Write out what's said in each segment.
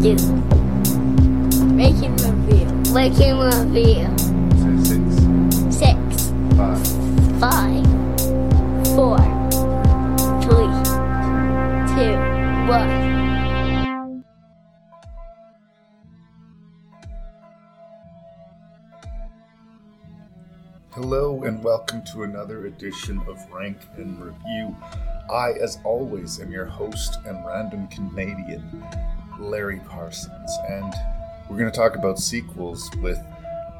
can move you. Making review. Making review. Say six, Six, five, five, four, three, two, one. Hello and welcome to another edition of Rank and Review. I, as always, am your host and random Canadian, Larry Parsons, and we're going to talk about sequels with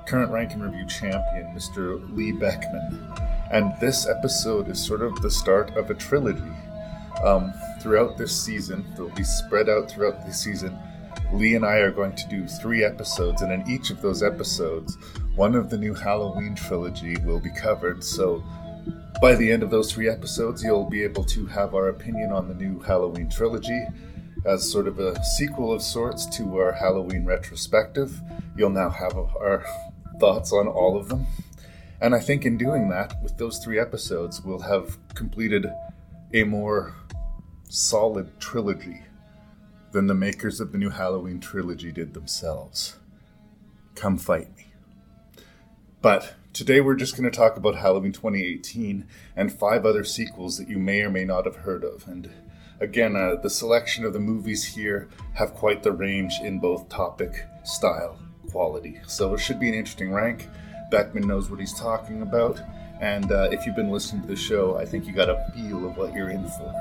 current Rank and Review champion, Mr. Lee Beckmann. And this episode is sort of the start of a trilogy. Um, throughout this season, they'll be spread out throughout the season. Lee and I are going to do three episodes, and in each of those episodes, one of the new Halloween trilogy will be covered. So, by the end of those three episodes, you'll be able to have our opinion on the new Halloween trilogy as sort of a sequel of sorts to our Halloween retrospective. You'll now have our thoughts on all of them. And I think in doing that, with those three episodes, we'll have completed a more solid trilogy than the makers of the new Halloween trilogy did themselves. Come fight me. But today we're just going to talk about Halloween 2018 and five other sequels that you may or may not have heard of. And again, uh, the selection of the movies here have quite the range in both topic, style, quality. So it should be an interesting rank. Beckmann knows what he's talking about. And uh, if you've been listening to the show, I think you got a feel of what you're in for.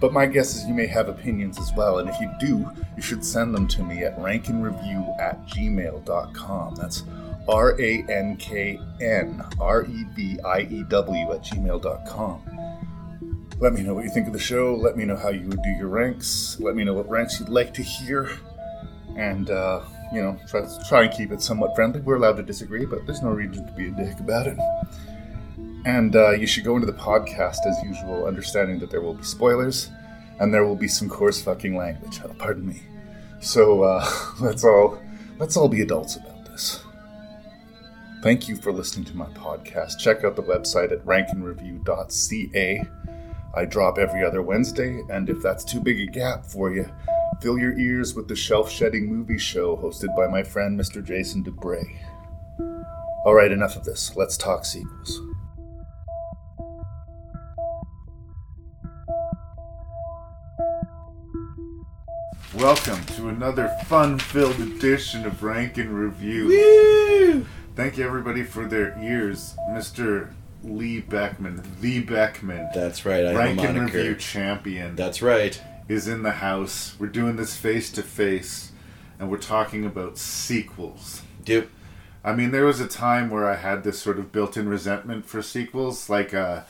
But my guess is you may have opinions as well, and if you do, you should send them to me at rankandreview at gmail.com. That's R A N K N R E V I E W at gmail.com. Let me know what you think of the show. Let me know how you would do your ranks. Let me know what ranks you'd like to hear. And, uh, you know, try, try and keep it somewhat friendly. We're allowed to disagree, but there's no reason to be a dick about it. And uh, you should go into the podcast as usual, understanding that there will be spoilers and there will be some coarse fucking language. Oh, pardon me. So uh, let's all let's all be adults about this. Thank you for listening to my podcast. Check out the website at rankandreview.ca. I drop every other Wednesday, and if that's too big a gap for you, fill your ears with the shelf shedding movie show hosted by my friend Mr. Jason Dubray. All right, enough of this. Let's talk sequels. Welcome to another fun-filled edition of Rank and Review. Woo! Thank you everybody for their ears, Mr. Lee Beckmann, the Beckmann, That's right. I Rank and. Review champion, That's right. is in the house. We're doing this face to face, and we're talking about sequels. Dude, I mean, there was a time where I had this sort of built-in resentment for sequels. Like, uh,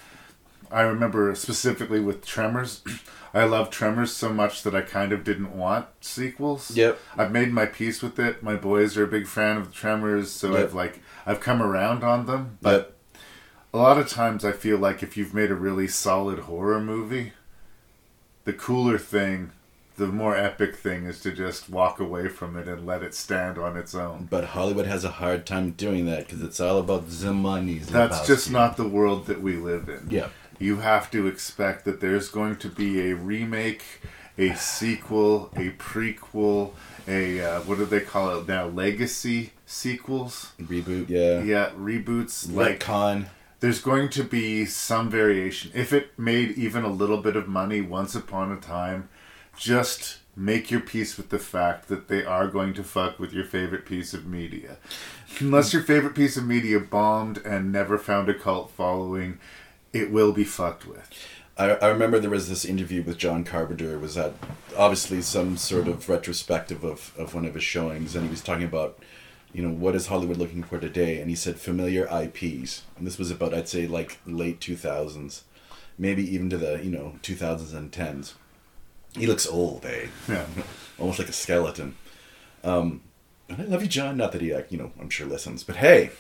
I remember specifically with Tremors. I love Tremors so much that I kind of didn't want sequels. Yep. I've made my peace with it. My boys are a big fan of Tremors, so Yep. I've like I've come around on them. But a lot of times, I feel like if you've made a really solid horror movie, the cooler thing, the more epic thing, is to just walk away from it and let it stand on its own. But Hollywood has a hard time doing that because it's all about the money. That's just not the world that we live in. Yeah. You have to expect that there's going to be a remake, a sequel, a prequel, a uh, what do they call it now? Legacy sequels. Reboot. Yeah. Yeah, reboots. Like Retcon. There's going to be some variation. If it made even a little bit of money once upon a time, just make your peace with the fact that they are going to fuck with your favorite piece of media. Unless your favorite piece of media bombed and never found a cult following, it will be fucked with. I, I remember there was this interview with John Carpenter. It was at obviously some sort of retrospective of, of one of his showings, and he was talking about you know, what is Hollywood looking for today? And he said familiar IPs. And this was about, I'd say, like late 2000s, maybe even to the, you know, 2010s. He looks old, eh? Yeah. Almost like a skeleton. Um, and I love you, John. Not that he, like, you know, I'm sure listens, but hey.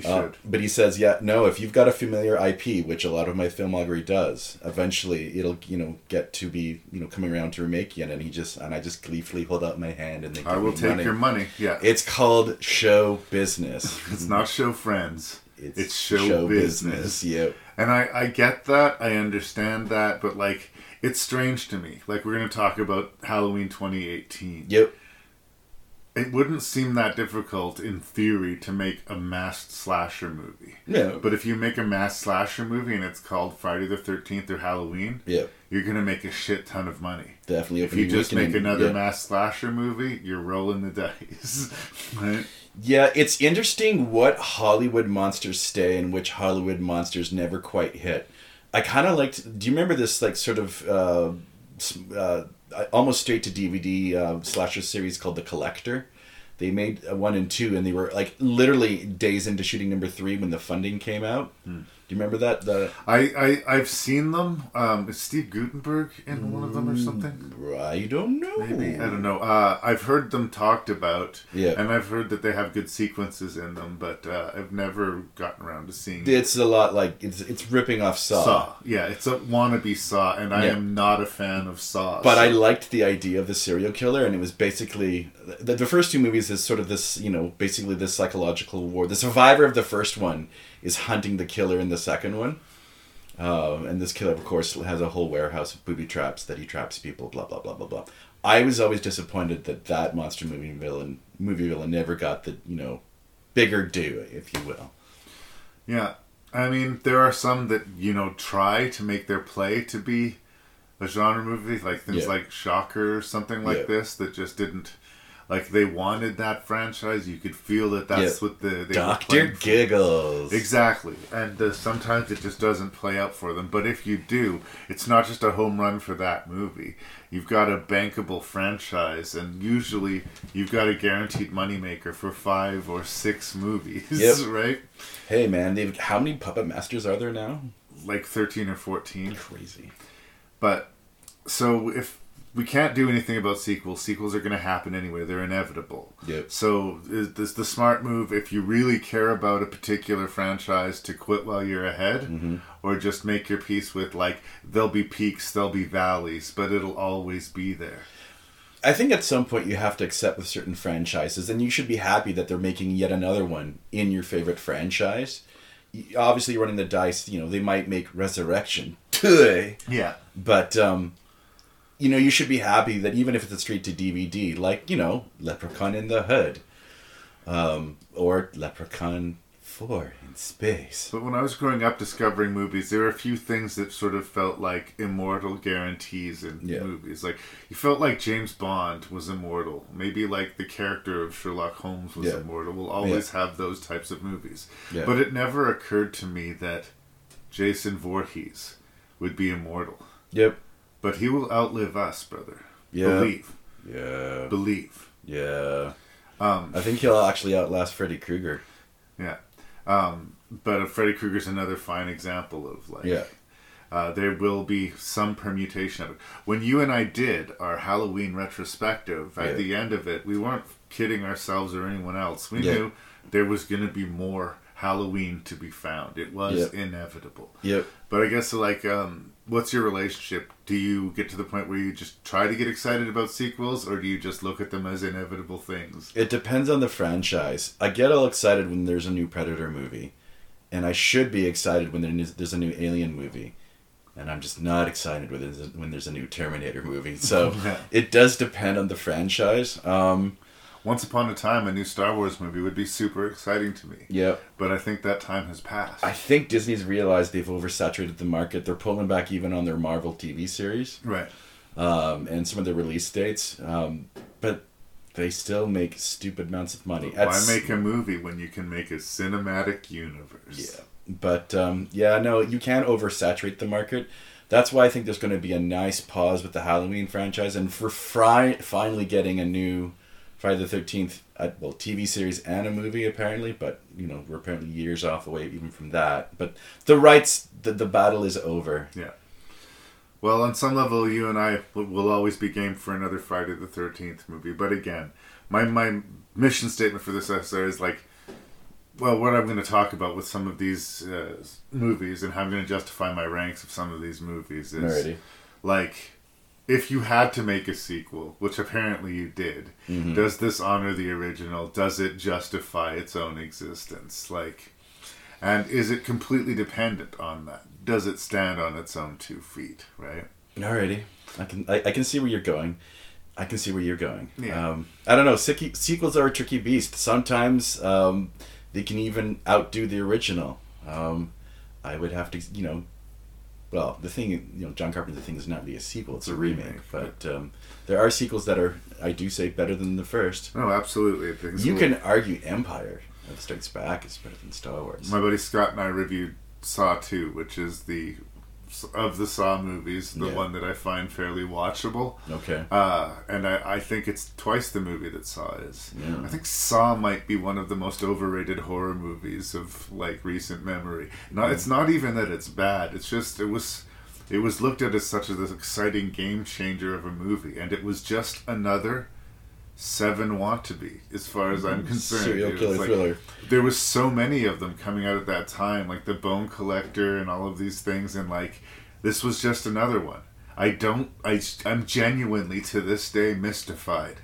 He Uh, but he says, yeah, no, if you've got a familiar IP, which a lot of my filmography does, eventually it'll, you know, get to be, you know, coming around to remake it. And he just, and I just gleefully hold out my hand and they give I will take money. your money. Yeah. It's called show business. It's not show friends. It's, show, business. Yep. And I, I get that. I understand that. But, like, it's strange to me. Like, we're going to talk about Halloween 2018. Yep. It wouldn't seem that difficult, in theory, to make a masked slasher movie. Yeah. But if you make a masked slasher movie and it's called Friday the 13th or Halloween, Yep. you're going to make a shit ton of money. Definitely. If you just make another yeah. masked slasher movie, you're rolling the dice. right? Yeah, it's interesting what Hollywood monsters stay and which Hollywood monsters never quite hit. I kind of liked. Do you remember this like sort of uh, uh, almost straight to DVD uh, slasher series called The Collector? They made uh, one and two, and they were like literally days into shooting number three when the funding came out. Do you remember that? The I, I, I've seen them. Um, is Steve Guttenberg in one of them or something? I don't know. Maybe I don't know. Uh, I've heard them talked about, Yeah. and I've heard that they have good sequences in them, but uh, I've never gotten around to seeing It's a lot like it's it's ripping off Saw. Saw. Yeah, it's a wannabe Saw, and I Yeah. am not a fan of Saw. But so- I liked the idea of the serial killer, and it was basically the, the first two movies is sort of this, you know, basically this psychological war. The survivor of the first one is hunting the killer in the second one, um, and this killer, of course, has a whole warehouse of booby traps that he traps people. Blah blah blah blah blah. I was always disappointed that that monster movie villain movie villain never got the you know bigger do, if you will. Yeah, I mean, there are some that you know try to make their play to be a genre movie, like things Yeah. like Shocker or something like Yeah. this, that just didn't. Like they wanted that franchise, you could feel that that's Yeah. what the they Doctor playing for. Giggles. Exactly, and uh, sometimes it just doesn't play out for them. But if you do, it's not just a home run for that movie. You've got a bankable franchise, and usually you've got a guaranteed moneymaker for five or six movies, Yep. right? Hey man, they've how many puppet masters are there now? Like thirteen or fourteen. Crazy. But so if we can't do anything about sequels, sequels are going to happen anyway. They're inevitable. Yep. So is this the smart move if you really care about a particular franchise to quit while you're ahead, Mm-hmm. or just make your peace with like there'll be peaks, there'll be valleys, but it'll always be there. I think at some point you have to accept with certain franchises, and you should be happy that they're making yet another one in your favorite franchise. Obviously, you're running the dice. You know they might make Resurrection, Yeah. but um, you know you should be happy that even if it's a straight to DVD, like you know Leprechaun in the Hood, um, or Leprechaun Four in space. But when I was growing up discovering movies, there were a few things that sort of felt like immortal guarantees in Yeah. movies. Like you felt like James Bond was immortal. Maybe like the character of Sherlock Holmes was Yeah. immortal. We'll always have those types of movies. Yeah. But it never occurred to me that Jason Voorhees would be immortal. Yep. But he will outlive us, brother. Yeah. Believe. Yeah. Believe. Yeah. Um, I think he'll actually outlast Freddy Krueger. yeah. Um, but Freddy Krueger's another fine example of like Yeah. Uh, there will be some permutation of it. When you and I did our Halloween retrospective, at Yeah. the end of it, we weren't kidding ourselves or anyone else. We Yeah. knew there was going to be more Halloween to be found. It was inevitable. Yep. But I guess, like, um, what's your relationship? Do you get to the point where you just try to get excited about sequels, or do you just look at them as inevitable things? It depends on the franchise. I get all excited when there's a new Predator movie, and I should be excited when there is- a new Alien movie, and I'm just not excited when there's a, when there's a new Terminator movie. So it does depend on the franchise. Um, Once upon a time, a new Star Wars movie would be super exciting to me. yeah, But I think that time has passed. I think Disney's realized they've oversaturated the market. They're pulling back even on their Marvel TV series right. um, and some of their release dates, um, but they still make stupid amounts of money. Why make a movie when you can make a cinematic universe? Yeah. But um, yeah, no, you can't oversaturate the market. That's why I think there's going to be a nice pause with the Halloween franchise, and for finally getting a new Friday the Thirteenth, uh, well, TV series and a movie apparently, but you know we're apparently years off away even from that. But the rights, the the battle is over. Yeah. Well, on some level, you and I will, always be game for another Friday the Thirteenth movie. But again, my my mission statement for this episode is like, well, what I'm going to talk about with some of these uh, movies and how I'm going to justify my ranks of some of these movies is like, if you had to make a sequel, which apparently you did, Mm-hmm. does this honor the original? Does it justify its own existence? Like, and is it completely dependent on that? Does it stand on its own two feet? Right? Alrighty, I can I, I can see where you're going. I can see where you're going. Yeah. Um, I don't know. Sequ- sequels are a tricky beast. Sometimes um, they can even outdo the original. Um, I would have to, you know, well, the thing, you know, John Carpenter's thing is not really a sequel; it's a remake. remake, But um, there are sequels that are, I do say, better than the first. No, absolutely. You can argue Empire of Strikes Back is better than Star Wars. My buddy Scott and I reviewed Saw Two, which is the of the Saw movies, the Yeah. one that I find fairly watchable. Okay. Uh, and I, I think it's twice the movie that Saw is. Yeah. I think Saw might be one of the most overrated horror movies of like recent memory. Not, it's not even that it's bad. It's just it was, it was looked at as such an exciting game changer of a movie, and it was just another Seven Want to Be, as far as I'm mm-hmm. concerned. Serial killer like- thriller. there was so many of them coming out at that time, like the Bone Collector and all of these things, and like this was just another one. I don't. I I'm genuinely to this day mystified.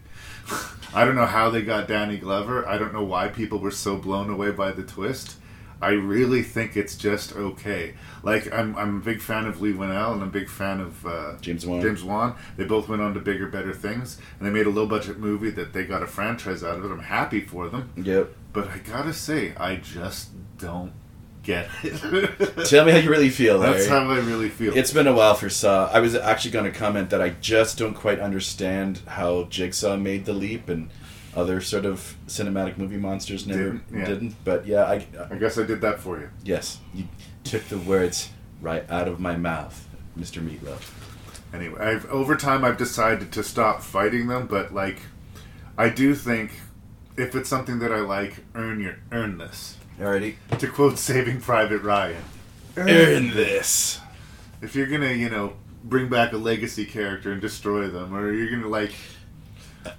I don't know how they got Danny Glover. I don't know why people were so blown away by the twist. I really think it's just okay. Like I'm, I'm a big fan of Leigh Whannell and I'm a big fan of uh, James Wan. James Wan. They both went on to bigger, better things, and they made a low budget movie that they got a franchise out of it. I'm happy for them. Yep. But I gotta say, I just don't get it. Tell me how you really feel, Larry. That's how I really feel. It's been a while for Saw. I was actually going to comment that I just don't quite understand how Jigsaw made the leap and other sort of cinematic movie monsters never Didn't, yeah. didn't. But yeah, I, uh, I guess I did that for you. yes, you took the words right out of my mouth, Mr. Meatloaf. Anyway, I've over time I've decided to stop fighting them, but like, I do think if it's something that I like, earn your earn this. Alrighty, To quote Saving Private Ryan, earn this. if you're gonna you know bring back a legacy character and destroy them, or you're gonna like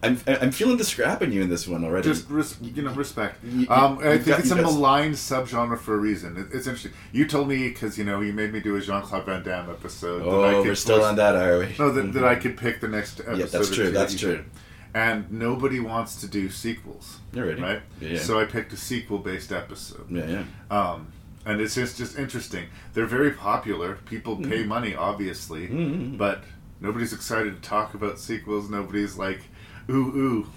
I'm I'm feeling the scrap in you in this one already. just res- you know respect. You- you- Um, I think it's a guys- maligned subgenre for a reason. It, it's interesting. You told me because you know you made me do a Jean Claude Van Damme episode. that I oh, could we're still force- on that, are we? No, that, that I could pick the next episode. Yeah, that's true. That's true. did. And nobody wants to do sequels, right? Yeah. So I picked a sequel-based episode. Yeah, yeah. Um, and it's just just interesting. They're very popular. People Mm-hmm. pay money, obviously, but nobody's excited to talk about sequels. Nobody's like, ooh ooh.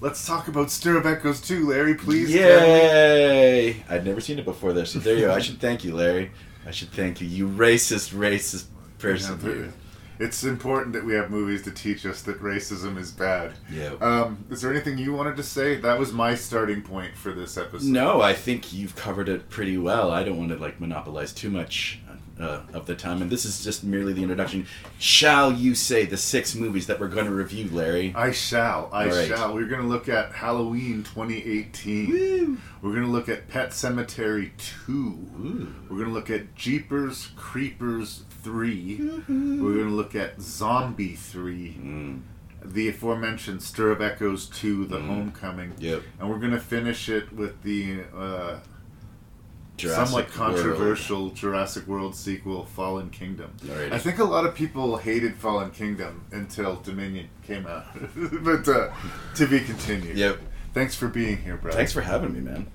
Let's talk about Stir of Echoes too, Larry. Please. tell me." Yay! I'd never seen it before there, so there you go. I should thank you, Larry. I should thank you. You racist, racist person. Yeah, you. It's important that we have movies to teach us that racism is bad. Yeah. Um, is there anything you wanted to say? That was my starting point for this episode. No, I think you've covered it pretty well. I don't want to like monopolize too much uh, of the time, and this is just merely the introduction. Shall you say the six movies that we're going to review, Larry? I shall. I right. shall. We're going to look at Halloween 2018. We're going to look at Pet Sematary 2. We're going to look at Jeepers Creepers 3. We're going to look at Zombie 3. Mm. The aforementioned Stir of Echoes 2, The Homecoming. Yep. And we're going to finish it with the uh, Jurassic somewhat World. controversial Jurassic World sequel, Fallen Kingdom. Alrighty. I think a lot of people hated Fallen Kingdom until Dominion came out. but uh, to be continued. Yep. Thanks for being here, Brad. Thanks for having me, man.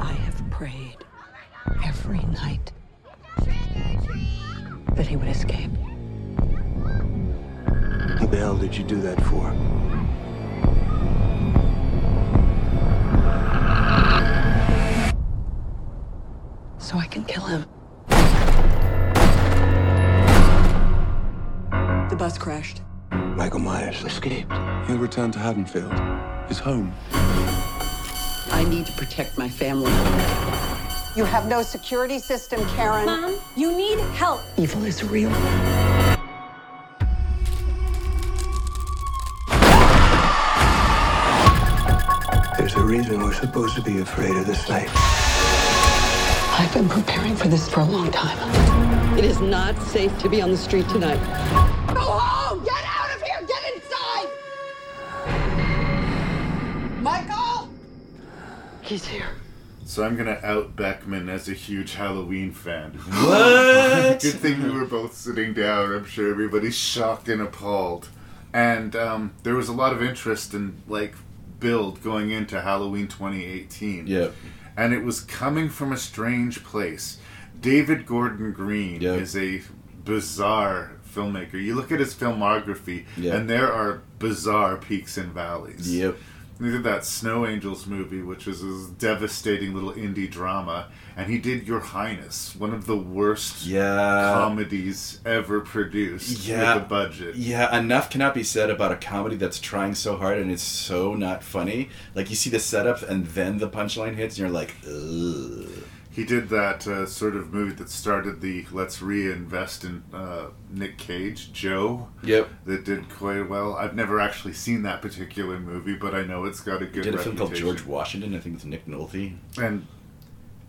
I have prayed every night that he would escape. What the hell did you do that for? so I can kill him. The bus crashed. Michael Myers escaped. He'll return to Haddonfield, his home. I need to protect my family. You have no security system, Karen. Mom, you need help. Evil is real. There's a reason we're supposed to be afraid of this night. I've been preparing for this for a long time. It is not safe to be on the street tonight. Go home! Get out of here! Get inside! Michael! He's here. So I'm gonna out Beckmann as a huge Halloween fan. What? Good thing we were both sitting down. I'm sure everybody's shocked and appalled. And um, there was a lot of interest in like build going into Halloween 2018. Yep. And it was coming from a strange place. David Gordon Green Yep. is a bizarre filmmaker. You look at his filmography, Yep. and there are bizarre peaks and valleys. Yep. He did that Snow Angels movie, which was this devastating little indie drama, and he did Your Highness, one of the worst Yeah. comedies ever produced Yeah. with a budget. Yeah, enough cannot be said about a comedy that's trying so hard and it's so not funny. Like you see the setup and then the punchline hits, and you're like, ugh. He did that uh, sort of movie that started the let's reinvest in uh, Nick Cage, Joe, Yep. that did quite well. I've never actually seen that particular movie, but I know it's got a good Did a film called. George Washington. I think it's Nick Nolte, and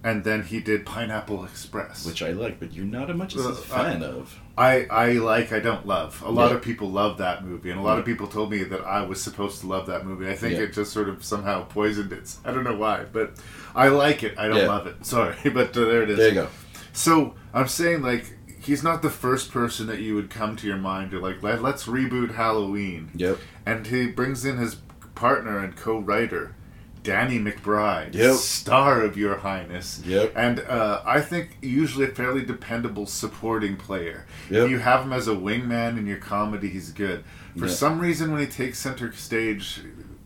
and then he did Pineapple Express, which I like, but you're not a much Uh, a fan of. I, I like I don't love. A lot Yeah. of people love that movie, and a lot of people told me that I was supposed to love that movie. I think Yeah. it just sort of somehow poisoned it. I don't know why, but I like it. I don't Yeah. love it. Sorry, but uh, there it is. There you go. So I'm saying like he's not the first person that you would come to your mind. You're like Let, let's reboot Halloween, Yep. and he brings in his partner and co-writer. Danny McBride, Yep. star of Your Highness, Yep. and uh, I think usually a fairly dependable supporting player. Yep. If you have him as a wingman in your comedy, he's good. For some reason, when he takes center stage,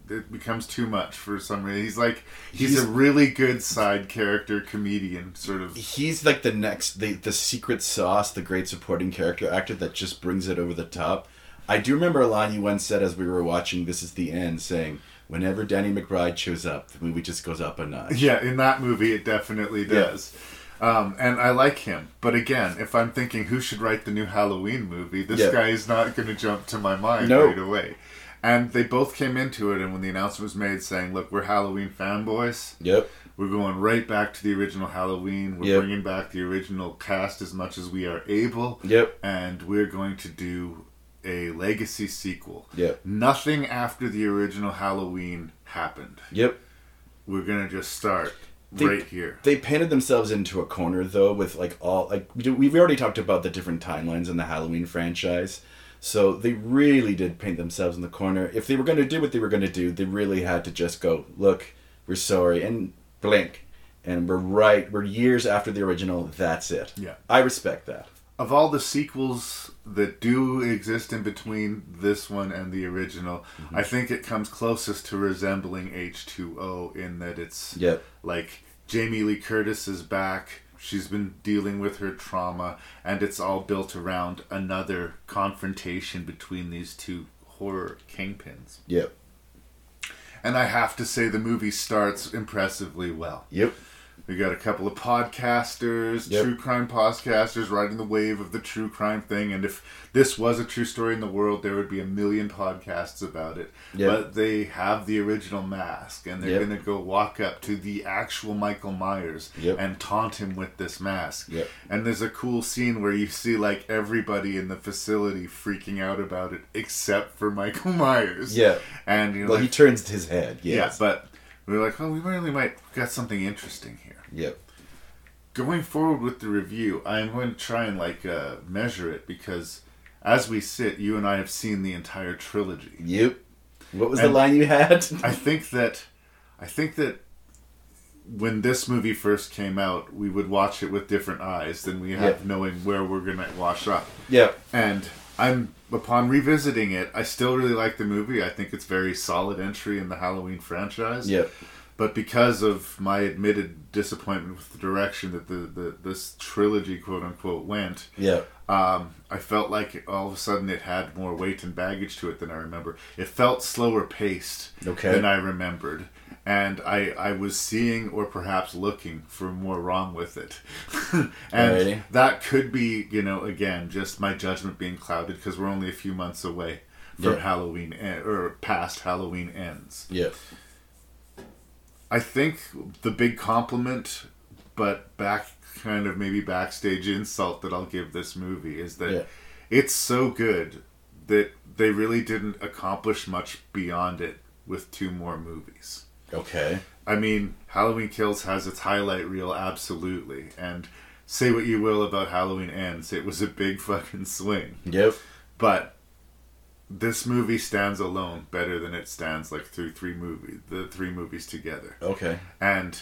it becomes too much. For some reason, he's like he's, He's- a really good side character comedian, sort of. He's like the next, the the secret sauce, the great supporting character actor that just brings it over the top. I do remember a line you once said as we were watching This Is the End, saying, "Whenever Danny McBride shows up, the movie just goes up a notch." Yeah, in that movie, it definitely does. Um, and I like him, but again, if I'm thinking who should write the new Halloween movie, this Yeah. guy is not going to jump to my mind right away. And they both came into it, and when the announcement was made saying, "Look, we're Halloween fanboys," Yep. We're going right back to the original Halloween. We're Yep. bringing back the original cast as much as we are able. Yep. And we're going to do a legacy sequel. Yep. Nothing after the original Halloween happened. Yep. We're going to just start They- right here. They painted themselves into a corner though, with like all like we've already talked about the different timelines in the Halloween franchise. So they really did paint themselves in the corner. If they were going to do what they were going to do, they really had to just go, look, we're sorry, and blink, and we're right. We're years after the original. That's it. Yeah. I respect that. Of all the sequels that do exist in between this one and the original, Mm-hmm. I think it comes closest to resembling H2O in that it's Yep. like Jamie Lee Curtis is back. She's been dealing with her trauma, and it's all built around another confrontation between these two horror kingpins. Yep. And I have to say, the movie starts impressively well. Yep. We got a couple of podcasters, Yep. true crime podcasters, riding the wave of the true crime thing. And if this was a true story in the world, there would be a million podcasts about it. Yep. But they have the original mask, and they're Yep. going to go walk up to the actual Michael Myers and taunt him with this mask. And there's a cool scene where you see like everybody in the facility freaking out about it, except for Michael Myers. Yeah. And you know, Well, like, he turns his head. yeah, but we were like, oh, we really might got something interesting here Yep. going forward with the review, I'm going to try and like uh, measure it because as we sit, you and I have seen the entire trilogy. Yep. What was And- the line you had? I think that, I think that when this movie first came out, we would watch it with different eyes than we have Yeah. knowing where we're gonna wash up. yep. And I'm upon revisiting it, I still really like the movie. I think it's very solid entry in the Halloween franchise. Yep. But because of my admitted disappointment with the direction that the, the this trilogy, quote unquote, went, Yep. um, I felt like all of a sudden it had more weight and baggage to it than I remember. It felt slower paced Okay. than I remembered. And I, I was seeing or perhaps looking for more wrong with it. and Alrighty. that could be, you know, again, just my judgment being clouded because we're only a few months away from Yeah. Halloween, en- or past Halloween ends. Yeah. I think the big compliment, but back kind of maybe backstage insult that I'll give this movie is that Yeah. it's so good that they really didn't accomplish much beyond it with two more movies. Okay. I mean, Halloween Kills has its highlight reel, absolutely. And say what you will about Halloween Ends, it was a big fucking swing. Yep. But this movie stands alone better than it stands like through three movies, the three movies together. Okay. And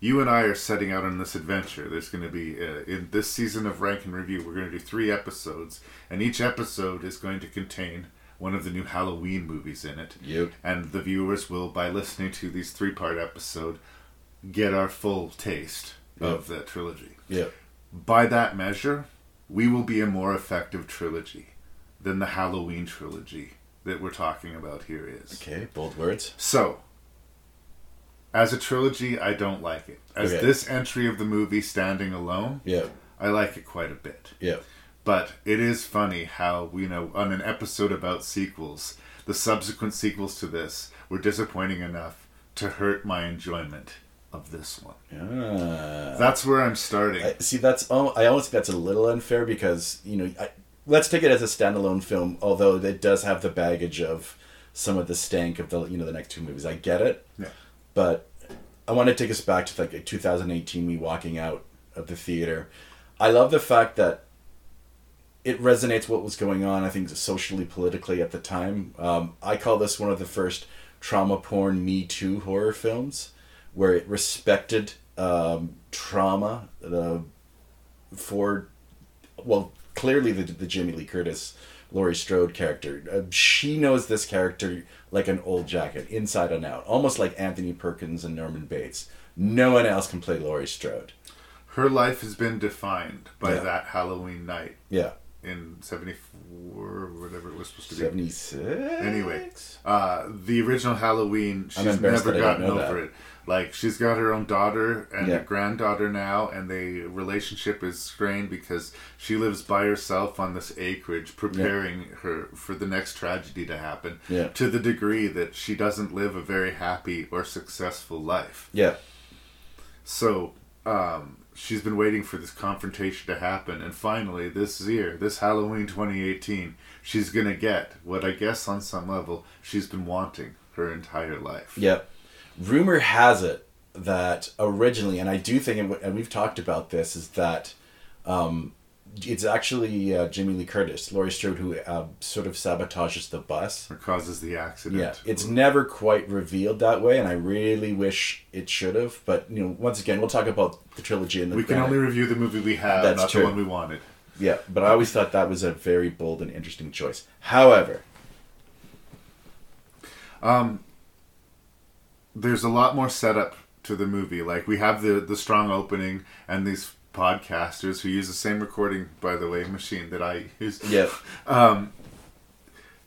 you and I are setting out on this adventure. There's going to be uh, in this season of Rank and Review, we're going to do three episodes, and each episode is going to contain one of the new Halloween movies in it. Yep. And the viewers will, by listening to these three-part episode, get our full taste of that trilogy. Yep. By that measure, we will be a more effective trilogy than the Halloween trilogy that we're talking about here is. Okay. Bold words. So, as a trilogy, I don't like it. As Okay. this entry of the movie standing alone, Yep. I like it quite a bit. Yep. But it is funny how, you know, on an episode about sequels, the subsequent sequels to this were disappointing enough to hurt my enjoyment of this one. Ah. That's where I'm starting. I, see, that's oh, I almost think that's a little unfair because you know, I, let's take it as a standalone film. Although it does have the baggage of some of the stank of the you know the next two movies. I get it, yeah. but I want to take us back to like 2018. Me walking out of the theater. I love the fact that it resonates what was going on. I think socially, politically at the time. Um, I call this one of the first trauma porn Me Too horror films, where it respected um, trauma uh, for, well, clearly the the Jamie Lee Curtis. Laurie Strode character. Uh, she knows this character like an old jacket, inside and out, almost like Anthony Perkins and Norman Bates. No one else can play Laurie Strode. Her life has been defined by Yeah. that Halloween night Yeah, in 74 or whatever it was supposed to be. seventy six. Anyway, uh, the original Halloween, she's never gotten over that. it. Like she's got her own daughter and Yeah. a granddaughter now, and the relationship is strained because she lives by herself on this acreage, preparing her for the next tragedy to happen. Yeah. To the degree that she doesn't live a very happy or successful life. Yeah, So um, she's been waiting for this confrontation to happen, and finally, this year, this Halloween 2018, she's gonna get what I guess on some level she's been wanting her entire life. Yep. Rumor has it that originally, and I do think, and we- and we've talked about this, is that um, it's actually uh, Jamie Lee Curtis, Laurie Strode, who uh, sort of sabotages the bus. Or causes the accident. Yeah, it's never quite revealed that way, and I really wish it should have. But you know, once again, we'll talk about the trilogy and the. we can only review the movie we have, That's not true. the one we wanted. Yeah, but I always thought that was a very bold and interesting choice. However, There's a lot more setup to the movie. Like we have the the strong opening and these podcasters who use the same recording, by the way, machine that I use. yeah,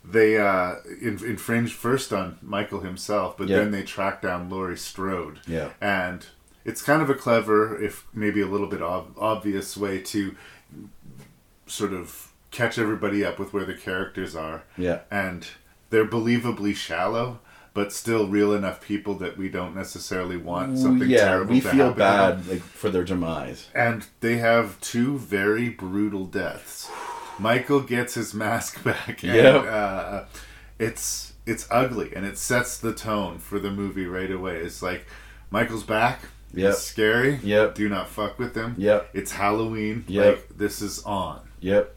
they uh, in, infringed first on Michael himself, but Yeah. then they tracked down Laurie Strode. Yeah. And it's kind of a clever, if maybe a little bit ob- obvious way to sort of catch everybody up with where the characters are. Yeah. And they're believably shallow, but still real enough people that we don't necessarily want something yeah, terrible we to feel them. bad like for their demise. And they have two very brutal deaths. Michael gets his mask back, and Yep. uh, it's it's ugly, and it sets the tone for the movie right away. It's like Michael's back. Yep. It's scary. Yep. Do not fuck with him. Yep. It's Halloween. Yep. Like this is on. Yep.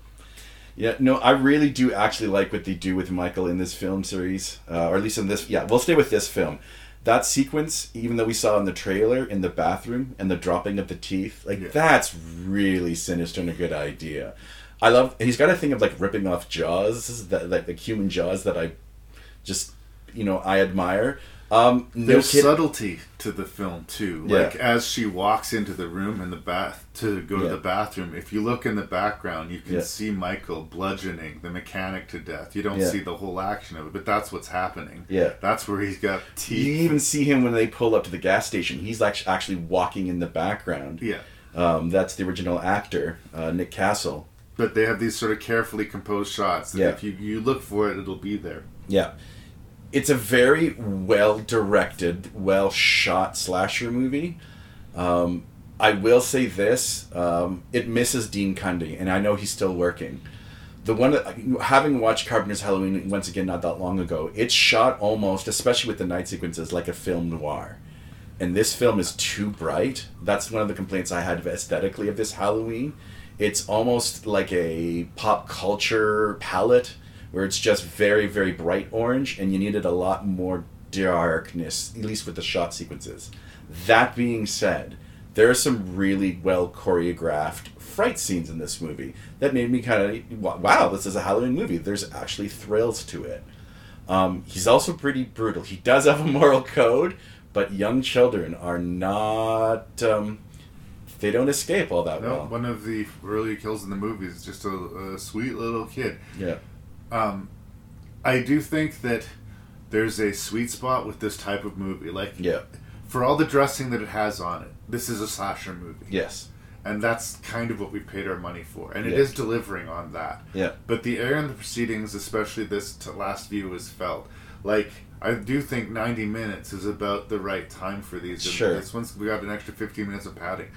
Yeah, no, I really do actually like what they do with Michael in this film series, uh, or at least in this. Yeah, we'll stay with this film. That sequence, even though we saw in the trailer in the bathroom and the dropping of the teeth, like Yeah. that's really sinister and a good idea. I love. He's got a thing of like ripping off jaws, that like the human jaws that I just, you know, I admire. Um, no There's kid- subtlety to the film too. Yeah. Like as she walks into the room in the bath to go to the bathroom, if you look in the background, you can Yeah. see Michael bludgeoning the mechanic to death. You don't Yeah. see the whole action of it, but that's what's happening. Yeah. That's where he's got teeth. You even see him when they pull up to the gas station. He's like actually walking in the background. Yeah. Um, that's the original actor, uh, Nick Castle. But they have these sort of carefully composed shots that Yeah. if you, you look for it, it'll be there. Yeah. It's a very well directed, well shot slasher movie. Um, I will say this: um, it misses Dean Cundey, and I know he's still working. The one that, having watched Carpenter's Halloween once again not that long ago, it's shot almost, especially with the night sequences, like a film noir. And this film is too bright. That's one of the complaints I had aesthetically of this Halloween. It's almost like a pop culture palette where it's just very, very bright orange, and you needed a lot more darkness, at least with the shot sequences. That being said, there are some really well choreographed fright scenes in this movie that made me kind of wow, this is a Halloween movie. There's actually thrills to it. Um, he's also pretty brutal. He does have a moral code, but young children are not. Um, they don't escape all that No, well. one of the early kills in the movie is just a, a sweet little kid. Yeah. Um, I do think that there's a sweet spot with this type of movie. Like, Yeah. for all the dressing that it has on it, this is a slasher movie. Yes. And that's kind of what we paid our money for. And it Yeah. is delivering on that. Yeah. But the air in the proceedings, especially this t- last view, is felt. Like, I do think 90 minutes is about the right time for these. And Sure. This one's, we got an extra 15 minutes of padding.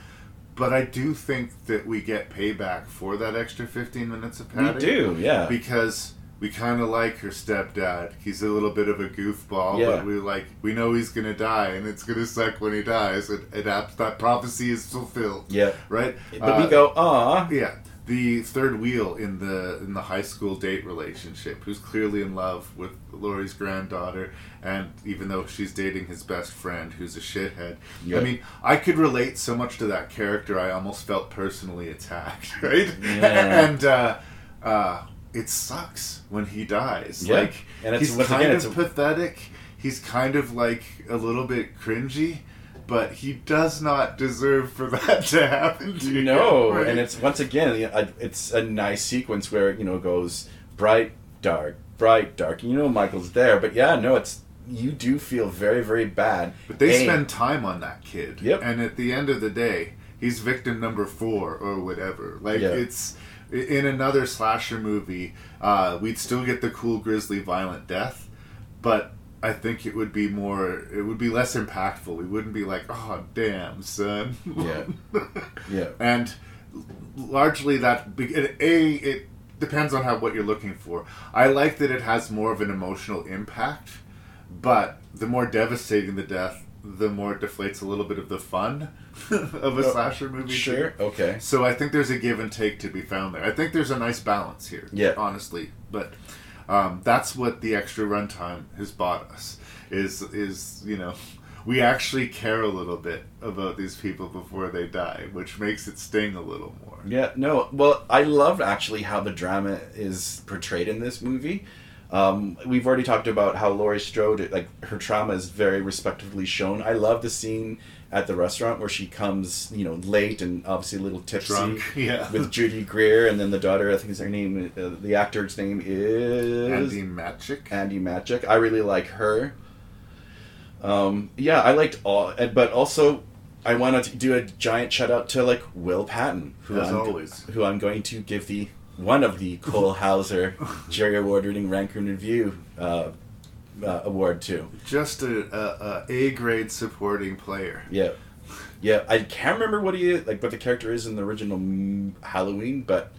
But I do think that we get payback for that extra 15 minutes of padding. We do, yeah. Because we kind of like her stepdad. He's a little bit of a goofball, Yeah. but we like we know he's gonna die, and it's gonna suck when he dies. And, and that, prophecy is fulfilled. Yeah. Right. But we Uh, go, ah, yeah, the third wheel in the in the high school date relationship, who's clearly in love with Laurie's granddaughter, and even though she's dating his best friend, who's a shithead. Yeah. I mean, I could relate so much to that character. I almost felt personally attacked, right? Yeah. and uh, uh, it sucks when he dies. Yeah. Like And it's- he's kind again, of a- pathetic. He's kind of like a little bit cringy. But he does not deserve for that to happen to him. No, right? and it's once again, you know, a- it's a nice sequence where you know it goes bright, dark, bright, dark. You know Michael's there, but yeah, no, it's you do feel very, very bad. But they spend time on that kid. Yep. And at the end of the day, he's victim number four or whatever. Like Yeah. it's in another slasher movie, uh, we'd still get the cool, grisly, violent death, but I think it would be more. It would be less impactful. We wouldn't be like, "Oh, damn, son." Yeah. Yeah. and largely that a it depends on how what you're looking for. I like that it has more of an emotional impact, but the more devastating the death, the more it deflates a little bit of the fun of a Oh, slasher movie. Sure. too. Okay. So I think there's a give and take to be found there. I think there's a nice balance here. Yeah. Honestly, but um, that's what the extra runtime has bought us. Is is you know. We actually care a little bit about these people before they die, which makes it sting a little more. Yeah, no. Well, I love actually how the drama is portrayed in this movie. Um, we've already talked about how Laurie Strode, like her trauma, is very respectively shown. I love the scene at the restaurant where she comes, you know, late and obviously a little tipsy Drunk, yeah. with Judy Greer, and then the daughter. I think is her name. Uh, the actor's name is Andi Matichak. Andy Magic. I really like her. Um, yeah, I liked all, but also I want to do a giant shout out to like Will Patton, who As I'm, always. who I'm going to give the one of the Cole Hauser Jerry Award winning Rank and Review uh, uh, award to. Just a, a, a grade supporting player. Yeah, yeah. I can't remember what he is, like what the character is in the original Halloween, but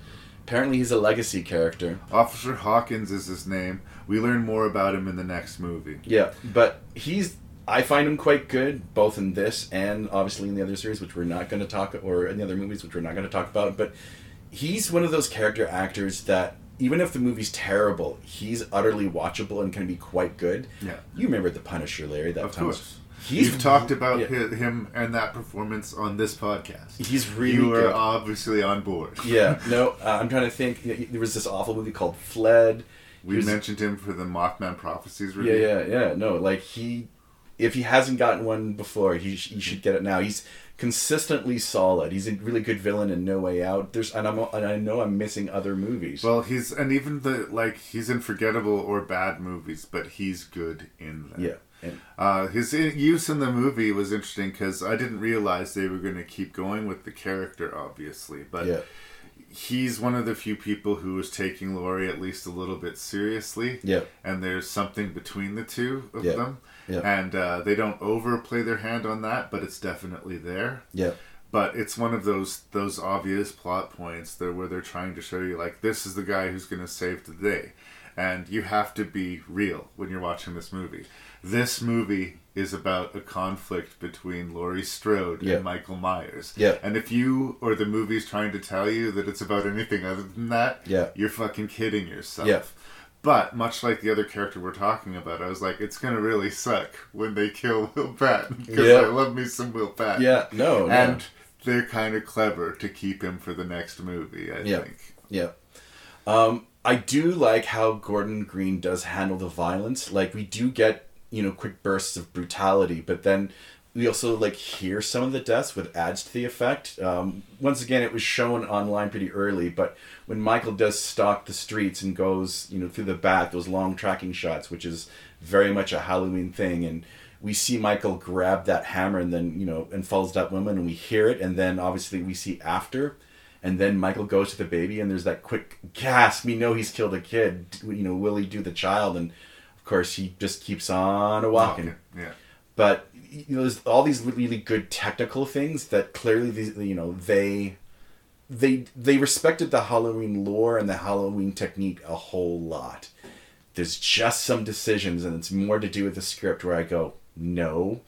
apparently he's a legacy character. Officer Hawkins is his name. We learn more about him in the next movie. Yeah, but he's. I find him quite good, both in this and obviously in the other series, which we're not going to talk, or in the other movies, which we're not going to talk about. But he's one of those character actors that, even if the movie's terrible, he's utterly watchable and can be quite good. Yeah. You remember the Punisher, Larry? That Of time course. He's You've talked about yeah. hi- him and that performance on this podcast. He's really You are good. obviously on board. Yeah, no, uh, I'm trying to think. There was this awful movie called Fled. We was- mentioned him for the Mothman Prophecies Yeah, review. yeah, yeah. No, like he, if he hasn't gotten one before, he, sh- he should get it now. He's consistently solid. He's a really good villain in No Way Out. There's and I'm and I know I'm missing other movies. Well, he's and even the like he's in forgettable or bad movies, but he's good in them. yeah, and, Uh, his use in the movie was interesting because I didn't realize they were going to keep going with the character, obviously. But Yeah. he's one of the few people who is taking Laurie at least a little bit seriously. Yeah. And there's something between the two of Yep. them. Yep. And uh, they don't overplay their hand on that, but it's definitely there. Yeah. But it's one of those those obvious plot points there where they're trying to show you like this is the guy who's going to save the day, and you have to be real when you're watching this movie. This movie is about a conflict between Laurie Strode Yeah. and Michael Myers. Yeah. And if you or the movie's trying to tell you that it's about anything other than that, Yeah. you're fucking kidding yourself. Yeah. But much like the other character we're talking about, I was like, it's gonna really suck when they kill Will Patton because Yeah. I love me some Will Patton. Yeah, no, no. and they're kind of clever to keep him for the next movie. I Yeah. think. Yeah. Um, I do like how Gordon Green does handle the violence. Like we do get, you know, quick bursts of brutality, but then we also like hear some of the deaths, which adds to the effect. Um, once again, it was shown online pretty early, but when Michael does stalk the streets and goes, you know, through the back, those long tracking shots, which is very much a Halloween thing, and we see Michael grab that hammer and then, you know, and falls that woman, and we hear it, and then obviously we see after and then Michael goes to the baby, and there's that quick gasp. We know he's killed a kid. You know, will he do the child? And of course, he just keeps on a walking. Yeah. But you know, there's all these really good technical things that clearly, these you know, they they they respected the Halloween lore and the Halloween technique a whole lot. There's just some decisions, and it's more to do with the script where I go, no,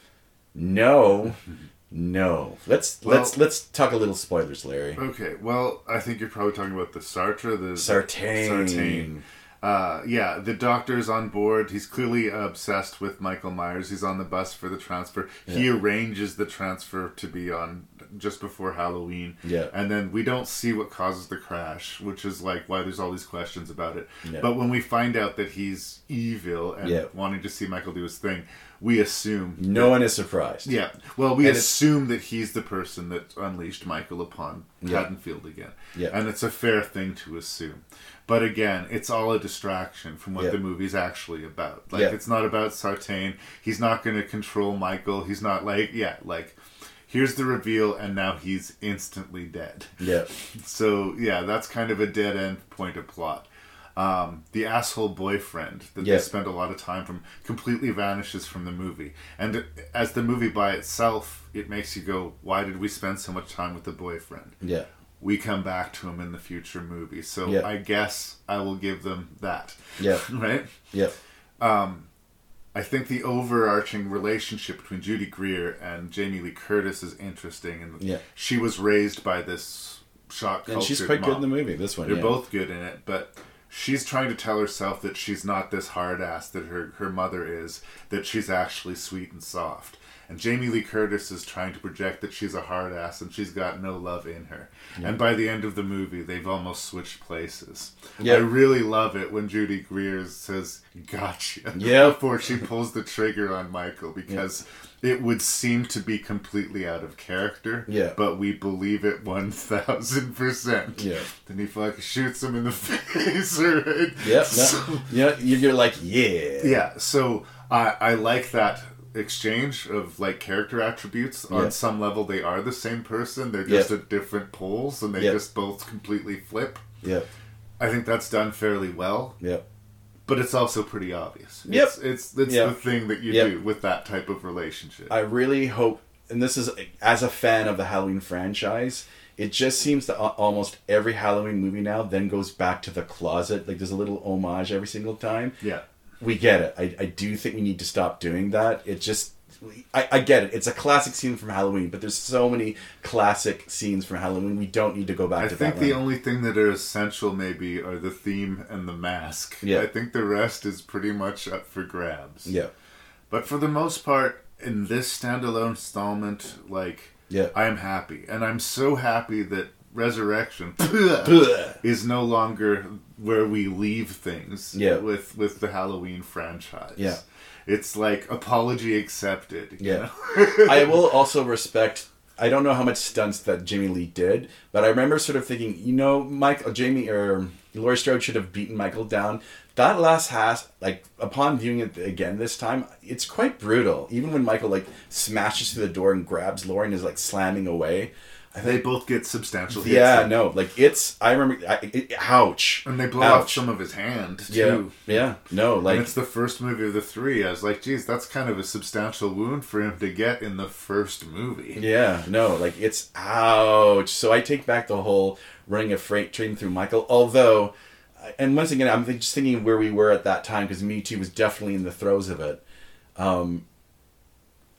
no, no. Let's let's let's talk a little spoilers, Larry. Okay. Well, I think you're probably talking about the Sartre. The Sartain. Sartain. Uh, yeah, the doctor's on board. He's clearly obsessed with Michael Myers. He's on the bus for the transfer. He arranges the transfer to be on just before Halloween. Yeah. And then we don't see what causes the crash, which is like why there's all these questions about it. Yeah. But when we find out that he's evil and Yeah. wanting to see Michael do his thing, we assume No one is surprised. yeah. Well, we And assume that he's the person that unleashed Michael upon Yeah. Haddonfield again. Yeah. And it's a fair thing to assume. But again, it's all a distraction from what Yeah. the movie's actually about. Like, Yeah. it's not about Sartain. He's not going to control Michael. He's not like, yeah, like, here's the reveal, and now he's instantly dead. Yeah. So, yeah, that's kind of a dead end point of plot. Um, the asshole boyfriend that Yeah. they spend a lot of time from completely vanishes from the movie. And as the movie by itself, it makes you go, why did we spend so much time with the boyfriend? Yeah. We come back to him in the future movie. So Yeah. I guess I will give them that. Yeah. right? Yeah. I think the overarching relationship between Judy Greer and Jamie Lee Curtis is interesting. And Yeah. she was raised by this shock And she's quite good in the movie. This one. They're yeah. both good in it, but she's trying to tell herself that she's not this hard ass that her, her mother is, that she's actually sweet and soft. And Jamie Lee Curtis is trying to project that she's a hard ass and she's got no love in her. And by the end of the movie, they've almost switched places. Yeah. I really love it when Judy Greer says, Gotcha. Yeah. Before she pulls the trigger on Michael because it would seem to be completely out of character. Yeah. But we believe it 1000%. Yeah. Then he fucking shoots him in the face, right? Yeah. So- No, yeah. you- You're like, yeah. yeah. So I I like that exchange of like character attributes. On Yeah. some level, they are the same person. They're just Yeah. at different poles, and they Yeah. just both completely flip. Yeah. I think that's done fairly well, Yeah. But it's also pretty obvious. Yep. It's it's, it's Yeah. the thing that you Yep. do with that type of relationship. I really hope, and this is as a fan of the Halloween franchise, it just seems that almost every Halloween movie now then goes back to the closet. Like there's a little homage every single time. yeah. We get it. I, I do think we need to stop doing that. It just. I, I get it. It's a classic scene from Halloween, but there's so many classic scenes from Halloween. We don't need to go back to that. I think the only thing that are essential maybe are the theme and the mask. Yeah. I think the rest is pretty much up for grabs. Yeah. But for the most part, in this standalone installment, like, Yeah. I am happy. And I'm so happy that Resurrection is no longer where we leave things Yeah. with, with the Halloween franchise. Yeah. It's like apology accepted. you Yeah. know? I will also respect. I don't know how much stunts that Jamie Lee did, but I remember sort of thinking, you know, Mike, uh, Jamie or Laurie Strode should have beaten Michael down that last half, like upon viewing it again this time, it's quite brutal. Even when Michael like smashes through the door and grabs Laurie and is like slamming away. They both get substantial hits. yeah, in- no, like it's. I remember. I, it, ouch. And they blow off some of his hand, Yeah, too. yeah, no, and like it's the first movie of the three. I was like, geez, that's kind of a substantial wound for him to get in the first movie. Yeah, no, like it's ouch. So I take back the whole running a freight train through Michael. Although, and once again, I'm just thinking where we were at that time because Me Too was definitely in the throes of it. Um,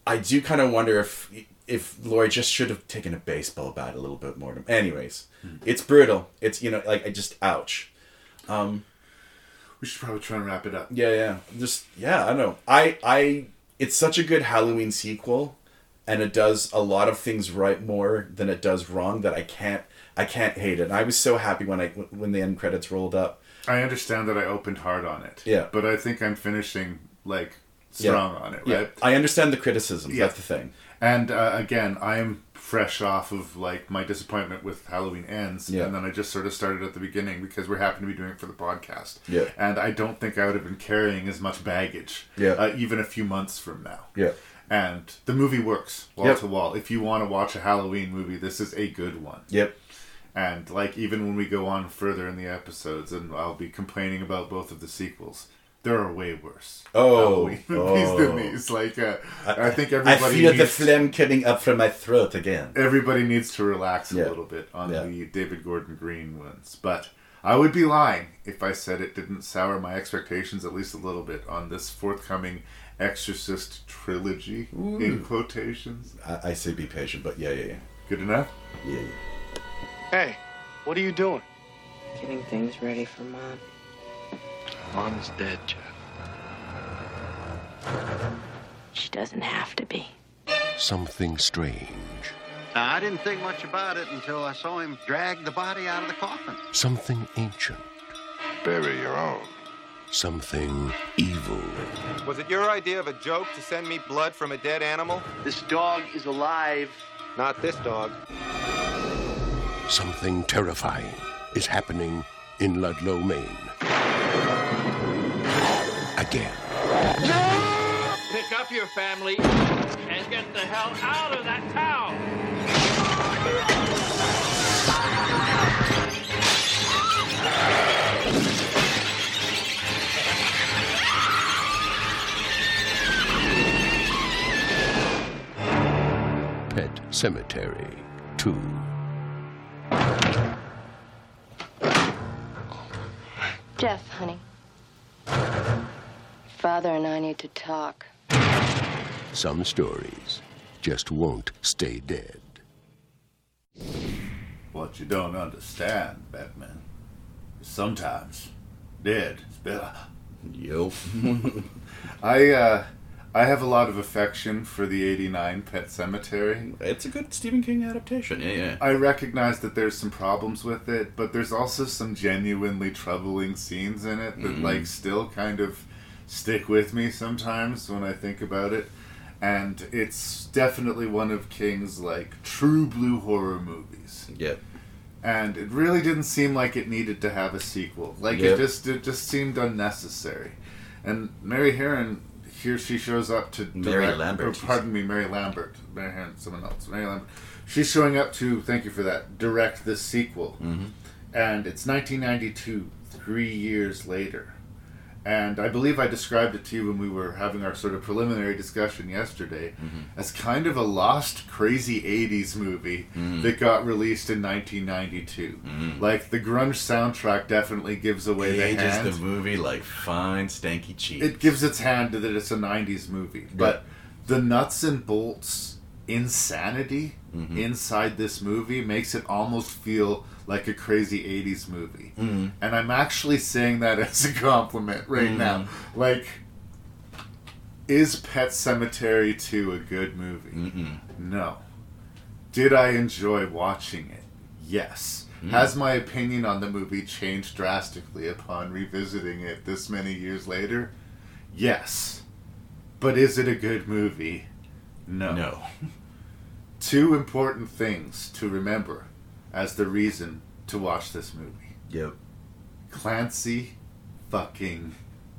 I do kind of wonder if if Laurie just should have taken a baseball bat a little bit more. Anyways, hmm. it's brutal. It's you know like I just ouch. Um, we should probably try and wrap it up. Yeah, yeah. Just yeah, I don't know. I I it's such a good Halloween sequel and it does a lot of things right more than it does wrong that I can't I can't hate it. And I was so happy when I when the end credits rolled up. I understand that I opened hard on it. Yeah. But I think I'm finishing, like, strong on it, right? Yeah. I understand the criticism. Yeah. That's the thing. And uh, again, I am fresh off of like my disappointment with Halloween Ends, Yeah. and then I just sort of started at the beginning because we're happy to be doing it for the podcast. Yeah. And I don't think I would have been carrying as much baggage. Yeah. Uh, even a few months from now. Yeah. And the movie works wall Yep. to wall. If you want to watch a Halloween movie, this is a good one. Yep. And like even when we go on further in the episodes, and I'll be complaining about both of the sequels, there are way worse Oh, Halloween movies oh. than these. Like uh, I, think everybody. I everybody feel the phlegm coming up from my throat again. everybody needs to relax a Yeah. little bit on Yeah. the David Gordon Green ones. But I would be lying if I said it didn't sour my expectations at least a little bit on this forthcoming Exorcist trilogy in quotations. I, I say be patient, but yeah, yeah, yeah. Good enough. Yeah, yeah. Hey, what are you doing? Getting things ready for mom. Mom's dead, Jeff. She doesn't have to be. Something strange. Now, I didn't think much about it until I saw him drag the body out of the coffin. Something ancient. Bury your own. Something evil. Was it your idea of a joke to send me blood from a dead animal? This dog is alive. Not this dog. Something terrifying is happening in Ludlow, Maine. Again. Pick up your family and get the hell out of that town. Pet Sematary 2. Jeff, honey. Father and I need to talk. Some stories just won't stay dead. What you don't understand, Batman, is sometimes dead is better. Yo. I uh, I have a lot of affection for the '89 Pet Sematary. it's a good Stephen King adaptation. Yeah, yeah. I recognize that there's some problems with it, but there's also some genuinely troubling scenes in it that like still kind of stick with me sometimes when I think about it. And it's definitely one of King's like true blue horror movies. Yeah. And it really didn't seem like it needed to have a sequel. Like it just it just seemed unnecessary. And Mary Harron here she shows up to Mary direct- Lambert, or pardon me, Mary Lambert. Mary Harron, someone else. Mary Lambert. She's showing up to thank you for that. Direct this sequel, Mm-hmm. and it's 1992, three years later. And I believe I described it to you when we were having our sort of preliminary discussion yesterday Mm-hmm. as kind of a lost, crazy 80s movie that got released in 1992. Like, the grunge soundtrack definitely gives away the Ages hand. the movie like fine stanky cheese. it gives its hand to that it's a 90s movie. But the nuts and bolts insanity Mm-hmm. inside this movie makes it almost feel like a crazy 80s movie. Mm-hmm. And I'm actually saying that as a compliment right now. Mm-hmm. Like, is Pet Sematary 2 a good movie? No. Did I enjoy watching it? Yes. Mm. Has my opinion on the movie changed drastically upon revisiting it this many years later? Yes. But is it a good movie? No. no. Two important things to remember as the reason to watch this movie. Yep. Clancy fucking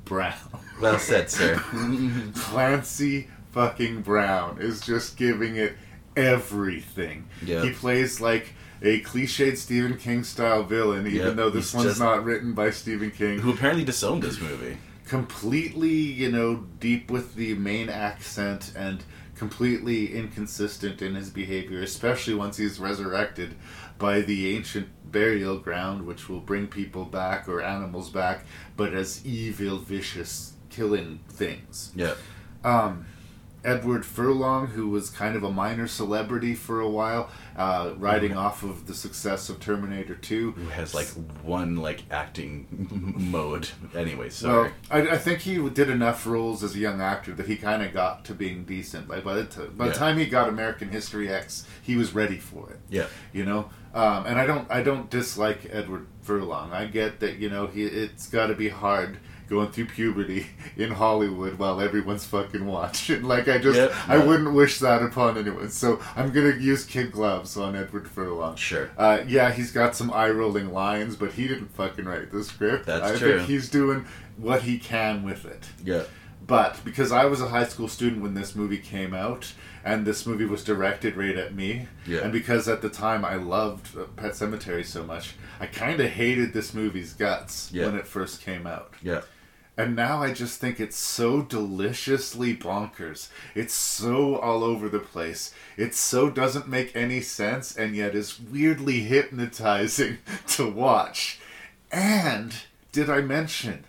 Brown. Well said, sir. Clancy fucking Brown is just giving it everything. Yeah. He plays like a cliched Stephen King style villain, even Yep, though this he's one's just- not written by Stephen King. Who apparently disowned this movie. completely, you know, deep with the Maine accent and completely inconsistent in his behavior, especially once he's resurrected by the ancient burial ground, which will bring people back or animals back, but as evil, vicious, killing things. Yeah. Um, Edward Furlong, who was kind of a minor celebrity for a while, uh, riding off of the success of Terminator 2. Who has like one like acting mode. Anyway, Well, sorry. I, I think he did enough roles as a young actor that he kind of got to being decent. Like by the, t- by the Yeah. time he got American History X, he was ready for it. yeah. You know, um, and I don't I don't dislike Edward Furlong. I get that you know he it's got to be hard going through puberty in Hollywood while everyone's fucking watching. Like I just Yep. I wouldn't wish that upon anyone. So I'm gonna use kid gloves on Edward Furlong. Sure. Uh, yeah, he's got some eye rolling lines, but he didn't fucking write the script. That's I true. think he's doing what he can with it. Yeah. But because I was a high school student when this movie came out, and this movie was directed right at me, Yeah. and because at the time I loved Pet Sematary so much, I kind of hated this movie's guts Yeah. when it first came out. Yeah. And now I just think it's so deliciously bonkers. It's so all over the place. It so doesn't make any sense and yet is weirdly hypnotizing to watch. And did I mention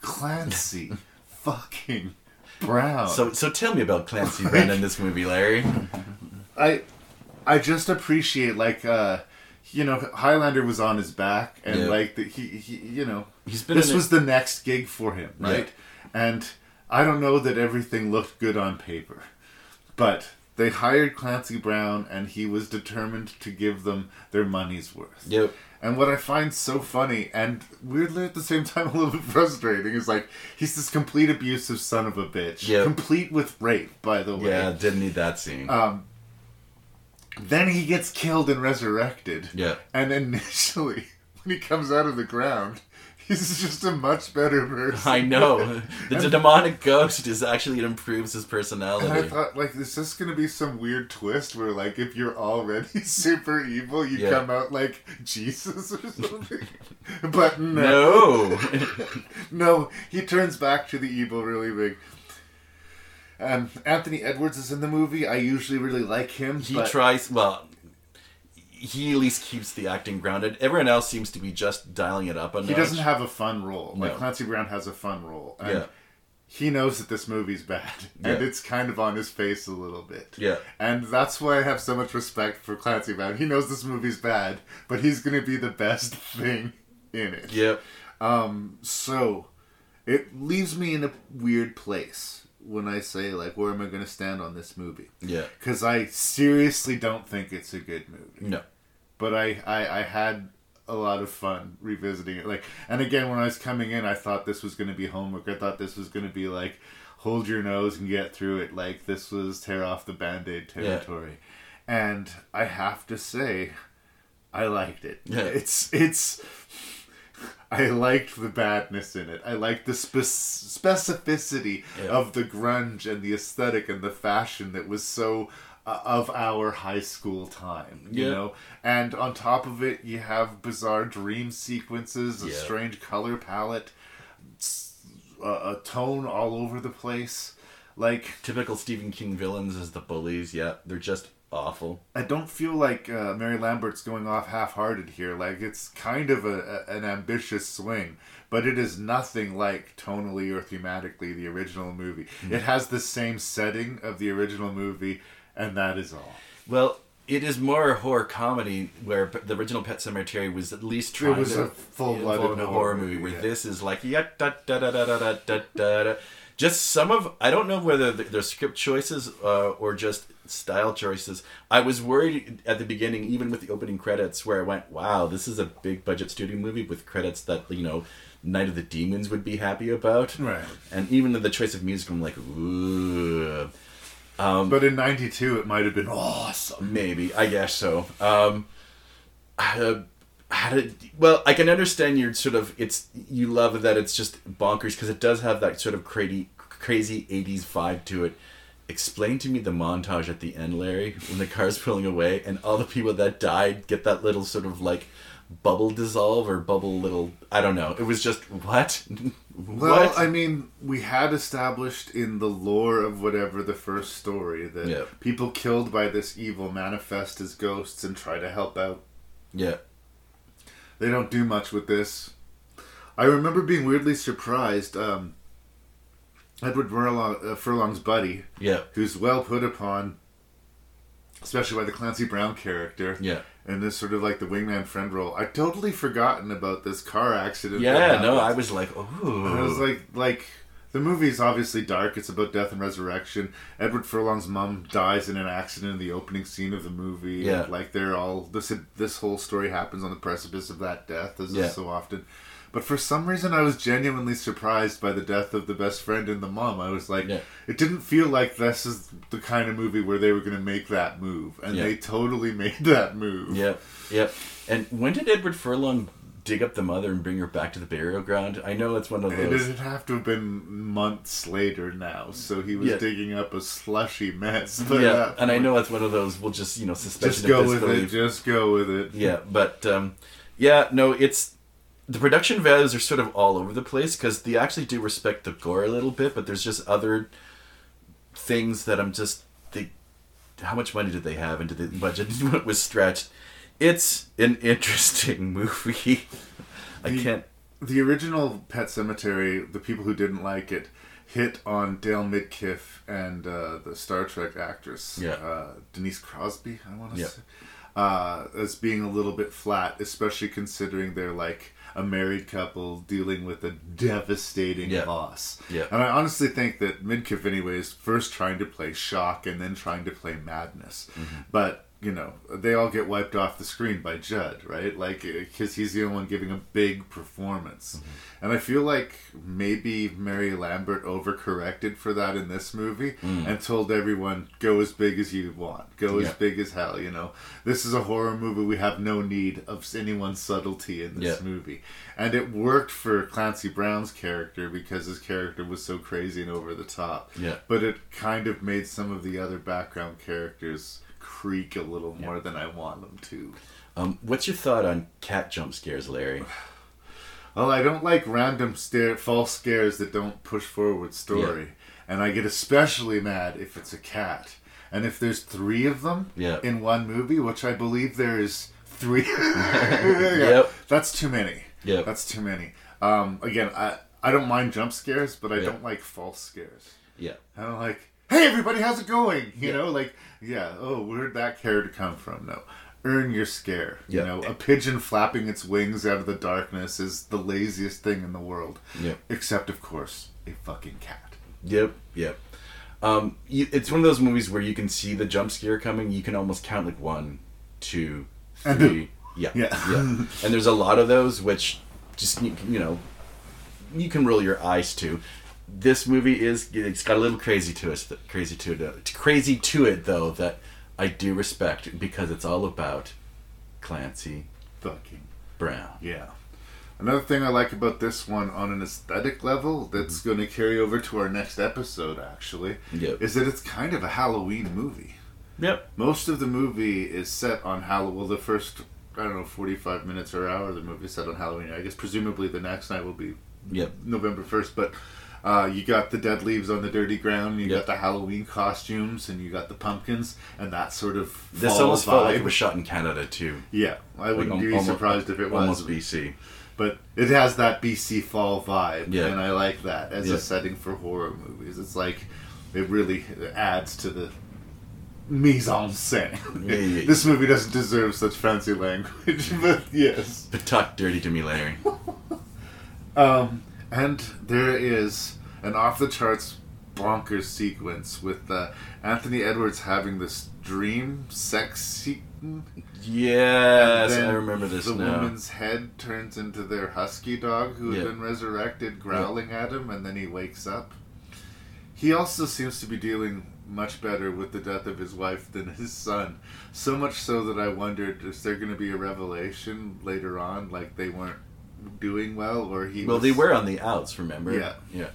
Clancy fucking Brown? So so tell me about Clancy Brown in this movie, Larry. I I just appreciate like uh you know Highlander was on his back and Yeah. like the, he, he you know He's been this was it- the next gig for him right and I don't know that everything looked good on paper but they hired Clancy Brown and he was determined to give them their money's worth Yep. And what I find so funny and weirdly at the same time a little bit frustrating is like he's this complete abusive son of a bitch Yep. complete with rape by the way Yeah, didn't need that scene. um, then he gets killed and resurrected. Yeah. And initially, when he comes out of the ground, he's just a much better person. I know. The, And- demonic ghost is actually it improves his And I thought, like, is this going to be some weird twist where, like, if you're already super evil, you Yeah. come out like Jesus or something? but no. No. no, he turns back to the evil really big. Um, Anthony Edwards is in the movie. I usually really like him. he but tries well he at least keeps the acting grounded. Everyone else seems to be just dialing it up a He notch. doesn't have a fun role. Like No. Clancy Brown has a fun role, and Yeah. he knows that this movie's bad, and Yeah. it's kind of on his face a little bit. Yeah. and that's why I have so much respect for Clancy Brown. He knows this movie's bad, but he's going to be the best thing in it. Yep. Um. So, it leaves me in a weird place when I say like, where am I going to stand on this movie? Yeah. Because I seriously don't think it's a good movie No. But I, I I had a lot of fun revisiting it. Like, and again, when I was coming in, I thought this was going to be homework. I thought this was going to be like, hold your nose and get through it. Like this was tear off the band-aid territory. And I have to say, I liked it. Yeah. It's it's. I liked the badness in it. I liked the spec- specificity Yeah. of the grunge and the aesthetic and the fashion that was so uh, of our high school time. You Yeah. know, and on top of it, you have bizarre dream sequences, a Yeah. strange color palette, a tone all over the place. Like Typical Stephen King villains as the bullies. Yeah, they're just awful. I don't feel like uh, Mary Lambert's going off half-hearted here. Like it's kind of a, a, an ambitious swing, but it is nothing like tonally or thematically the original movie. Hmm. It has the same setting of the original movie, and that is all. Well, it is more a horror comedy where the original Pet Sematary was at least trying it was to a full-blooded horror horror movie. movie, Where yeah. this is like yeah da da da da da da da da. Just some of I don't know whether the- they're script choices uh, or just style choices. I was worried at the beginning, even with the opening credits, where I went, "Wow, this is a big budget studio movie with credits that you know." Night of the Demons would be happy about, Right. And even the choice of music, I'm like, ooh. Um, But in '92, it might have been awesome. Maybe, I guess so. Um, uh, how well i can understand your sort of it's you love that it's just bonkers because it does have that sort of crazy crazy 80s vibe to it explain to me the montage at the end larry when the car's pulling away and all the people that died get that little sort of like bubble dissolve or bubble little i don't know it was just what Well, what I mean, we had established in the lore of whatever the first story that Yeah. people killed by this evil manifest as ghosts and try to help out. yeah They don't do much with this. I remember being weirdly surprised. Um, Edward Furlong, uh, Furlong's buddy, yeah who's well put upon, especially by the Clancy Brown character, yeah and this sort of like the wingman friend role. I'd totally forgotten about this car accident. yeah no i was like oh I was like, like the movie's obviously dark. It's about death and resurrection. Edward Furlong's mom dies in an accident in the opening scene of the movie. Yeah. and, like they're all this. This whole story happens on the precipice of that death, as Yeah. so often. But for some reason, I was genuinely surprised by the death of the best friend and the mom. I was like, Yeah. it didn't feel like this is the kind of movie where they were going to make that move, and Yeah. they totally made that move. Yep, yep. And when did Edward Furlong dig up the mother and bring her back to the burial ground? I know it's one of those. It would have to have been months later now, so he was Yeah. digging up a slushy mess. Yeah, and I know it's one of those. We'll just you know suspension just go with it. Just go with it. Yeah, but um, yeah, no, it's the production values are sort of all over the place because they actually do respect the gore a little bit, but there's just other things that I'm just they. How much money did they have, and did the budget was stretched? It's an interesting movie. I The- can't. The original Pet Sematary, the people who didn't like it, hit on Dale Midkiff and uh, the Star Trek actress, Yeah. uh, Denise Crosby, I want to Yeah. say, uh, as being a little bit flat, especially considering they're like a married couple dealing with a devastating Yeah. loss. Yeah. And I honestly think that Midkiff, anyway, is first trying to play shock and then trying to play madness. Mm-hmm. But, you know, they all get wiped off the screen by Jud, right? Like, because he's the only one giving a big performance. Mm-hmm. And I feel like maybe Mary Lambert overcorrected for that in this movie and told everyone, go as big as you want, go as Mm. Big as hell, you know? This is a horror movie. We have no need of anyone's subtlety in this Yeah. movie. And it worked for Clancy Brown's character because his character was so crazy and over the top. Yeah. But it kind of made some of the other background characters creak a little more than I want them to. Um, what's your thought on cat jump scares, Larry? Well, I don't like random stare, false scares that don't push forward story. And I get especially mad if it's a cat. And if there's three of them Yeah. in one movie, which I believe there is three. Yep. That's too many. Yeah, That's too many. Um, again, I, I don't mind jump scares, but I Yeah. don't like false scares. Yeah. I don't like, hey everybody, how's it going? You Yeah. know, like, yeah, oh, where'd that character come from? No. Earn your scare. Yeah. You know, a pigeon flapping its wings out of the darkness is the laziest thing in the world. Yep. Except, of course, a fucking cat. Yep, yep. Um, you, it's one of those movies where you can see the jump scare coming. You can almost count like one, two, And- Yeah, Yeah. yeah. And there's a lot of those which just you, you know you can roll your eyes to. This movie is it's got a little crazy to us, crazy to it, crazy to it though that I do respect because it's all about Clancy Fucking. Brown. Yeah. Another thing I like about this one on an aesthetic level that's mm-hmm. going to carry over to our next episode, actually, Yep. is that it's kind of a Halloween movie. Yep. Most of the movie is set on Halloween. Well, the first, I don't know, 45 minutes or hour of the movie is set on Halloween. I guess presumably the next night will be Yep. November 1st, but uh, you got the dead leaves on the dirty ground, you Yep. got the Halloween costumes, and you got the pumpkins, and that sort of This fall almost felt like vibe. it was shot in Canada too. Yeah, I wouldn't Like, be almo- surprised if it was. almost BC. But it has that BC fall vibe, Yeah. and I like that as Yeah. a setting for horror movies. It's like it really adds to the mise en scène. Yeah, yeah, yeah. this movie doesn't deserve such fancy language, but yes. But talk dirty to me, Larry. Um, and there is an off the charts bonkers sequence with uh, Anthony Edwards having this dream sex sequence. Yes, I remember this The now. woman's head turns into their husky dog who had been resurrected, growling at him, and then he wakes up. He also seems to be dealing much better with the death of his wife than his son. So much so that I wondered is there going to be a revelation later on, like they weren't doing well, or he. Well, was, they were on the outs, remember? Yeah. Yeah.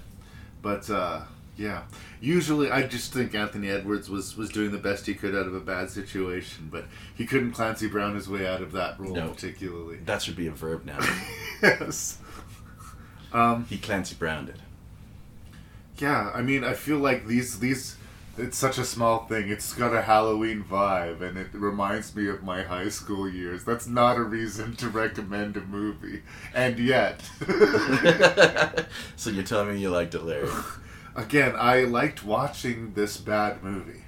But uh, yeah, usually I just think Anthony Edwards was was doing the best he could out of a bad situation, but he couldn't Clancy Brown his way out of that role No. particularly. That should be a verb now. yes. Um, he Clancy Browned it. Yeah, I mean, I feel like these these it's such a small thing. It's got a Halloween vibe, and it reminds me of my high school years. That's not a reason to recommend a movie, and yet, so you're telling me you liked it, Larry? again, I liked watching this bad movie,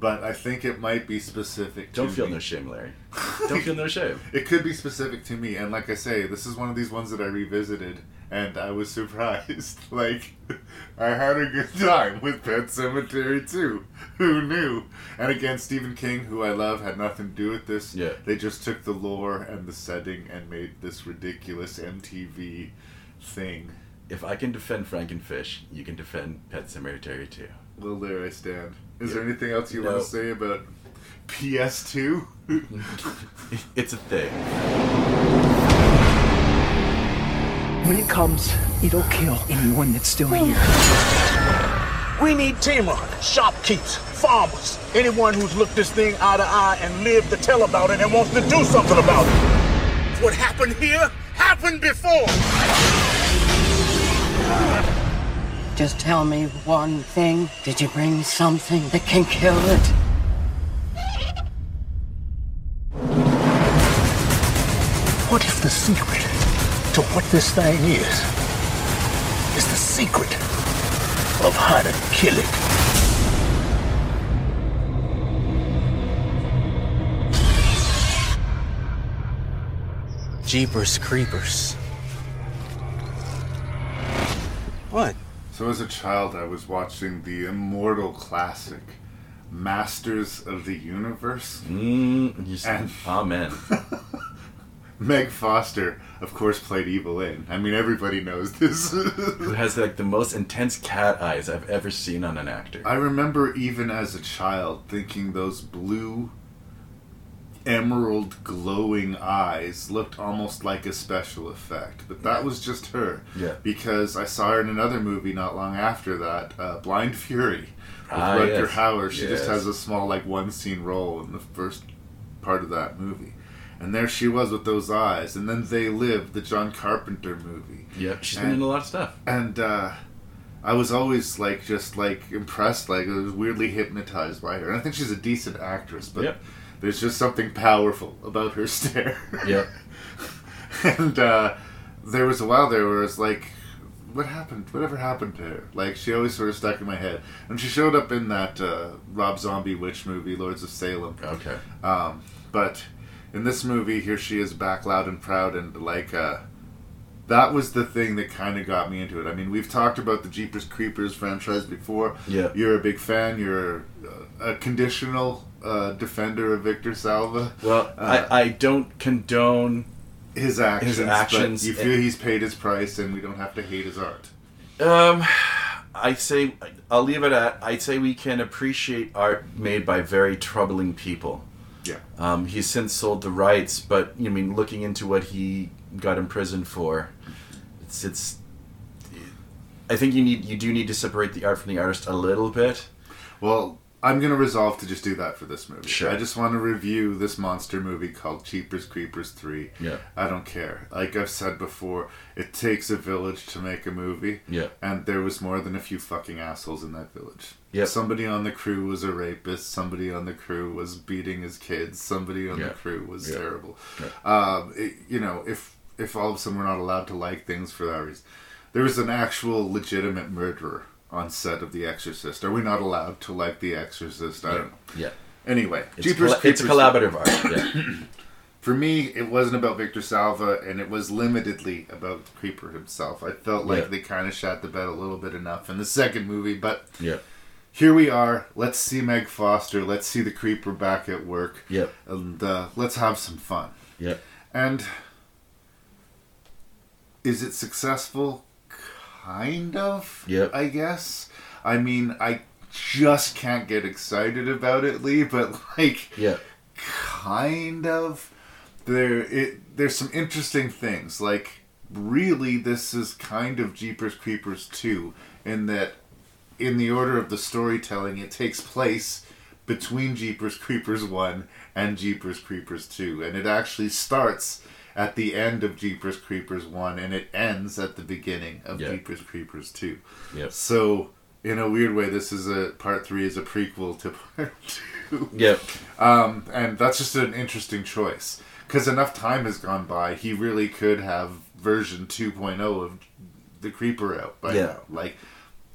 but I think it might be specific. Don't feel me. no shame, Larry. Don't feel no shame. It could be specific to me, and like I say, this is one of these ones that I revisited, and I was surprised. like, I had a good time with Pet Sematary too. Who knew? And again, Stephen King, who I love, had nothing to do with this. Yeah. They just took the lore and the setting and made this ridiculous MTV thing. If I can defend Frankenfish, you can defend Pet Sematary too. Well, there I stand. Is Yeah. there anything else you No. want to say about PS2? It's a thing. When it comes, it'll kill anyone that's still here. We need timber, shopkeepers, farmers, anyone who's looked this thing eye to eye and lived to tell about it and wants to do something about it. What happened here happened before. Just tell me one thing. Did you bring something that can kill it? What if the secret to what this thing is is the secret of how to kill it? Jeepers Creepers. What? So as a child, I was watching the immortal classic, Masters of the Universe. Mm, And- amen. Meg Foster, of course, played Evil-Lyn. I mean, everybody knows this. Who has like the most intense cat eyes I've ever seen on an actor. I remember even as a child thinking those blue, emerald glowing eyes looked almost like a special effect. But that was just her. Yeah. Because I saw her in another movie not long after that, uh, Blind Fury, with Ah, Rutger yes. Hauer. She just has a small, like, one scene role in the first part of that movie. And there she was with those eyes. And then They Live, the John Carpenter movie. Yeah, she's been in a lot of stuff. and uh, I was always like just like impressed, like I was weirdly hypnotized by her. And I think she's a decent actress, but Yep. there's just something powerful about her stare. Yep. and uh, there was a while there where it's like, what happened? Whatever happened to her? Like she always sort of stuck in my head. And she showed up in that uh, Rob Zombie witch movie, Lords of Salem. Okay. Um, but in this movie, here she is back loud and proud, and like uh, that was the thing that kind of got me into it. I mean, we've talked about the Jeepers Creepers franchise before. Yeah. You're a big fan. You're a, a conditional uh, defender of Victor Salva. Well, Uh, I, I don't condone his actions. his actions. But you feel he's paid his price, and we don't have to hate his art. Um, I say I'll leave it at. I'd say we can appreciate art made by very troubling people. Yeah. Um, he's since sold the rights, but I mean, looking into what he got imprisoned for, it's it's. I think you need you do need to separate the art from the artist a little bit. Well, I'm gonna resolve to just do that for this movie. Sure. I just want to review this monster movie called Jeepers Creepers Three. Yeah. I don't care. Like I've said before, it takes a village to make a movie. Yeah. And there was more than a few fucking assholes in that village. Yeah. Somebody on the crew was a rapist. Somebody on the crew was beating his kids. Somebody on Yeah. the crew was Yeah. terrible. Yeah. Um, it- you know, if if all of a sudden we're not allowed to like things for that reason, there was an actual legitimate murderer on set of The Exorcist. Are we not allowed to like The Exorcist? I don't know. Yeah. Anyway, It's, Jeepers colla- it's a collaborative art. Yeah. For me, it wasn't about Victor Salva, and it was limitedly about the Creeper himself. I felt like Yeah. they kind of shot the bed a little bit enough in the second movie, but yeah. here we are. Let's see Meg Foster. Let's see the Creeper back at work. Yeah. And uh, let's have some fun. Yeah. And is it successful? Kind of. Yep. I guess. I mean, I just can't get excited about it, Lee. But like, Yeah. kind of. There, it there's some interesting things. Like, really, this is kind of Jeepers Creepers two, in that, in the order of the storytelling, it takes place between Jeepers Creepers one and Jeepers Creepers two, and it actually starts at the end of Jeepers Creepers one, and it ends at the beginning of Yeah. Jeepers Creepers two. Yep. So, in a weird way, this is a part three is a prequel to part two. Yep. Um, and that's just an interesting choice because enough time has gone by. He really could have version 2.0 of the Creeper out by Yeah. now. Like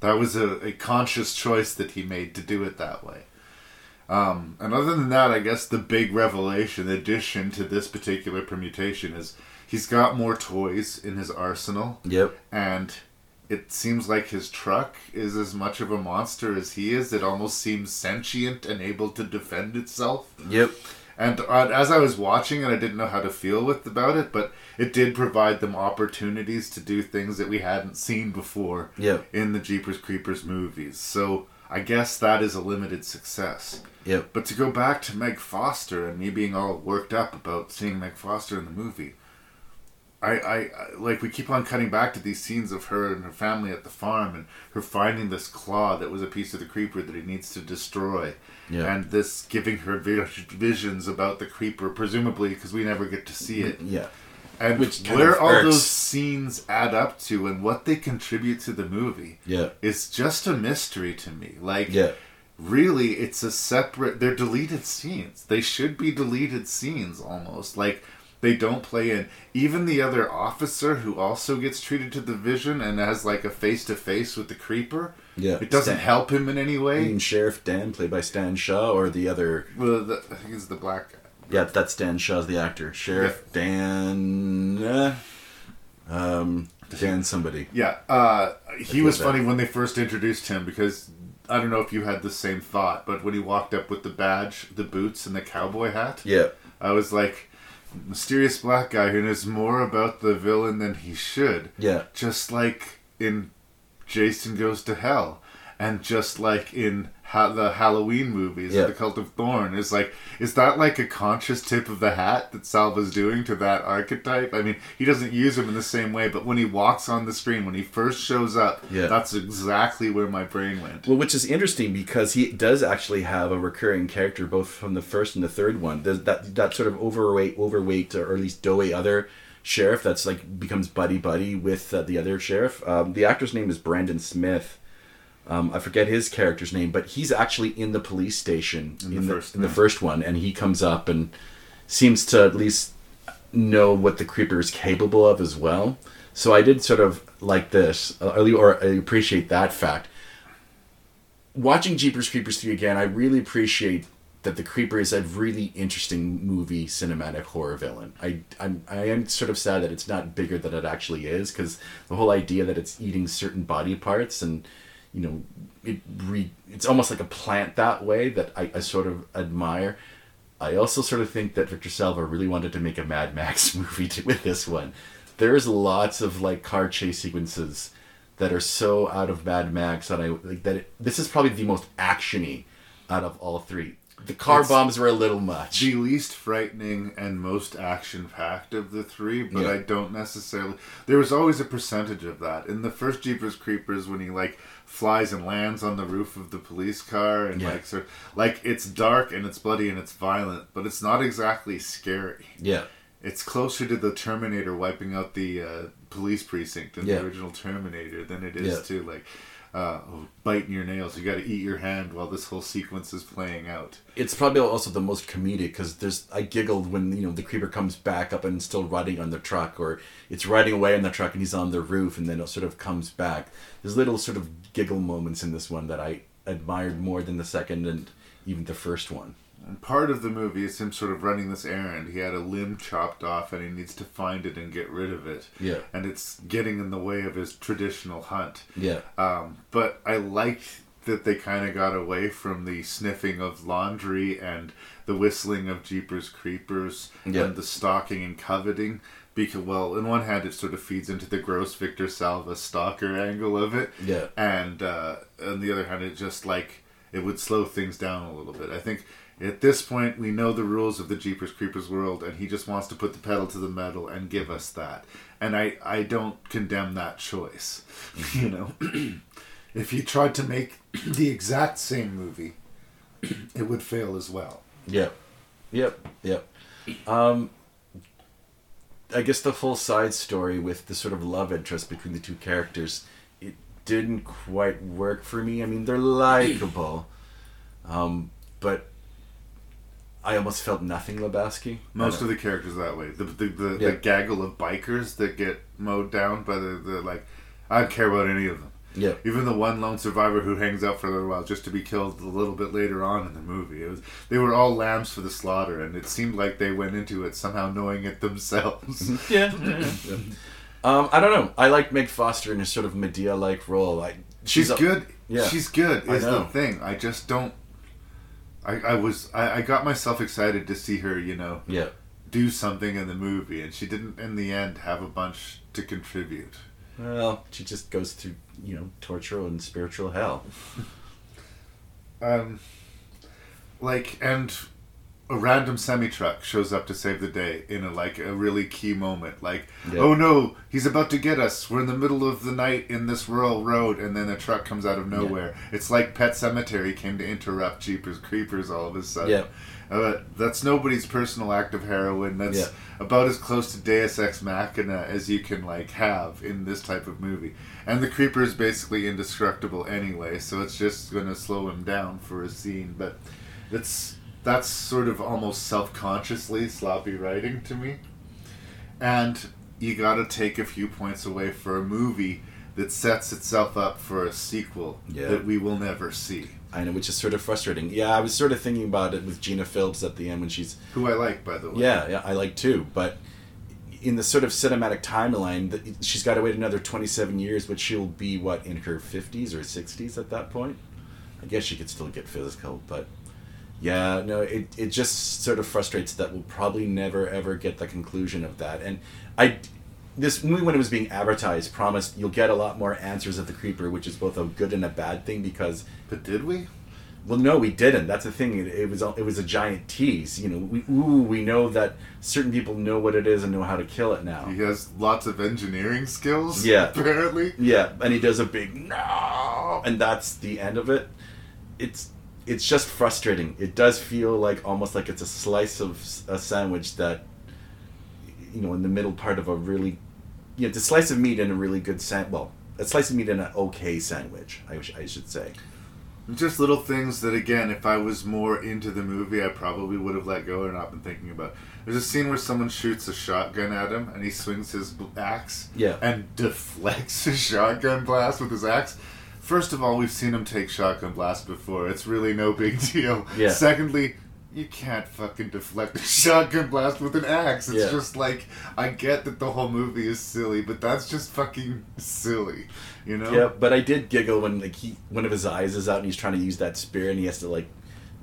that was a, a conscious choice that he made to do it that way. Um, and other than that, I guess the big revelation, addition to this particular permutation, is he's got more toys in his arsenal. Yep. And it seems like his truck is as much of a monster as he is. It almost seems sentient and able to defend itself. Yep. And uh, as I was watching it, I didn't know how to feel with about it, but it did provide them opportunities to do things that we hadn't seen before Yep. in the Jeepers Creepers movies. So I guess that is a limited success. Yep. But to go back to Meg Foster and me being all worked up about seeing Meg Foster in the movie, I, I, I like we keep on cutting back to these scenes of her and her family at the farm and her finding this claw that was a piece of the creeper that he needs to destroy, Yeah. and this giving her visions about the creeper, presumably because we never get to see it. Yeah. And Which where all irks. those scenes add up to and what they contribute to the movie Yeah. is just a mystery to me. Like, Yeah. really, it's a separate. They're deleted scenes. They should be deleted scenes almost. Like, they don't play in. Even the other officer who also gets treated to the vision and has like a face to face with the creeper. Yeah. It doesn't Stan- help him in any way. mean Sheriff Dan, played by Stan Shaw, or the other? Well, the, I think it's the black guy. Yeah, that's Dan Shaw's the actor. Sheriff Dan. Uh, um, Dan somebody. Yeah, uh, he was funny when they first introduced him because I don't know if you had the same thought, but when he walked up with the badge, the boots, and the cowboy hat, Yeah. I was like, mysterious black guy who knows more about the villain than he should. Yeah. Just like in Jason Goes to Hell, and just like in ha- the Halloween movies, Yeah. The Cult of Thorn, is like, is that like a conscious tip of the hat that Salva's doing to that archetype? I mean, he doesn't use him in the same way, but when he walks on the screen, when he first shows up, Yeah. that's exactly where my brain went. Well, which is interesting because he does actually have a recurring character both from the first and the third one. There's that that sort of overweight, overweight, or at least doughy other sheriff that's like becomes buddy buddy with uh, the other sheriff. Um, the actor's name is Brandon Smith. Um, I forget his character's name, but he's actually in the police station In the in, the, first in the one. first one, and he comes up and seems to at least know what the creeper is capable of as well. So I did sort of like this, uh, or I appreciate that fact watching Jeepers Creepers 3 again, I really appreciate that the Creeper is a really interesting movie cinematic horror villain. I I'm, I am sort of sad that it's not bigger than it actually is because the whole idea that it's eating certain body parts and you know it re, it's almost like a plant that way that I, I sort of admire. I also sort of think that Victor Salva really wanted to make a Mad Max movie to, with this one. There's lots of like car chase sequences that are so out of Mad Max that I like that. It, this is probably the most actiony out of all three. The car It's bombs were a little much. The least frightening and most action packed of the three, but Yeah. I don't necessarily. There was always a percentage of that. In the first Jeepers Creepers, when he like flies and lands on the roof of the police car, and Yeah. like sort like it's dark and it's bloody and it's violent, but it's not exactly scary. Yeah. It's closer to the Terminator wiping out the uh, police precinct in Yeah. the original Terminator than it is Yeah. to like uh, biting your nails. You got to eat your hand while this whole sequence is playing out. It's probably also the most comedic because there's I giggled when you know the creeper comes back up and still riding on the truck, or it's riding away on the truck and he's on the roof and then it sort of comes back. There's little sort of giggle moments in this one that I admired more than the second and even the first one. And part of the movie is him sort of running this errand. He had a limb chopped off and he needs to find it and get rid of it. Yeah. And it's getting in the way of his traditional hunt. Yeah. Um, but I like that they kind of got away from the sniffing of laundry and the whistling of Jeepers Creepers Yeah. and the stalking and coveting. Because, well, in one hand, it sort of feeds into the gross Victor Salva stalker angle of it. Yeah. And uh, on the other hand, it just like it would slow things down a little bit. I think at this point we know the rules of the Jeepers Creepers world, and he just wants to put the pedal to the metal and give us that. And I I don't condemn that choice. you know, if he tried to make the exact same movie, it would fail as well. Yep. Yep. Yep. Um, I guess the full side story with the sort of love interest between the two characters, it didn't quite work for me. I mean, they're likable, um, but I almost felt nothing Lebowski. Most of the characters that way. The the, the, Yeah. the gaggle of bikers that get mowed down by the, the like I don't care about any of them. Yeah. Even the one lone survivor who hangs out for a little while just to be killed a little bit later on in the movie. It was they were all lambs for the slaughter and it seemed like they went into it somehow knowing it themselves. yeah. yeah. Um, I don't know. I like Meg Foster in a sort of Medea like role. I, She's a- good. Yeah. She's good I is the know. thing. I just don't I, I was I, I got myself excited to see her, you know, Yeah. do something in the movie and she didn't in the end have a bunch to contribute. Well, she just goes through, you know, torture and spiritual hell. Um, like, and a random semi truck shows up to save the day in a like a really key moment. Like, Yeah. oh no, he's about to get us. We're in the middle of the night in this rural road, and then a truck comes out of nowhere. It's like Pet Sematary came to interrupt Jeepers Creepers all of a sudden. Yeah. Uh, that's nobody's personal act of heroin. That's Yeah. about as close to Deus Ex Machina as you can like have in this type of movie. And the creeper is basically indestructible anyway, so it's just going to slow him down for a scene. But it's that's sort of almost self-consciously sloppy writing to me. And you got to take a few points away for a movie that sets itself up for a sequel Yeah. that we will never see. I know, which is sort of frustrating. Yeah, I was sort of thinking about it with Gina Phillips at the end when she's. Who I like, by the way. Yeah, yeah, I like too. But in the sort of cinematic timeline, she's got to wait another 27 years, but she'll be, what, in her 50s or 60s at that point? I guess she could still get physical, but. Yeah, no, it, it just sort of frustrates that we'll probably never ever get the conclusion of that. And I, this movie when it was being advertised promised you'll get a lot more answers of the creeper, which is both a good and a bad thing because. But did we? Well, no, we didn't. That's the thing. It, it was a- it was a giant tease. You know, we ooh, we know that certain people know what it is and know how to kill it now. He has lots of engineering skills. Yeah. Apparently. Yeah, and he does a big no, and that's the end of it. It's it's just frustrating. It does feel like almost like it's a slice of a sandwich that you know in the middle part of a really you know it's a slice of meat in a really good sand well a slice of meat in an okay sandwich I, sh- I should say Just little things that, again, if I was more into the movie, I probably would have let go or not been thinking about. There's a scene where someone shoots a shotgun at him and he swings his axe Yeah. and deflects his shotgun blast with his axe. First of all, we've seen him take shotgun blasts before. It's really no big deal. Yeah. Secondly, you can't fucking deflect a shotgun blast with an axe. It's Yeah. just like I get that the whole movie is silly, but that's just fucking silly, you know? Yeah, but I did giggle when like he one of his eyes is out and he's trying to use that spear and he has to like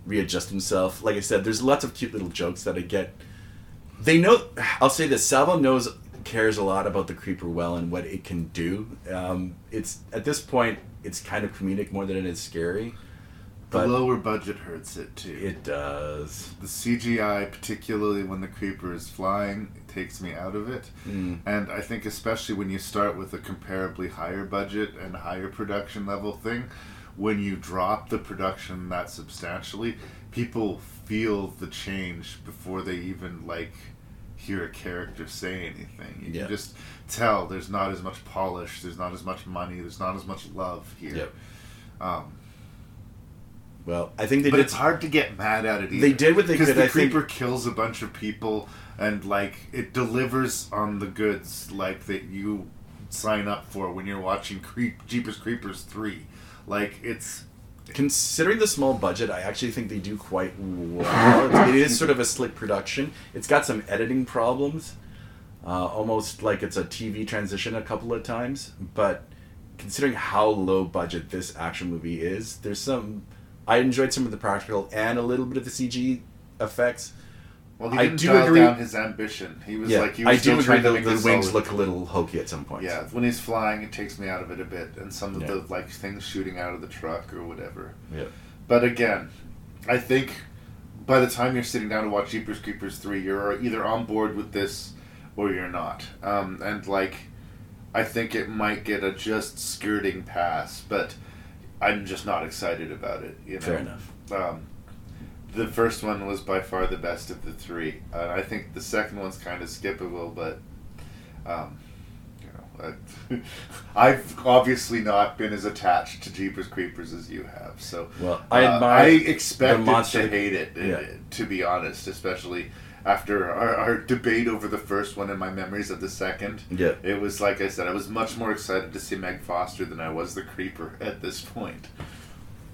readjust himself. Like I said, there's lots of cute little jokes that I get. They know. I'll say this: Salva knows cares a lot about the creeper well and what it can do. Um, it's at this point, it's kind of comedic more than it is scary. The lower budget hurts it too. it does. The CGI, particularly when the creeper is flying, takes me out of it. Mm. And I think especially when you start with a comparably higher budget and higher production level thing, when you drop the production that substantially, people feel the change before they even like hear a character say anything. You Yeah. can just tell there's not as much polish, there's not as much money, there's not as much love here. Yep. Um, Well, I think they but did. it's hard to get mad at it. Either. They did what they because could, the I think- creeper kills a bunch of people, and like it delivers on the goods like that you sign up for when you're watching Creep Jeepers Creepers three. Like it's Considering the small budget, I actually think they do quite well. It is sort of a slick production. It's got some editing problems, uh, almost like it's a TV transition a couple of times. But considering how low budget this action movie is, there's some. I enjoyed some of the practical and a little bit of the CG effects. well, he I didn't do dial agree- down his ambition. He was yeah, like he was I do agree trying to the, make the wings solid. look a little hokey at some points. Yeah, when he's flying, it takes me out of it a bit, and some of Yeah. the like things shooting out of the truck or whatever. Yeah. but again, I think by the time you're sitting down to watch Jeepers Creepers three, you're either on board with this or you're not. Um, and like, I think it might get a just skirting pass, but I'm just not excited about it. You know? Fair enough. Um, the first one was by far the best of the three. and I think the second one's kind of skippable, but um, you know, I, I've obviously not been as attached to Jeepers Creepers as you have. So Well, I uh, I the expected to hate it. Yeah. To be honest, especially after our, our debate over the first one and my memories of the second. Yeah. It was like I said, I was much more excited to see Meg Foster than I was the Creeper at this point.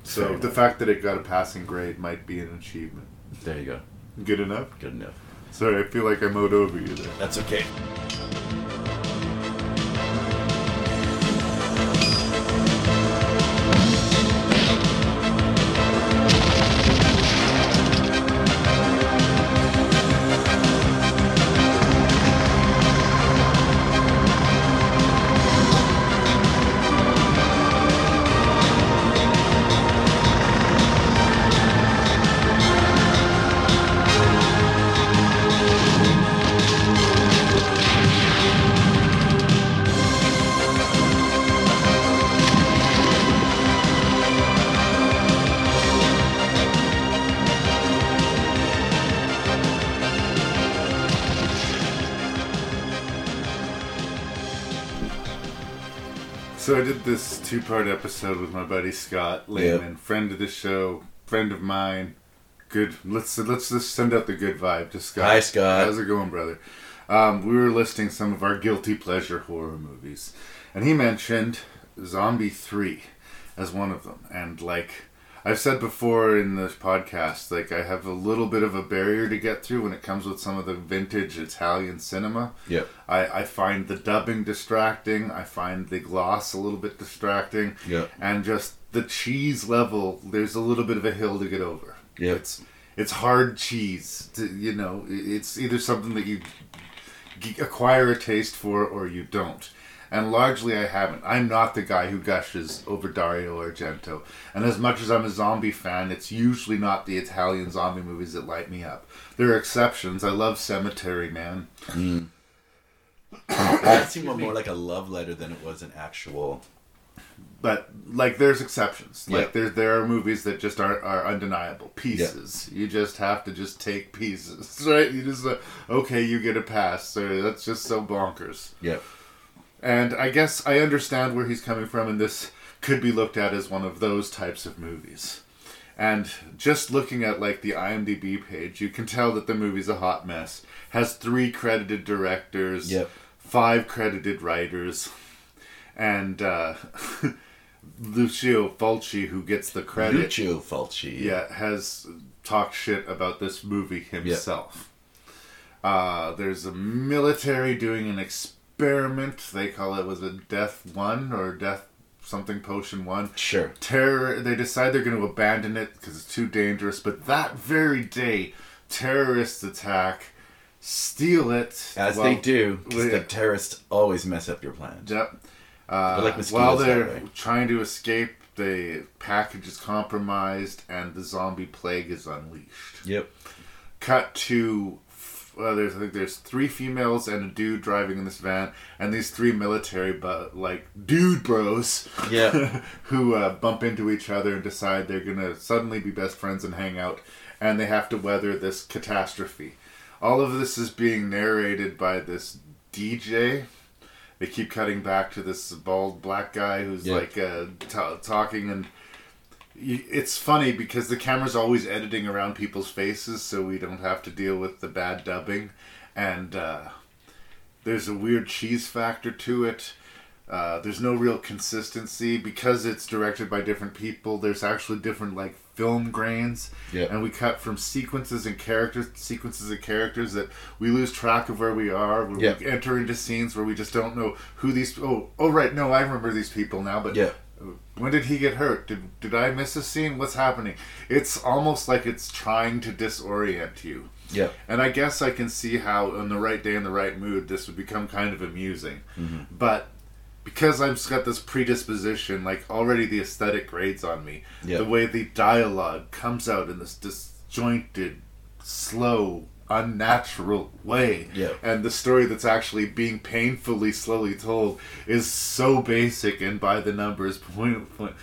So Fair the enough. fact that it got a passing grade might be an achievement. There you go. Good enough? Good enough. Sorry, I feel like I mowed over you there. That's okay. So I did this two-part episode with my buddy Scott Lehman, friend of the show, friend of mine. Good. Let's let's just send out the good vibe to Scott. Hi, Scott. How's it going, brother? Um, we were listing some of our guilty pleasure horror movies, and he mentioned Zombie Three as one of them. And like I've said before in this podcast, like I have a little bit of a barrier to get through when it comes with some of the vintage Italian cinema. Yeah. I, I find the dubbing distracting. I find the gloss a little bit distracting. Yeah. And just the cheese level, there's a little bit of a hill to get over. Yeah. It's it's hard cheese. To, you know, it's either something that you acquire a taste for or you don't. And largely I haven't. I'm not the guy who gushes over Dario Argento. And as much as I'm a zombie fan, it's usually not the Italian zombie movies that light me up. There are exceptions. I love Cemetery Man. Mm. That seemed more like a love letter than it was an actual. but like there's exceptions like Yeah. there there are movies that just are, are undeniable pieces Yeah. you just have to just take pieces right you just uh, okay you get a pass so that's just so bonkers Yep. And i guess i understand where he's coming from and this could be looked at as one of those types of movies and just looking at like the imdb page you can tell that the movie's a hot mess has three credited directors Yep. five credited writers and uh, Lucio Fulci, who gets the credit, Lucio Fulci. yeah, has talked shit about this movie himself. Uh, there's a military doing an experiment. Experiment they call it was it Death One or Death something Potion One. Sure. Terror. They decide they're going to abandon it because it's too dangerous. But that very day, terrorists attack, steal it As well, they do, because the terrorists always mess up your plans. Yep. Uh, like while they're trying to escape, the package is compromised and the zombie plague is unleashed. Yep. Cut to uh, there's I think there's three females and a dude driving in this van, and these three military but like dude bros, Yeah. who uh, bump into each other and decide they're gonna suddenly be best friends and hang out, and they have to weather this catastrophe. All of this is being narrated by this DJ. They keep cutting back to this bald black guy who's Yeah. like uh, t- talking and it's funny because the camera's always editing around people's faces so we don't have to deal with the bad dubbing and uh, there's a weird cheese factor to it uh, there's no real consistency because it's directed by different people there's actually different like film grains Yeah. and we cut from sequences and characters sequences of characters that we lose track of where we are Yeah. we enter into scenes where we just don't know who these oh oh right no i remember these people now but Yeah. When did he get hurt? Did did I miss a scene? What's happening? It's almost like it's trying to disorient you. Yeah. And I guess I can see how on the right day in the right mood this would become kind of amusing. Mhm. But because I've got this predisposition, like already the aesthetic grades on me. Yeah. The way the dialogue comes out in this disjointed, slow, unnatural way. Yeah. And the story that's actually being painfully slowly told is so basic and by the numbers point point.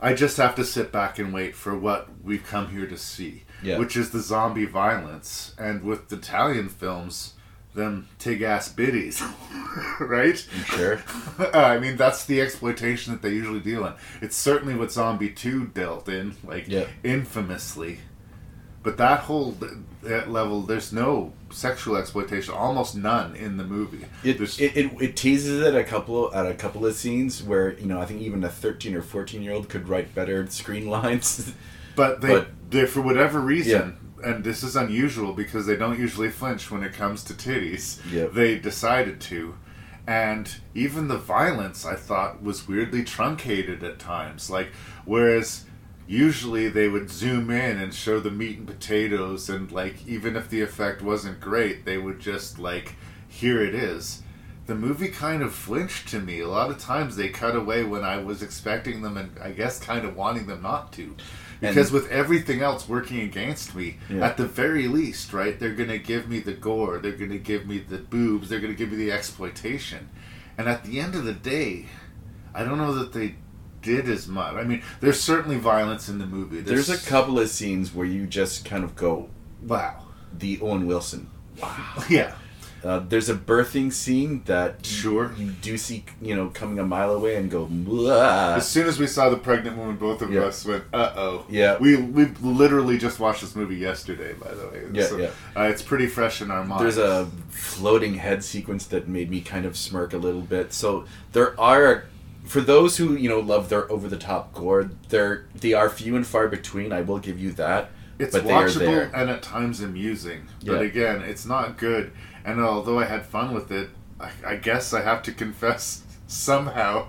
I just have to sit back and wait for what we've come here to see. Yeah. Which is the zombie violence. And with the Italian films, them tig ass biddies. right? Sure. I mean, that's the exploitation that they usually deal in. It's certainly what Zombie 2 dealt in, like, Yeah. infamously. But that whole that level, there's no sexual exploitation, almost none in the movie. It, it, it, it teases it a couple at a couple of scenes where you know I think even a thirteen or fourteen year old could write better screen lines. But they, But- they for whatever reason, and this is unusual because they don't usually flinch when it comes to titties. Yep. They decided to, and even the violence I thought was weirdly truncated at times. Like whereas usually they would zoom in and show the meat and potatoes, and like even if the effect wasn't great, they would just like here it is. The movie kind of flinched to me. A lot of times they cut away when I was expecting them and I guess kind of wanting them not to. Because with everything else working against me, Yeah. at the very least, right, they're going to give me the gore, they're going to give me the boobs, they're going to give me the exploitation. And at the end of the day, I don't know that they did as much. I mean, there's certainly violence in the movie. There's a couple of scenes where you just kind of go, Wow. the Owen Wilson. Wow. Yeah. Uh, there's a birthing scene that Sure. you do see, you know, coming a mile away and go, "Blah." As soon as we saw the pregnant woman, both of us went, "Uh oh." Yeah. We we literally just watched this movie yesterday, by the way. Yeah, yeah. Uh, it's pretty fresh in our minds. There's a floating head sequence that made me kind of smirk a little bit. So there are, for those who you know love their over the top gore, they're they are few and far between. I will give you that. It's but watchable there. and at times amusing. But Yeah. again, it's not good. And although I had fun with it, I, I guess I have to confess somehow,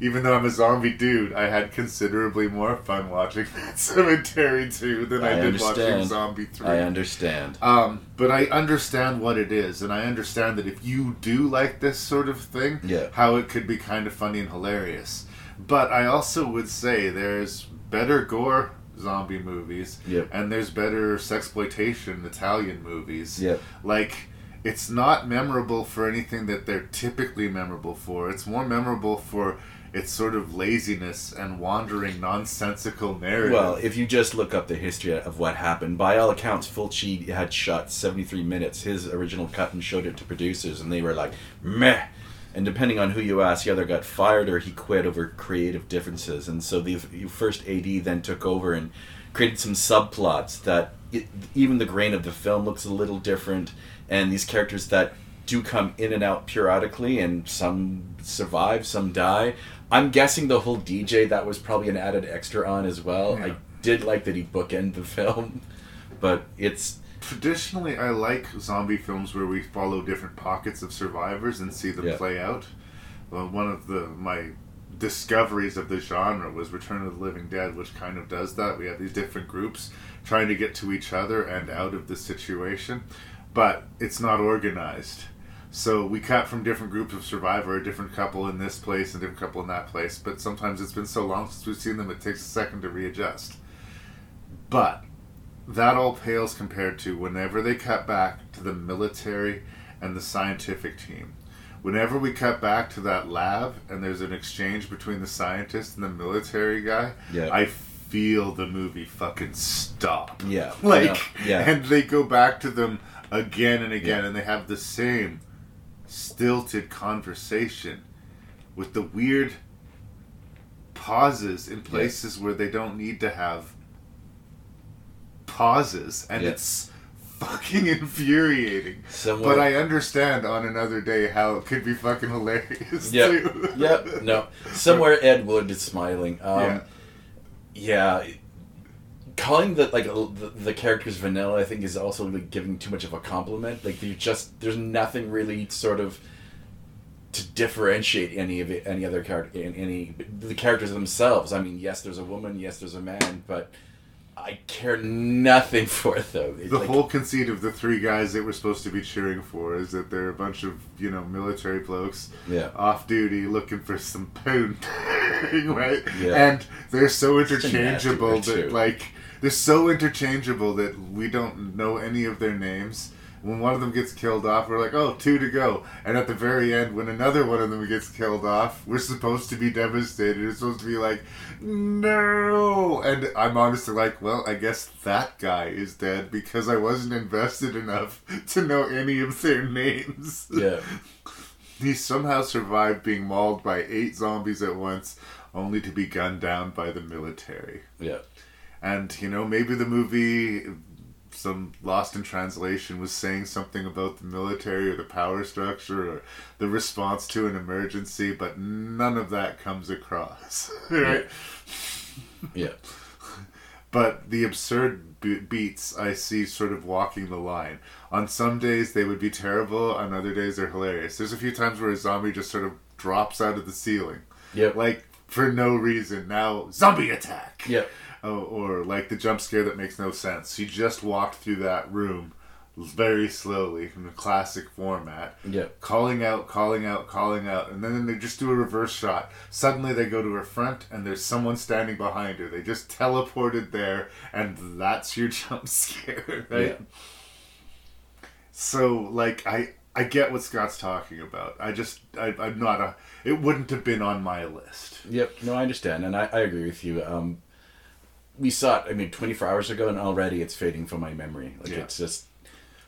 even though I'm a zombie dude, I had considerably more fun watching Sematary 2 than I, I did watching. Zombie 3. I understand. Um, but I understand what it is, and I understand that if you do like this sort of thing, Yeah. how it could be kind of funny and hilarious. But I also would say there's better gore zombie movies, Yep. and there's better sexploitation Italian movies. Yep. Like it's not memorable for anything that they're typically memorable for. It's more memorable for its sort of laziness and wandering nonsensical narrative. Well, if you just look up the history of what happened, by all accounts, Fulci had shot 73 minutes, his original cut, and showed it to producers, and they were like, meh. And depending on who you ask, he either got fired or he quit over creative differences. And so the first AD then took over and created some subplots that it, even the grain of the film looks a little different, and these characters that do come in and out periodically, and some survive, some die. I'm guessing the whole DJ that was probably an added extra on as well. Yeah. I did like that he bookend the film, but it's traditionally I like zombie films where we follow different pockets of survivors and see them Yeah. play out. Well, one of the my discoveries of the genre was Return of the Living Dead, which kind of does that. We have these different groups trying to get to each other and out of the situation, but it's not organized. So we cut from different groups of survivor, a different couple in this place, and a different couple in that place. But sometimes it's been so long since we've seen them, it takes a second to readjust. But that all pales compared to whenever they cut back to the military and the scientific team. Whenever we cut back to that lab and there's an exchange between the scientist and the military guy, Yeah. I feel the movie fucking stop. Yeah. Like, Yeah. Yeah. and they go back to them again and again, and they have the same stilted conversation with the weird pauses in places where they don't need to have pauses, and Yeah. it's fucking infuriating. Somewhere- But I understand on another day how it could be fucking hilarious yeah, too. yeah, no. Somewhere Ed Wood is smiling. Um, Yeah. yeah. Calling the like the, the characters vanilla, I think, is also like giving too much of a compliment. Like you just there's nothing really sort of to differentiate any of it, any other character, any the characters themselves. I mean, yes, there's a woman, yes, there's a man, but I care nothing for it though. It's The like- whole conceit of the three guys that we're supposed to be cheering for is that they're a bunch of you know military blokes, Yeah. off duty looking for some poon, right? Yeah. And they're so Such a nasty interchangeable that like they're so interchangeable that we don't know any of their names. When one of them gets killed off, we're like, oh, two to go. And at the very end, when another one of them gets killed off, we're supposed to be devastated. We're supposed to be like, no. And I'm honestly like, well, I guess that guy is dead because I wasn't invested enough to know any of their names. Yeah. He somehow survived being mauled by eight zombies at once, only to be gunned down by the military. Yeah. And, you know, maybe the movie, some lost in translation, was saying something about the military or the power structure or the response to an emergency, but none of that comes across. Right? Yeah. But the absurd be- beats I see sort of walking the line. On some days they would be terrible, on other days they're hilarious. There's a few times where a zombie just sort of drops out of the ceiling. Yep. Like, for no reason. Now, zombie attack! Yep. Oh, or like the jump scare that makes no sense. He just walked through that room very slowly in the classic format. Yep. Calling out, calling out, calling out, and then they just do a reverse shot. Suddenly they go to her front and there's someone standing behind her. They just teleported there and that's your jump scare, right? Yeah. So like I I get what Scott's talking about. I just I, I'm not a. It wouldn't have been on my list. Yep. No, I understand, and I, I agree with you. Um, we saw it. I mean, 24 hours ago, and already it's fading from my memory. Like Yeah. it's just.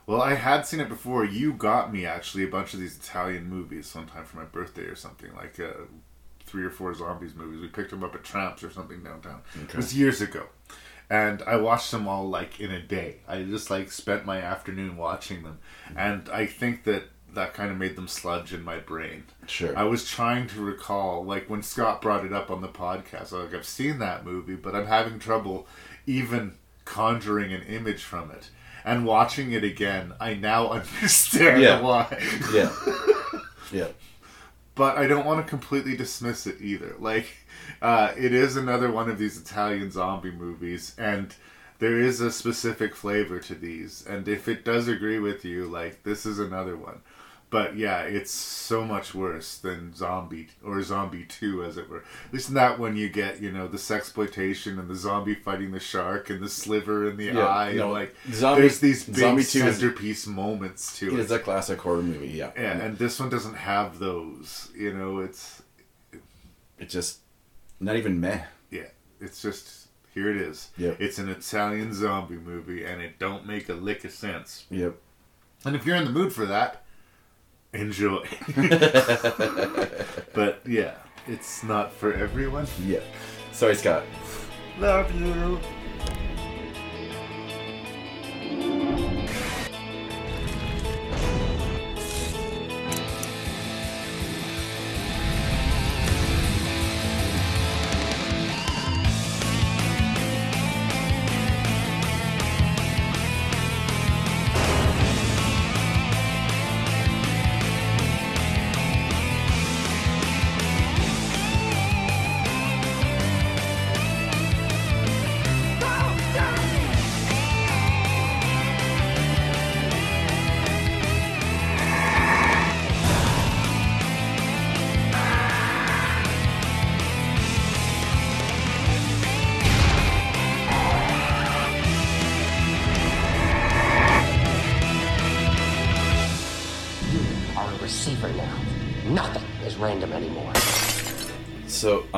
Well, I had seen it before. You got me actually a bunch of these Italian movies sometime for my birthday or something like uh, three or four zombies movies. We picked them up at Tramps or something downtown. It was years ago, and I watched them all like in a day. I just like spent my afternoon watching them, and I think that that kind of made them sludge in my brain. Sure. I was trying to recall, like when Scott brought it up on the podcast. Like, I've seen that movie, but I'm having trouble even conjuring an image from it. And watching it again, I now understand Yeah. why. Yeah. Yeah. But I don't want to completely dismiss it either. Like, uh, it is another one of these Italian zombie movies, and there is a specific flavor to these. And if it does agree with you, like, this is another one. But yeah, it's so much worse than Zombie or Zombie Two, as it were. At least in that one, you get you know the sexploitation and the zombie fighting the shark and the sliver in the Yeah, eye. no, and like Zombie- there's these big Zombie 2 is- centerpiece moments to It it. is a classic horror movie. Yeah. Yeah, and this one doesn't have those. You know, it's It's just not even meh. yeah, it's just here it is. Yep. It's an Italian zombie movie, and it don't make a lick of sense. Yep. And if you're in the mood for that, enjoy. but yeah, it's not for everyone. Yeah. Sorry, Scott. Love you.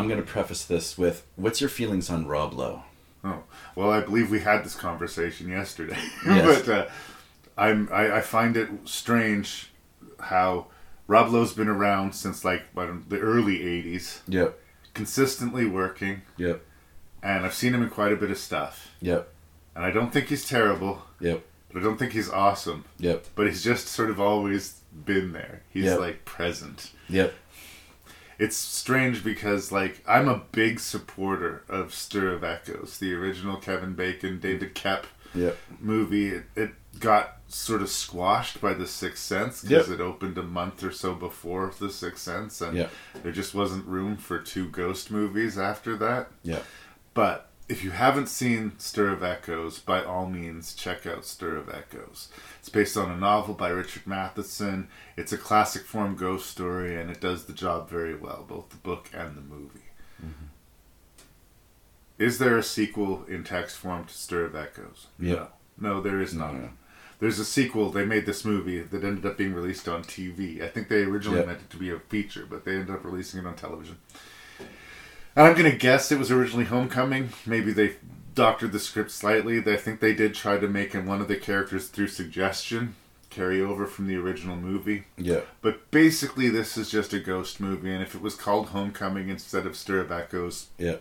I'm going to preface this with, what's your feelings on Rob Lowe? Oh well, I believe we had this conversation yesterday, Yes. but uh, I'm I, I find it strange how Rob Lowe's been around since like the early '80s. Yep. Consistently working. Yep. And I've seen him in quite a bit of stuff. Yep. And I don't think he's terrible. Yep. But I don't think he's awesome. Yep. But he's just sort of always been there. He's Yep. like present. Yep. It's strange because like I'm a big supporter of Stir of Echoes, the original Kevin Bacon, David Koepp Yep. movie. It, it got sort of squashed by The Sixth Sense because Yep. it opened a month or so before The Sixth Sense, and Yep. there just wasn't room for two ghost movies after that. Yep. But if you haven't seen Stir of Echoes, by all means check out Stir of Echoes. It's based on a novel by Richard Matheson. It's a classic form ghost story, and it does the job very well, both the book and the movie. Mm-hmm. Is there a sequel in text form to Stir of Echoes? Yeah. No, no there is not. No. There's a sequel. They made this movie that ended up being released on TV. I think they originally Yeah. meant it to be a feature, but they ended up releasing it on television. And I'm gonna guess it was originally Homecoming. Maybe they doctored the script slightly. I think they did try to make him one of the characters through suggestion carry over from the original movie. Yeah. But basically, this is just a ghost movie, and if it was called Homecoming instead of Stir of Echoes, Yeah.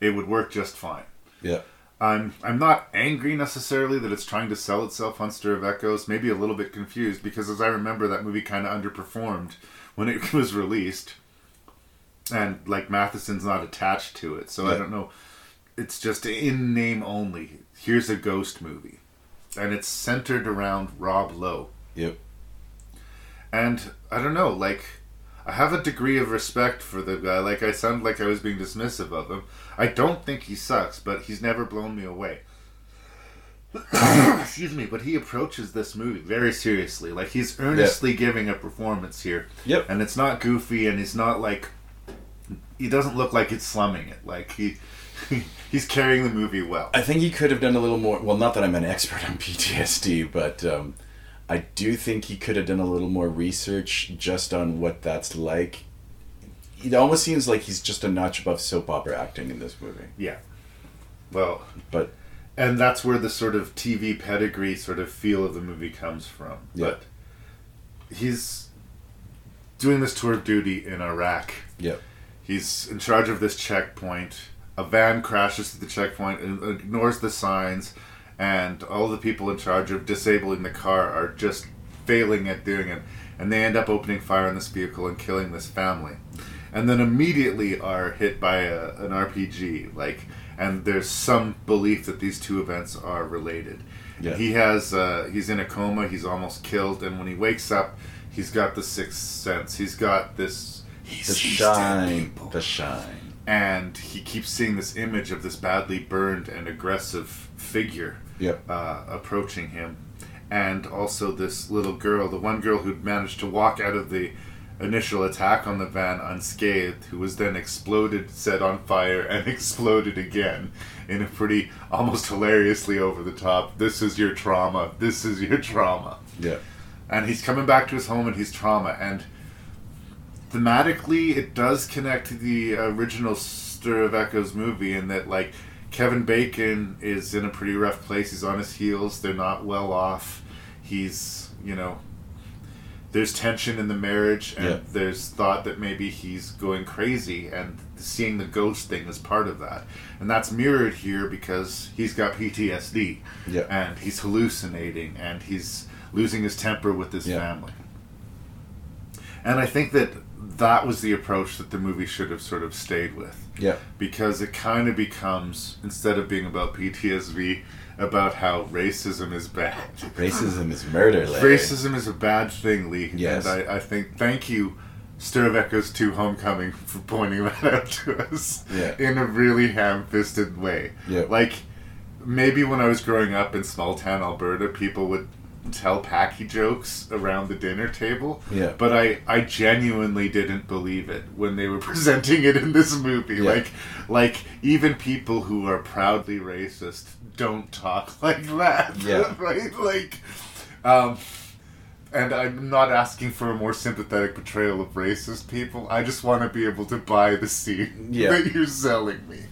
it would work just fine. Yeah. I'm I'm not angry necessarily that it's trying to sell itself on Stir of Echoes. Maybe a little bit confused because as I remember, that movie kind of underperformed when it was released, and like Matheson's not attached to it, so I don't know. It's just in name only. Here's a ghost movie, and it's centered around Rob Lowe. Yep. And I don't know, like I have a degree of respect for the guy. Like I sound like I was being dismissive of him. I don't think he sucks, but he's never blown me away. Excuse me, but he approaches this movie very seriously. Like he's earnestly giving a performance here. Yep. And it's not goofy and he's not like he doesn't look like he's slumming it. Like he he's carrying the movie well. I think he could have done a little more. Well, not that I'm an expert on PTSD, but um, I do think he could have done a little more research just on what that's like. It almost seems like he's just a notch above soap opera acting in this movie. Yeah. Well, But and that's where the sort of TV pedigree sort of feel of the movie comes from. Yeah. But he's doing this tour of duty in Iraq. yeah, He's in charge of this checkpoint. A van crashes at the checkpoint and ignores the signs, and all the people in charge of disabling the car are just failing at doing it. And they end up opening fire on this vehicle and killing this family. And then immediately are hit by a, an RPG. Like, and there's some belief that these two events are related. Yeah. He has uh, he's in a coma. He's almost killed, and when he wakes up, he's got the sixth sense. He's got this. He the sees dead shine, people the shine. and he keeps seeing this image of this badly burned and aggressive figure Yep. uh, approaching him, and also this little girl, the one girl who'd managed to walk out of the initial attack on the van unscathed, who was then exploded, set on fire, and exploded again in a pretty almost hilariously over the top. This is your trauma. This is your trauma. Yeah, And he's coming back to his home and he's trauma. And thematically, it does connect to the original Stir of Echoes movie in that, like, Kevin Bacon is in a pretty rough place. He's on his heels. They're not well off. He's, you know, there's tension in the marriage, and Yeah. there's thought that maybe he's going crazy, and seeing the ghost thing is part of that. And that's mirrored here because he's got PTSD, Yeah. and he's hallucinating, and he's losing his temper with his Yeah. family. And I think that that was the approach that the movie should have sort of stayed with yeah, because it kind of becomes instead of being about PTSD about how racism is bad. racism is murder. Larry. Racism is a bad thing, Lee. Yes. And I, I think thank you, Stir of Echoes 2 Homecoming, for pointing that out to us Yeah. in a really ham fisted way. Yeah. Like, maybe when I was growing up in small town Alberta, people would tell packy jokes around the dinner table. Yeah. But I, I genuinely didn't believe it when they were presenting it in this movie. Yeah. Like like even people who are proudly racist don't talk like that. Yeah. right? Like um and I'm not asking for a more sympathetic portrayal of racist people. I just want to be able to buy the scene Yeah. that you're selling me.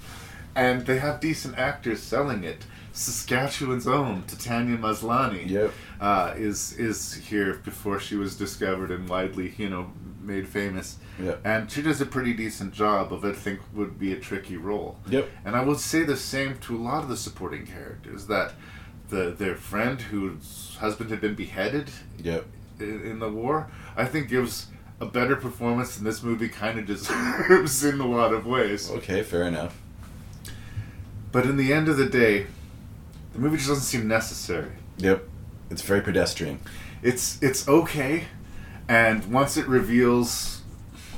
And they have decent actors selling it. Saskatchewan's own Tatiana Maslany Yep. uh, is is here before she was discovered and widely, you know, made famous. Yeah. And she does a pretty decent job of, I think, would be a tricky role. Yep. And I would say the same to a lot of the supporting characters that the their friend whose husband had been beheaded Yep. in, in the war, I think gives a better performance than this movie kind of deserves in a lot of ways. Okay, fair enough. But in the end of the day, the movie just doesn't seem necessary. Yep. It's very pedestrian. It's it's okay, and once it reveals,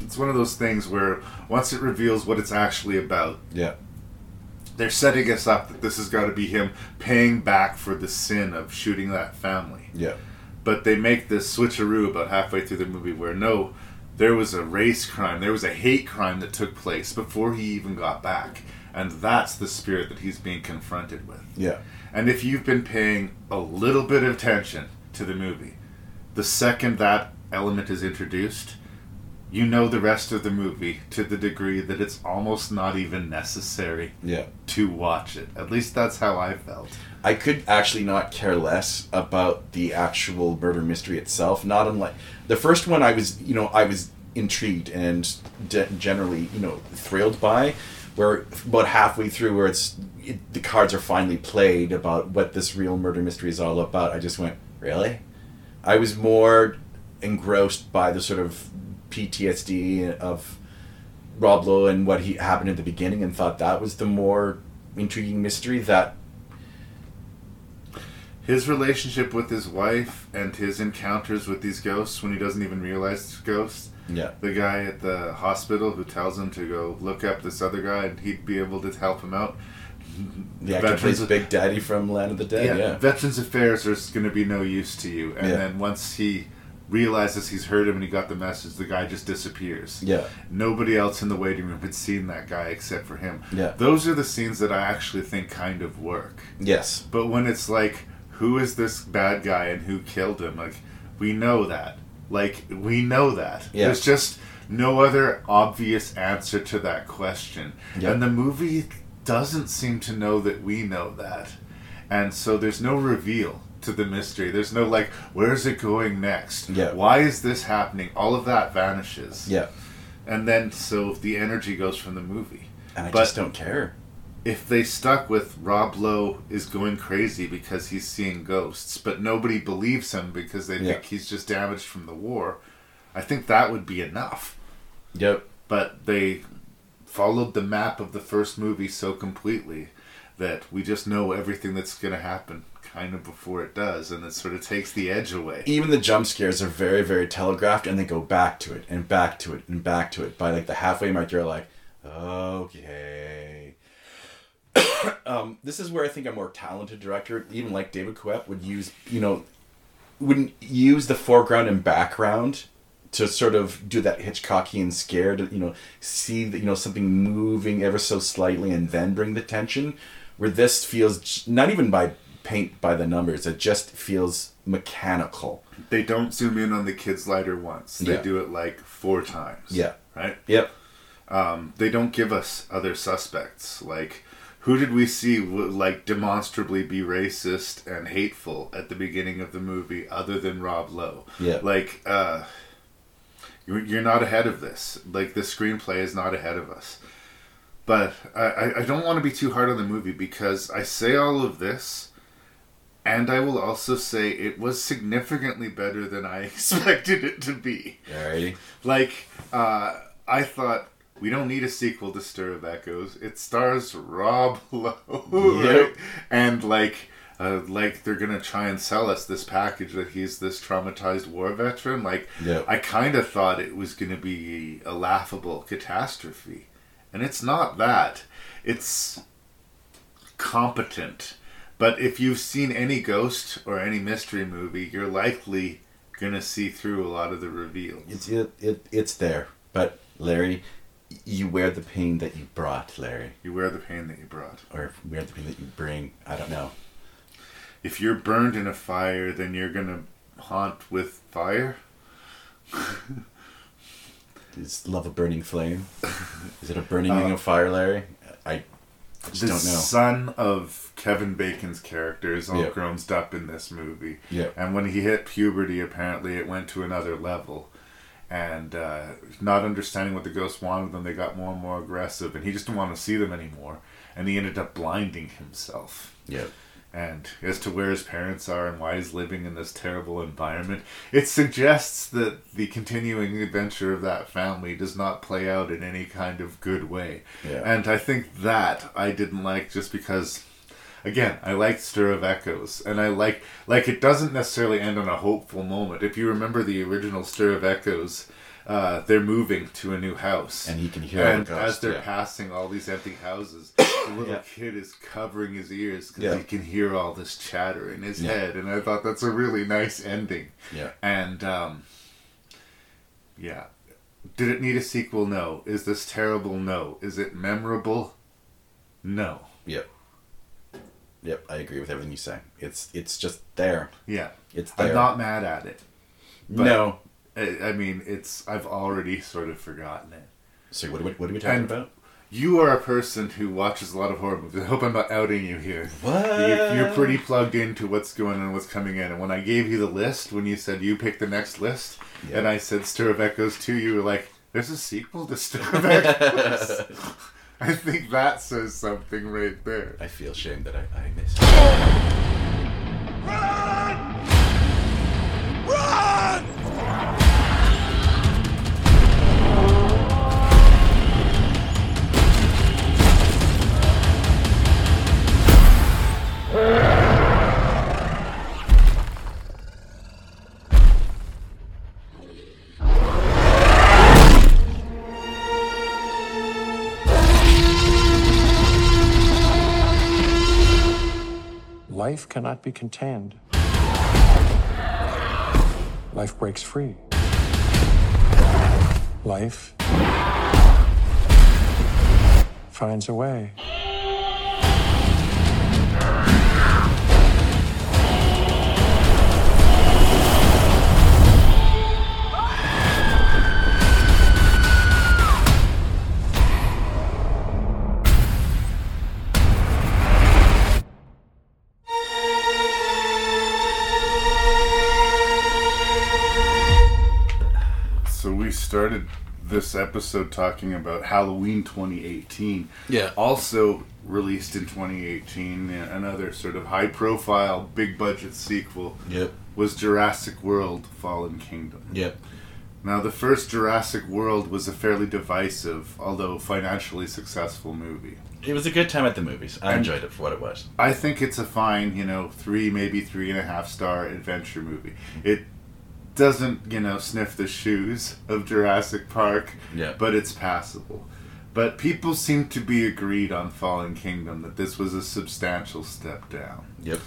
it's one of those things where once it reveals what it's actually about, Yeah. they're setting us up that this has got to be him paying back for the sin of shooting that family. Yeah. But they make this switcheroo about halfway through the movie where no, there was a race crime, there was a hate crime that took place before he even got back. And that's the spirit that he's being confronted with. Yeah. And if you've been paying a little bit of attention to the movie, the second that element is introduced, you know the rest of the movie to the degree that it's almost not even necessary Yeah. to watch it. At least that's how I felt. I could actually not care less about the actual murder mystery itself. Not unlike the first one, I was you know I was intrigued and de- generally you know thrilled by. Where about halfway through, where it's it, the cards are finally played about what this real murder mystery is all about, I just went really. I was more engrossed by the sort of PTSD of Rob Lowe and what he happened at the beginning, and thought that was the more intriguing mystery that His relationship with his wife and his encounters with these ghosts when he doesn't even realize it's ghosts. Yeah. The guy at the hospital who tells him to go look up this other guy and he'd be able to help him out. The actor plays Big Daddy from Land of the Dead. Yeah, Veterans Affairs is going to be no use to you. And Yeah. then once he realizes he's heard him and he got the message, the guy just disappears. Yeah. Nobody else in the waiting room had seen that guy except for him. Yeah. Those are the scenes that I actually think kind of work. Yes. But when it's like, who is this bad guy and who killed him? Like, we know that. Like, we know that. Yeah. There's just no other obvious answer to that question. Yeah. And the movie doesn't seem to know that we know that. And so there's no reveal to the mystery. There's no, like, where's it going next? Yeah. Why is this happening? All of that vanishes. Yeah. And then, so the energy goes from the movie. And I But- just don't care. If they stuck with Rob Lowe is going crazy because he's seeing ghosts, but nobody believes him because they Yeah. think he's just damaged from the war, I think that would be enough. Yep. But they followed the map of the first movie so completely that we just know everything that's going to happen kind of before it does, and it sort of takes the edge away. Even the jump scares are very, very telegraphed, and they go back to it and back to it and back to it. By like the halfway mark, you're like, okay. um, this is where I think a more talented director, even like David Koepp, would use, you know, wouldn't use the foreground and background to sort of do that Hitchcockian scare to you know see that you know something moving ever so slightly and then bring the tension. Where this feels not even by paint by the numbers, it just feels mechanical. They don't zoom in on the kid's lighter once. They Yeah. do it like four times. Yeah. Right? Yep. Um, they don't give us other suspects. Like, who did we see like demonstrably be racist and hateful at the beginning of the movie, other than Rob Lowe? Yeah. Like, uh, you're, not ahead of this. Like, the screenplay is not ahead of us. But I, I- I don't want to be too hard on the movie because I say all of this, and I will also say it was significantly better than I expected it to be. Alrighty. Like, uh, I thought we don't need a sequel to Stir of Echoes. It stars Rob Lowe, Yep. right? And like, uh, like they're gonna try and sell us this package that he's this traumatized war veteran. Like, Yep. I kind of thought it was gonna be a laughable catastrophe, and it's not that. It's competent. But if you've seen any ghost or any mystery movie, you're likely gonna see through a lot of the reveals. It's it, it it's there, but Larry, you wear the pain that you brought, Larry, You wear the pain that you brought. or wear the pain that you bring. I don't know. If you're burned in a fire, then you're gonna haunt with fire. Is love a burning flame? Is it a burning ring of fire, Larry? I just the don't know. The son of Kevin Bacon's character is all Yeah. grown up in this movie. Yeah. And when he hit puberty, apparently it went to another level. And uh, not understanding what the ghosts wanted them, they got more and more aggressive, and he just didn't want to see them anymore. And he ended up blinding himself. Yeah. And as to where his parents are and why he's living in this terrible environment, it suggests that the continuing adventure of that family does not play out in any kind of good way. Yeah. And I think that I didn't like just because, again, I like Stir of Echoes, and I like like it doesn't necessarily end on a hopeful moment. If you remember the original Stir of Echoes, uh, they're moving to a new house, And he can hear all the And as they're yeah. passing all these empty houses, the little Yeah. kid is covering his ears because Yeah. he can hear all this chatter in his head. And I thought that's a really nice ending. Yeah. And um, yeah, did it need a sequel? No. Is this terrible? No. Is it memorable? No. Yep. Yep, I agree with everything you say. It's it's just there. Yeah. It's there. I'm not mad at it. No. I, I mean, it's I've already sort of forgotten it. So what are we, what are we talking And about? You are a person who watches a lot of horror movies. I hope I'm not outing you here. What? You, you're pretty plugged into what's going on, what's coming in. And when I gave you the list, when you said you pick the next list, Yeah. and I said Stir of Echoes 2, you were like, there's a sequel to Stir of Echoes. I think that says something right there. I feel shame that I, I missed Life cannot be contained. Life breaks free. Life finds a way. This episode talking about Halloween 2018. Yeah. Also released in 2018, uh, another sort of high profile, big budget sequel Yep. was Jurassic World Fallen Kingdom. Yep. Now, the first Jurassic World was a fairly divisive, although financially successful movie. It was a good time at the movies. I And- enjoyed it for what it was. I think it's a fine, you know, three, maybe three and a half star adventure movie. It doesn't, you know, sniff the shoes of Jurassic Park, Yeah. but it's passable. But people seem to be agreed on Fallen Kingdom that this was a substantial step down. Yep.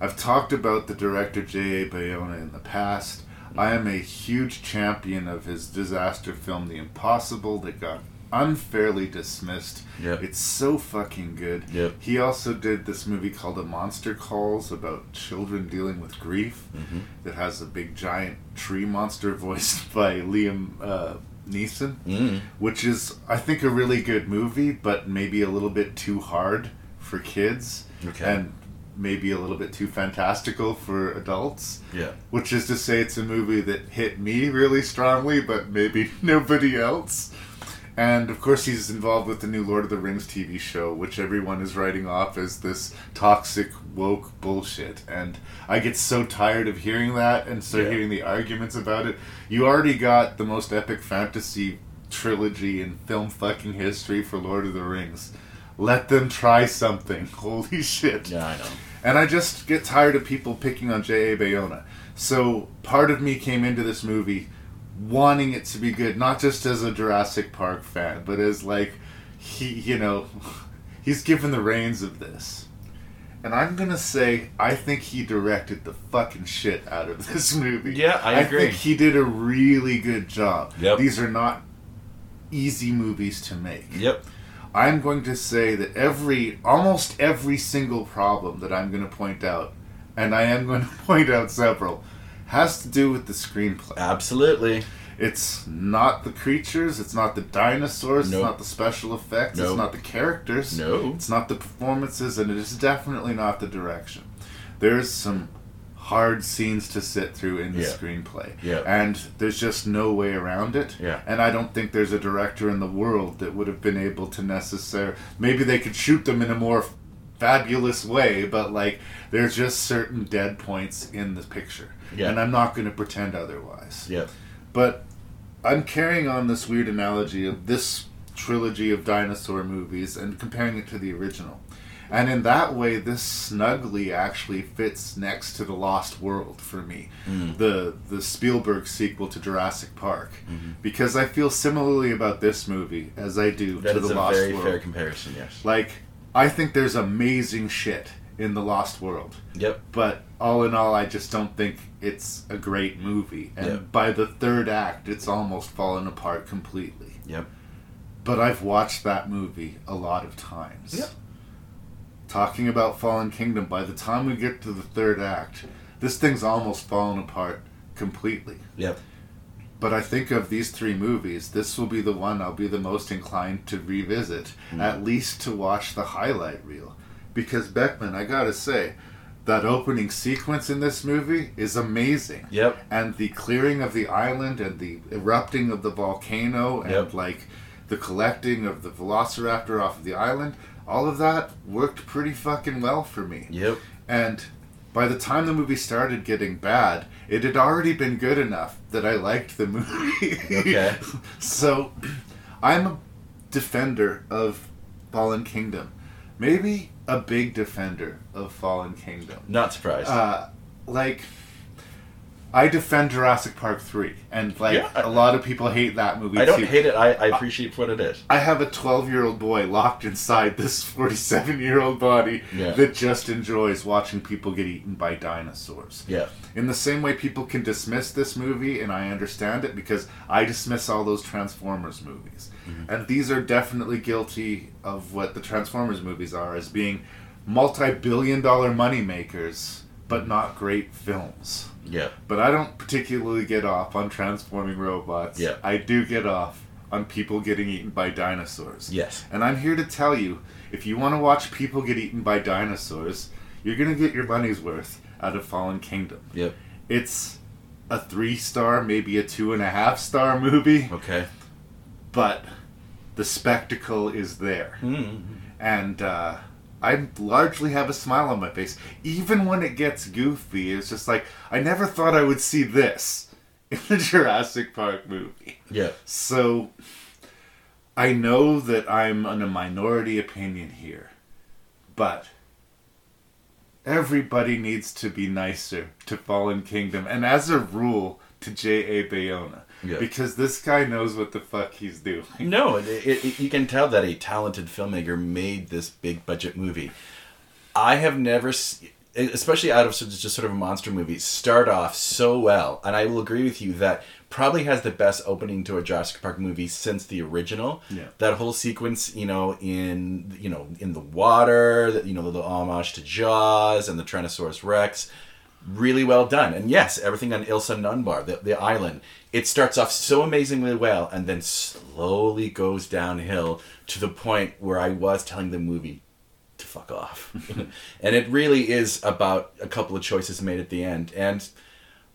I've talked about the director J.A. Bayona in the past. I am a huge champion of his disaster film, The Impossible, that got unfairly dismissed. Yep. It's so fucking good. Yep. He also did this movie called A Monster Calls about children dealing with grief Mhm. that has a big giant tree monster voiced by Liam uh, Neeson, Mm. which is, I think, a really good movie, but maybe a little bit too hard for kids. Okay. And maybe a little bit too fantastical for adults. Yeah. Which is to say, it's a movie that hit me really strongly, but maybe nobody else. And of course, he's involved with the new Lord of the Rings TV show, which everyone is writing off as this toxic, woke bullshit. And I get so tired of hearing that and so Yeah. hearing the arguments about it. You already got the most epic fantasy trilogy in film fucking history for Lord of the Rings. Let them try something. Holy shit. Yeah, I know. And I just get tired of people picking on J.A. Bayona. So part of me came into this movie wanting it to be good, not just as a Jurassic Park fan, but as like he, you know, he's given the reins of this. And I'm gonna say I think he directed the fucking shit out of this movie. Yeah, I agree. think he did a really good job. Yep. These are not easy movies to make. Yep. I'm going to say that every, almost every single problem that I'm going to point out, and I am going to point out several, has to do with the screenplay. Absolutely. It's not the creatures, it's not the dinosaurs, Nope. it's not the special effects, it's not the characters, No. it's not the performances, and it is definitely not the direction. There's some hard scenes to sit through in the Yeah. screenplay. Yeah. And there's just no way around it. Yeah. And I don't think there's a director in the world that would have been able to necessarily. Maybe they could shoot them in a more fabulous way, but like there's just certain dead points in the picture. Yeah. And I'm not going to pretend otherwise. Yep. But I'm carrying on this weird analogy of this trilogy of dinosaur movies and comparing it to the original. And in that way, this snugly actually fits next to the Lost World for me, Mm. the the Spielberg sequel to Jurassic Park, Mm-hmm. because I feel similarly about this movie as I do That to is the a Lost very World. fair comparison. Yes. Like, I think there's amazing shit in the Lost World. Yep. But all in all, I just don't think it's a great movie. And Yep. by the third act, it's almost fallen apart completely. Yep. But I've watched that movie a lot of times. Yep. Talking about Fallen Kingdom, by the time we get to the third act, this thing's almost fallen apart completely. Yep. But I think of these three movies, this will be the one I'll be the most inclined to revisit, Mm. at least to watch the highlight reel. Because Beckmann, I gotta say, that opening sequence in this movie is amazing. Yep. And the clearing of the island and the erupting of the volcano and Yep. like the collecting of the velociraptor off of the island, all of that worked pretty fucking well for me. Yep. And by the time the movie started getting bad, it had already been good enough that I liked the movie. Okay. so I'm a defender of Fallen Kingdom. Maybe a big defender of Fallen Kingdom. Not surprised. Uh, like, I defend Jurassic Park 3, and like Yeah. a lot of people hate that movie I don't too. hate it. I, I uh, appreciate what it is. I have a 12 year old boy locked inside this 47 year old body Yeah. that just enjoys watching people get eaten by dinosaurs. Yeah. In the same way people can dismiss this movie, and I understand it because I dismiss all those Transformers movies. Mm-hmm. And these are definitely guilty of what the Transformers movies are as being multi billion dollar money makers, but not great films. Yeah. But I don't particularly get off on transforming robots. Yeah. I do get off on people getting eaten by dinosaurs. Yes. And I'm here to tell you if you want to watch people get eaten by dinosaurs, you're going to get your money's worth out of Fallen Kingdom. Yep. It's a three star, maybe a two and a half star movie, Okay. but the spectacle is there. Mm. And uh, I largely have a smile on my face. Even when it gets goofy, it's just like, I never thought I would see this in the Jurassic Park movie. Yeah. So I know that I'm in a minority opinion here, but everybody needs to be nicer to Fallen Kingdom, and as a rule, to J.A. Bayona. Yeah. Because this guy knows what the fuck he's doing. No, it, it, it- you can tell that a talented filmmaker made this big budget movie. I have never, especially out of just sort of a monster movie, start off so well, and I will agree with you that probably has the best opening to a Jurassic Park movie since the original. Yeah. That whole sequence, you know, in you know in the water, that you know the homage to Jaws and the Tyrannosaurus Rex, really well done. And yes, everything on Isla Nublar, the, the island, it starts off so amazingly well and then slowly goes downhill to the point where I was telling the movie to fuck off. and it really is about a couple of choices made at the end. And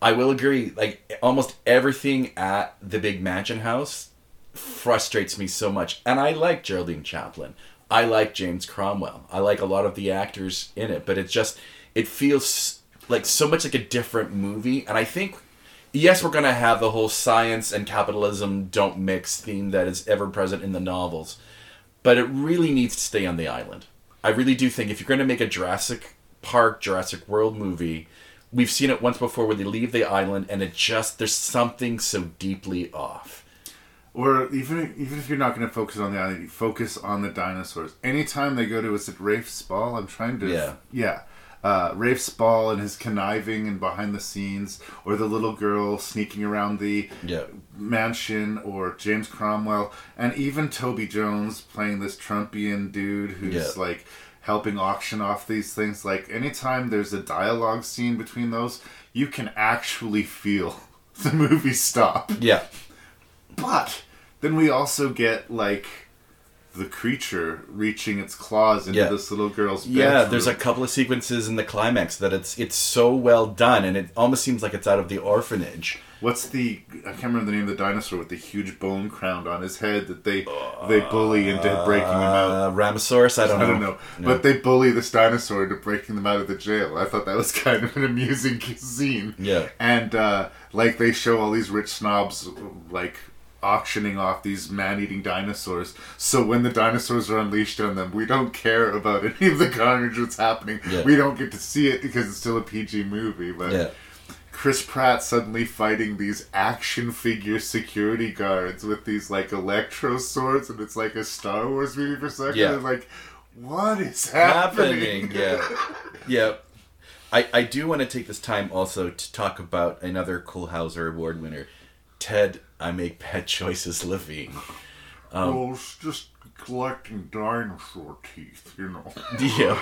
I will agree, like almost everything at the big mansion house frustrates me so much. And I like Geraldine Chaplin. I like James Cromwell. I like a lot of the actors in it, but it just it feels like so much like a different movie. And I think yes, we're gonna have the whole science and capitalism don't mix theme that is ever present in the novels, but it really needs to stay on the island. I really do think if you're gonna make a Jurassic Park, Jurassic World movie, we've seen it once before where they leave the island and it just there's something so deeply off. Or even even if you're not going to focus on the island, you focus on the dinosaurs. Anytime they go to is it Rafe Spall? I'm trying to Yeah. yeah. Uh, Rafe Spall and his conniving and behind the scenes, or the little girl sneaking around the Yeah. mansion, or James Cromwell, and even Toby Jones playing this Trumpian dude who's Yeah. like helping auction off these things. Like anytime there's a dialogue scene between those, you can actually feel the movie stop. Yeah. But then we also get like the creature reaching its claws into Yeah. this little girl's Yeah, there's a couple of sequences in the climax that it's it's so well done and it almost seems like it's out of the orphanage. What's the? I can't remember the name of the dinosaur with the huge bone crown on his head that they they bully into breaking him out. Uh, Ramosaurus, I don't know. I don't know, No. but they bully this dinosaur into breaking them out of the jail. I thought that was kind of an amusing scene. Yeah. and uh, like they show all these rich snobs like auctioning off these man-eating dinosaurs. So when the dinosaurs are unleashed on them, we don't care about any of the carnage that's happening. Yeah. We don't get to see it because it's still a PG movie. But Yeah. Chris Pratt suddenly fighting these action figure security guards with these like electro swords, and it's like a Star Wars movie for a second. Yeah. and like, what is happening? happening. Yeah, yeah. I I do want to take this time also to talk about another Kohlhauser Award winner, Ted. I make bad choices, Levine. Um, well, it's just collecting dinosaur teeth, you know. Yeah.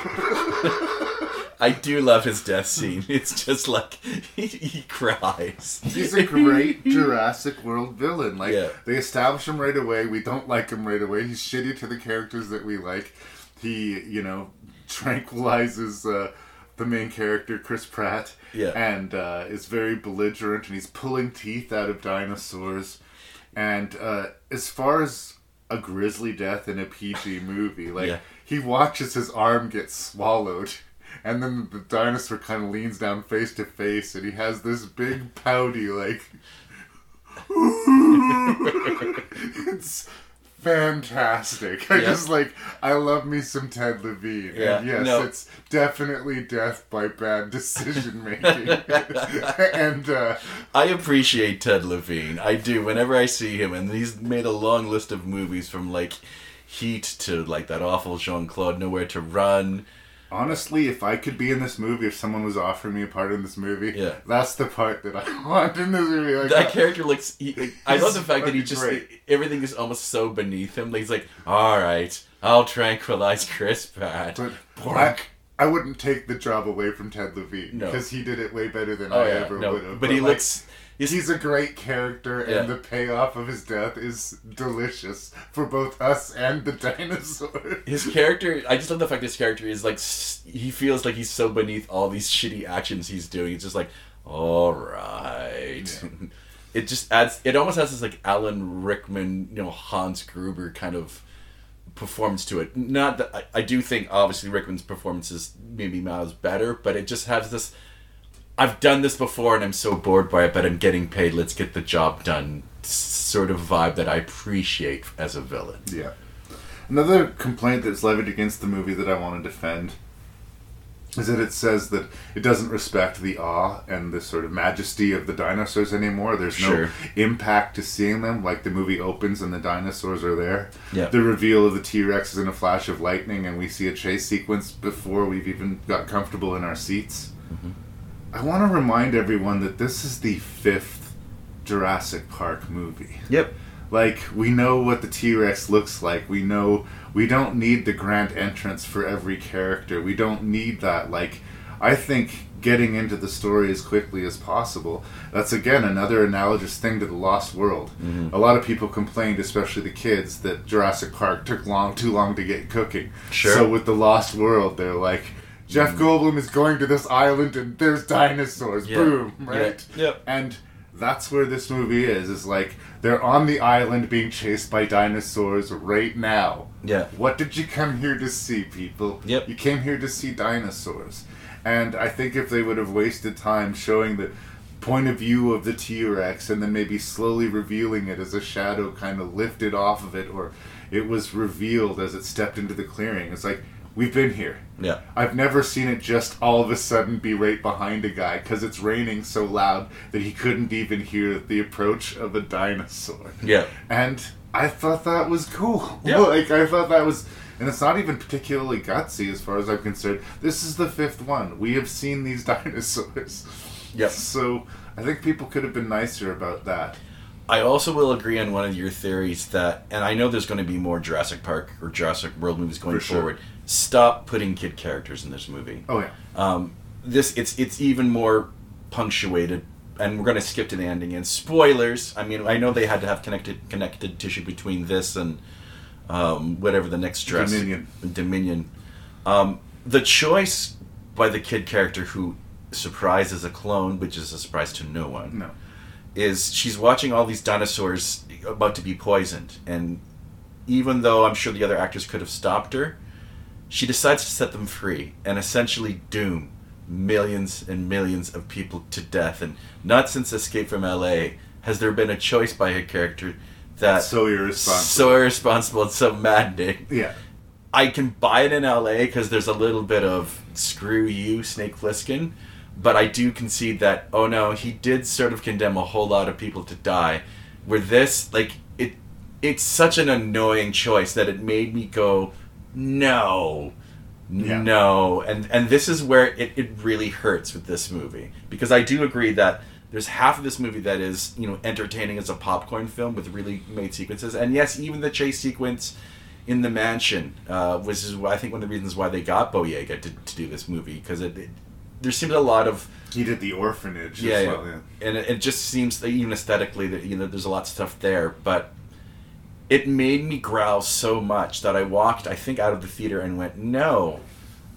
I do love his death scene. It's just like he, he cries. He's a great Jurassic World villain. Like Yeah. they establish him right away. We don't like him right away. He's shitty to the characters that we like. He, you know, tranquilizes uh, the main character, Chris Pratt. Yeah. And uh, is very belligerent, and he's pulling teeth out of dinosaurs. And uh, as far as a grisly death in a PG movie, like Yeah. he watches his arm get swallowed. And then the dinosaur kind of leans down face to face, and he has this big pouty like. it's fantastic. I Yeah. just like I love me some Ted Levine. Yeah, And yes, no. it's definitely death by bad decision making. and uh, I appreciate Ted Levine. I do. Whenever I see him, and he's made a long list of movies from like Heat to like that awful Jean Claude Nowhere to Run. Honestly, if I could be in this movie, if someone was offering me a part in this movie, Yeah. that's the part that I want in this movie. Like, that character looks. He, like, I love the fact that he just great. everything is almost so beneath him. Like, he's like, all right, I'll tranquilize Chris Pratt. But. I, I wouldn't take the job away from Ted Levine No. because he did it way better than Oh, I yeah, ever no, would have. but he looks- He's, a great character, Yeah. and the payoff of his death is delicious for both us and the dinosaur. his character i just love the fact his character is like, he feels like he's so beneath all these shitty actions he's doing it's just like all right it just adds it almost has this like alan rickman you know hans gruber kind of performance to it not that i, I do think obviously rickman's performance is maybe miles better but it just has this i've done this before and i'm so bored by it but i'm getting paid let's get the job done sort of vibe that i appreciate as a villain Yeah. Another complaint that's levied against the movie that I want to defend is that it says that it doesn't respect the awe and the sort of majesty of the dinosaurs anymore. There's Sure. no impact to seeing them. Like the movie opens and the dinosaurs are there. Yeah. The reveal of the T Rex is in a flash of lightning, and we see a chase sequence before we've even got comfortable in our seats. Mm-hmm. I want to remind everyone that this is the fifth Jurassic Park movie. Yep. Like we know what the T Rex looks like. We know we don't need the grand entrance for every character. We don't need that. Like I think getting into the story as quickly as possible. That's again another analogous thing to the Lost World. Mhm. A lot of people complained, especially the kids, that Jurassic Park took long too long to get cooking. Sure. So with the Lost World, they're like. Jeff Goldblum is going to this island and there's dinosaurs. Yeah. Boom, right? Yep. And that's where this movie is. Is like they're on the island being chased by dinosaurs right now. Yeah. What did you come here to see, people? Yep. You came here to see dinosaurs. And I think if they would have wasted time showing the point of view of the T Rex and then maybe slowly revealing it as a shadow kind of lifted off of it or it was revealed as it stepped into the clearing. It's like, we've been here. Yeah. I've never seen it just all of a sudden be right behind a guy because it's raining so loud that he couldn't even hear the approach of a dinosaur. Yeah. And I thought that was cool. Yeah. like, I thought that was. And it's not even particularly gutsy as far as I'm concerned. This is the fifth one. We have seen these dinosaurs. Yep. So I think people could have been nicer about that. I also will agree on one of your theories that, and I know there's going to be more Jurassic Park or Jurassic World movies going For sure. Stop putting kid characters in this movie. Oh, yeah. Um, this it's it's even more punctuated, and we're going to skip to the ending. And spoilers. I mean, I know they had to have connected connected tissue between this and um, whatever the next Jurassic Dominion. Dominion. Um, the choice by the kid character who surprises a clone, which is a surprise to no one No. is she's watching all these dinosaurs about to be poisoned and even though i'm sure the other actors could have stopped her she decides to set them free and essentially doom millions and millions of people to death and not since escape from la has there been a choice by her character that So irresponsible. so irresponsible and so maddening. Yeah. I can buy it in LA because there's a little bit of screw you, Snake Plissken, but I do concede that oh no, he did sort of condemn a whole lot of people to die. Where this, like it, it's such an annoying choice that it made me go, no, Yeah. no, and and this is where it, it really hurts with this movie because I do agree that there's half of this movie that is you know entertaining as a popcorn film with really made sequences, and yes, even the chase sequence in the mansion, uh, which is I think one of the reasons why they got Bayona to, to do this movie because it, it there seemed a lot of He did the orphanage yeah. well. Yeah. and it, it just seems that even aesthetically that you know there's a lot of stuff there, but it made me growl so much that I walked I think out of the theater and went no.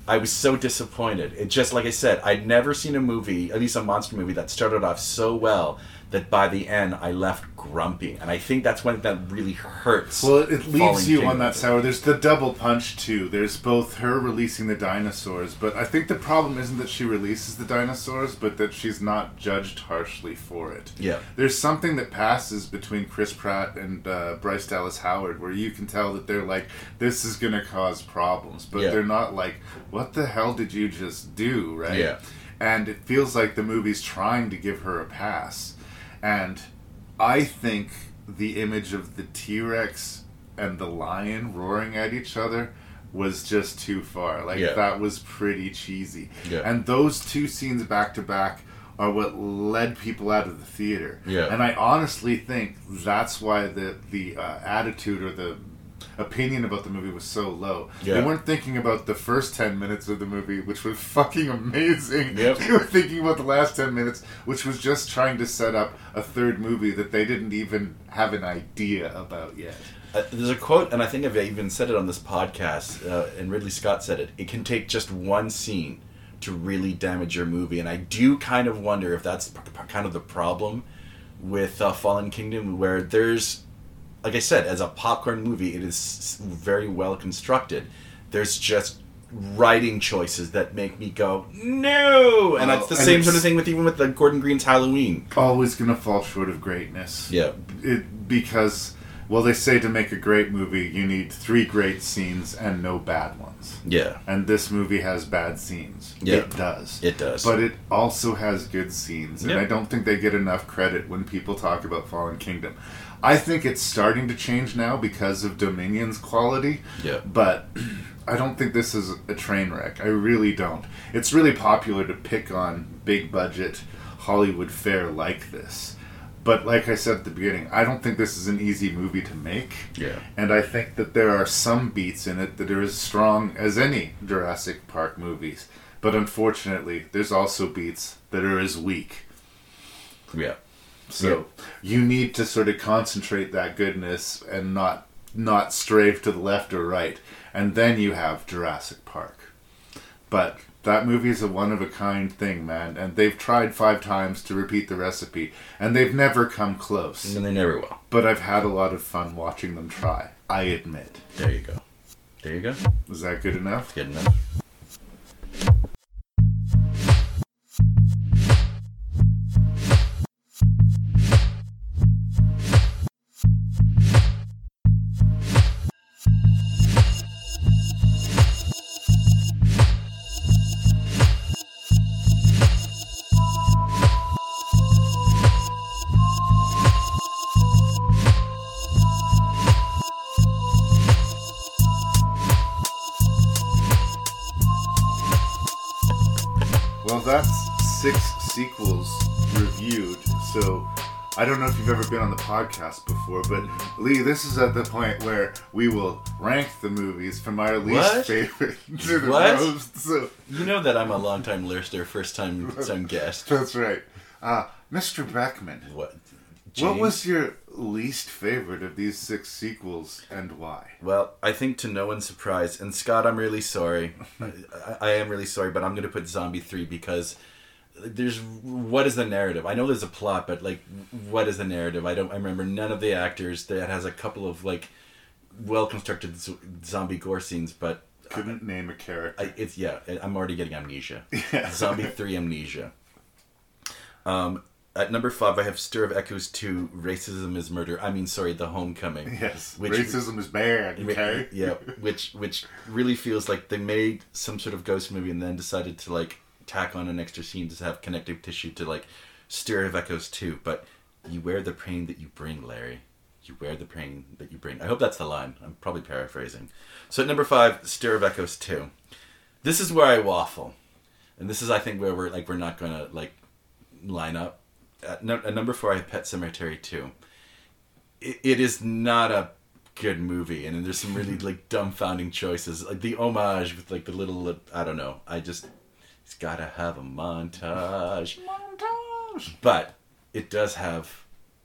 I was so disappointed. It just like I said, I'd never seen a movie, at least a monster movie, that started off so well that by the end I left grumpy, and I think that's when that really hurts. Well, it leaves you on that sour. There's the double punch too. There's both her releasing the dinosaurs, but I think the problem isn't that she releases the dinosaurs, but that she's not judged harshly for it. Yeah. There's something that passes between Chris Pratt and uh, Bryce Dallas Howard where you can tell that they're like, this is going to cause problems, but Yeah. they're not like, what the hell did you just do, right? Yeah. And it feels like the movie's trying to give her a pass. And I think the image of the T Rex and the lion roaring at each other was just too far. Like Yeah. that was pretty cheesy. Yeah. And those two scenes back to back are what led people out of the theater. Yeah. And I honestly think that's why the the uh, attitude or the opinion about the movie was so low. Yeah. They weren't thinking about the first 10 minutes of the movie, which was fucking amazing. Yep. They were thinking about the last 10 minutes, which was just trying to set up a third movie that they didn't even have an idea about yet. Uh, there's a quote, and I think I've even said it on this podcast, uh, and Ridley Scott said it. It can take just one scene to really damage your movie, and I do kind of wonder if that's p- p- kind of the problem with uh, Fallen Kingdom, where there's, like I said, as a popcorn movie, it is very well constructed. There's just writing choices that make me go no, and Well, that's the oh, and same sort of thing with even with the Gordon Green's Halloween. Always gonna fall short of greatness. Yeah. It, because, well, they say to make a great movie, you need three great scenes and no bad ones. Yeah. And this movie has bad scenes. Yeah. It does. It does. But it also has good scenes. And. I don't think they get enough credit when people talk about Fallen Kingdom. I think it's starting to change now because of Dominion's quality. Yeah. But I don't think this is a train wreck. I really don't. It's really popular to pick on big budget Hollywood fare like this. But like I said at the beginning, I don't think this is an easy movie to make. Yeah. And I think that there are some beats in it that are as strong as any Jurassic Park movies. But unfortunately, there's also beats that are as weak. Yeah. So you need to sort of concentrate that goodness and not not strafe to the left or right. And then you have Jurassic Park. But that movie is a one of a kind thing, man. And they've tried five times to repeat the recipe, and they've never come close. And they never will. But I've had a lot of fun watching them try. I admit. There you go. There you go. Is that good enough? Good enough. I don't know if you've ever been on the podcast before, but Lee, this is at the point where we will rank the movies from our least What? favorite to the What? most. So You know that I'm a long time listener, first time time guest. that's right. Uh, Mr. Beckmann, What? what was your least favorite of these six sequels and why? Well, I think to no one's surprise, and Scott, I'm really sorry. I, I am really sorry, but I'm going to put Zombie 3 because there's what is the narrative? I know there's a plot, but like what is the narrative? I don't I remember none of the actors. That has a couple of like well constructed z- zombie gore scenes, but Couldn't name a character. I, it's yeah, I'm already getting amnesia. Yeah. Zombie 3 amnesia. Um At number five, I have Stir of Echoes 2, Racism is Murder. I mean, sorry, The Homecoming. Yes, racism is bad, okay? Yeah, which which really feels like they made some sort of ghost movie and then decided to like tack on an extra scene to have connective tissue to like Stir of Echoes too. But you wear the pain that you bring, Larry. You wear the pain that you bring. I hope that's the line. I'm probably paraphrasing. So at number five, Stir of Echoes 2. This is where I waffle. And this is, I think, where we're like, we're not going to like line up. At, no, at number four, I have Pet Sematary 2. It, it is not a good movie, and there's some really like dumbfounding choices, like the homage with like the little I don't know. I just it's gotta have a montage. Montage. But it does have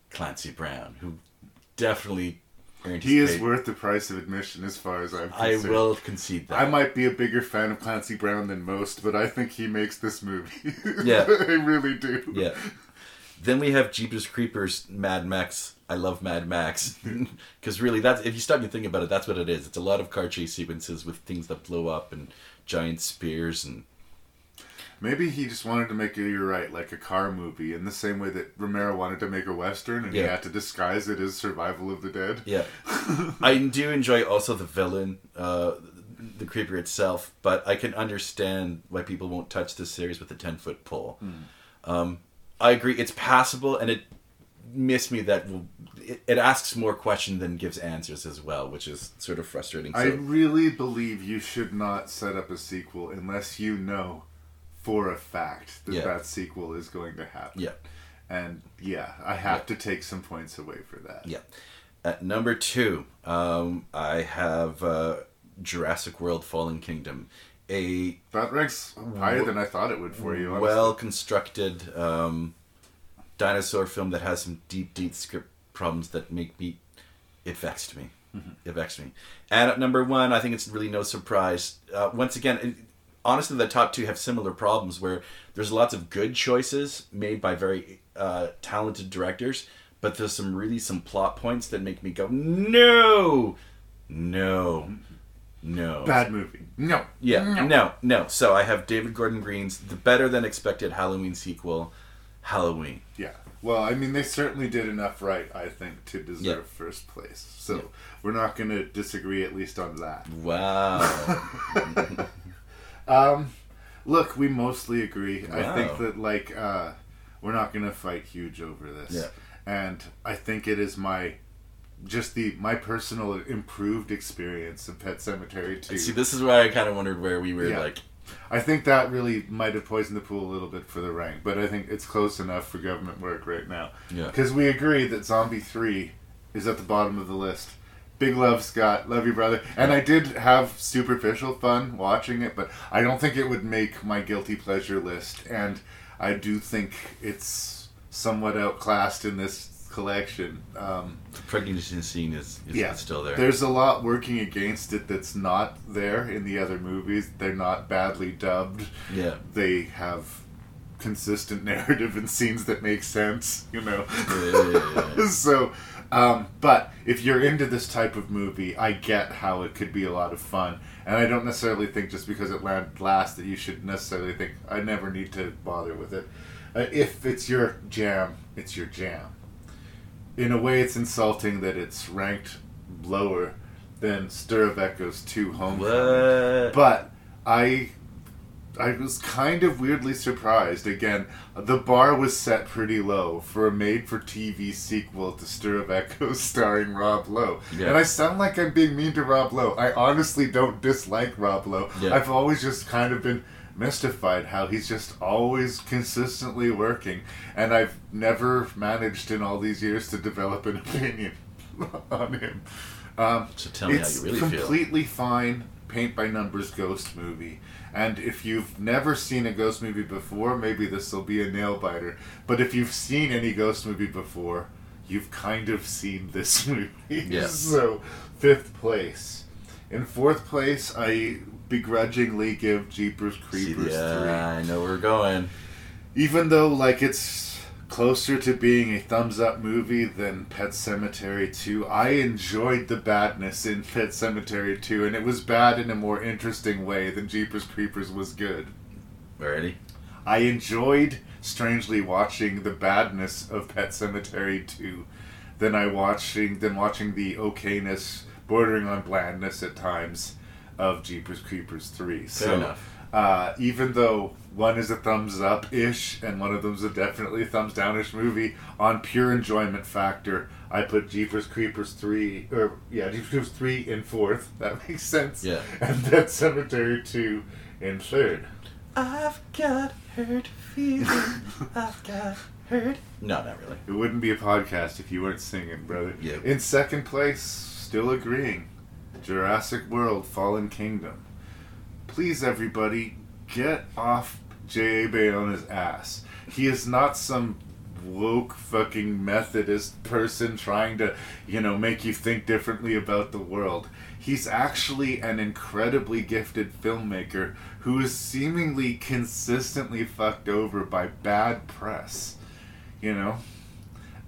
Clancy Brown, who definitely earned his He is pay- worth the price of admission, as far as I'm I will concede that. I might be a bigger fan of Clancy Brown than most, but I think he makes this movie. Yeah. I really do. Yeah. Then we have Jeepers Creepers, Mad Max. I love Mad Max because really, that's if you stop and think about it, that's what it is. It's a lot of car chase sequences with things that blow up and giant spears and Maybe he just wanted to make it, you're right, like a car movie, in the same way that Romero wanted to make a Western and he had to disguise it as Survival of the Dead. Yeah, I do enjoy also the villain, uh, the creeper itself, but I can understand why people won't touch this series with a ten foot pole. Um, I agree, it's passable, and it missed me that will, it, it asks more questions than gives answers as well, which is sort of frustrating. I really believe you should not set up a sequel unless you know for a fact that Yeah. that sequel is going to happen. Yeah. And yeah, I have to take some points away for that. yeah. At number two, um, I have uh, Jurassic World: Fallen Kingdom, a That ranks higher than I thought it would for you. well constructed um, dinosaur film that has some deep, deep script problems that make me. It vexed me. It vexed me. And at number one, I think it's really no surprise. Uh, once again, it, honestly, the top two have similar problems where there's lots of good choices made by very uh, talented directors, but there's some really some plot points that make me go no, no, no. Bad movie. No. Yeah, No. no, no. So I have David Gordon Green's the better than expected Halloween sequel, Halloween. Yeah. Well, I mean, they certainly did enough right, I think, to deserve Yeah. first place. So we're not going to disagree, at least on that. Wow. Um, look, we mostly agree. I think that like uh, we're not going to fight huge over this. Yeah. And I think it is my just the my personal improved experience of Pet Sematary 2. See, this is why I kind of wondered where we were Yeah. like. I think that really might have poisoned the pool a little bit for the rank, but I think it's close enough for government work right now. Yeah. Because we agree that Zombie 3 is at the bottom of the list. Big love, Scott. Love you, brother. And I did have superficial fun watching it, but I don't think it would make my guilty pleasure list. And I do think it's somewhat outclassed in this collection. Um, The pregnancy scene is, is yeah, still there. There's a lot working against it that's not there in the other movies. They're not badly dubbed. Yeah. They have consistent narrative and scenes that make sense, you know. Yeah. so, um, but if you're into this type of movie, I get how it could be a lot of fun. And I don't necessarily think just because it land last that you should necessarily think I never need to bother with it. Uh, if it's your jam, it's your jam in a way, it's insulting that it's ranked lower than Stir of Echoes 2 Home. What? But I I was kind of weirdly surprised. Again, the bar was set pretty low for a made for TV sequel to Stir of Echoes starring Rob Lowe. Yeah. And I sound like I'm being mean to Rob Lowe. I honestly don't dislike Rob Lowe. Yeah. I've always just kind of been mystified how he's just always consistently working and I've never managed in all these years to develop an opinion on him. Um, So tell me how you really feel. It's completely fine paint by numbers ghost movie. And if you've never seen a ghost movie before, maybe this will be a nail biter. But if you've seen any ghost movie before, you've kind of seen this movie. Yes. so, fifth place. In fourth place, I begrudgingly give Jeepers Creepers yeah, 3 I know where we're going. even though like it's closer to being a thumbs up movie than Pet Sematary 2, I enjoyed the badness in Pet Sematary 2 and it was bad in a more interesting way than Jeepers Creepers was good. Ready? I enjoyed strangely watching the badness of Pet Sematary 2 than I watching than watching the okayness bordering on blandness at times of Jeepers Creepers 3. so enough. Uh, even though one is a thumbs up ish and one of them's a definitely thumbs downish movie, on pure enjoyment factor, I put Jeepers Creepers 3 or yeah, Jeepers Creepers 3 in fourth. That makes sense. Yeah. And Dead Cemetery 2 in third. I've got hurt feelings. I've got hurt. No, not really. It wouldn't be a podcast if you weren't singing, brother. Yeah. In second place, still agreeing, Jurassic World Fallen Kingdom. Please, everybody, get off J.A. Bayona's ass. He is not some woke fucking Methodist person trying to, you know, make you think differently about the world. He's actually an incredibly gifted filmmaker who is seemingly consistently fucked over by bad press. You know?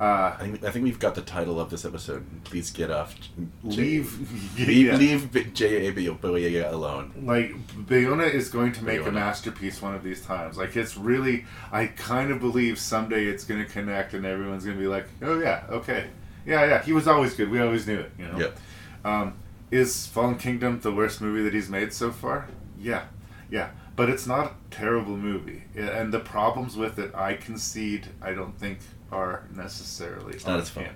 Uh, I think, I think we've got the title of this episode. Please get off. Leave- leave, yeah. leave J. A. B. Bayona alone. like Bayona is going to make a masterpiece one of these times. Like it's really, I kind of believe someday it's going to connect and everyone's going to be like, oh yeah, okay, yeah, yeah, he was always good. We always knew it, you know. Yep. Um, is Fallen Kingdom the worst movie that he's made so far? Yeah, yeah, but it's not a terrible movie, and the problems with it, I concede, I don't think are necessarily. It's not his fault.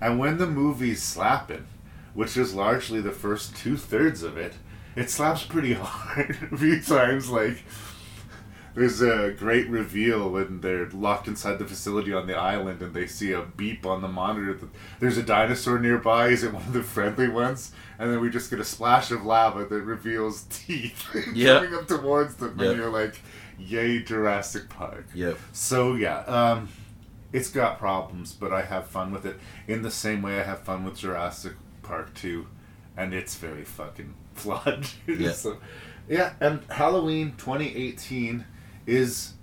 And when the movie's slapping, which is largely the first two thirds of it, it slaps pretty hard a few times. Like, there's a great reveal when they're locked inside the facility on the island and they see a beep on the monitor. that There's a dinosaur nearby. Is it one of the friendly ones? And then we just get a splash of lava that reveals teeth Yep. coming up towards them. Yep. And you're like, yay, Jurassic Park. Yep. So yeah, um, it's got problems, but I have fun with it in the same way I have fun with Jurassic Park 2, and it's very fucking flawed. Yeah. so, yeah, and Halloween 2018 is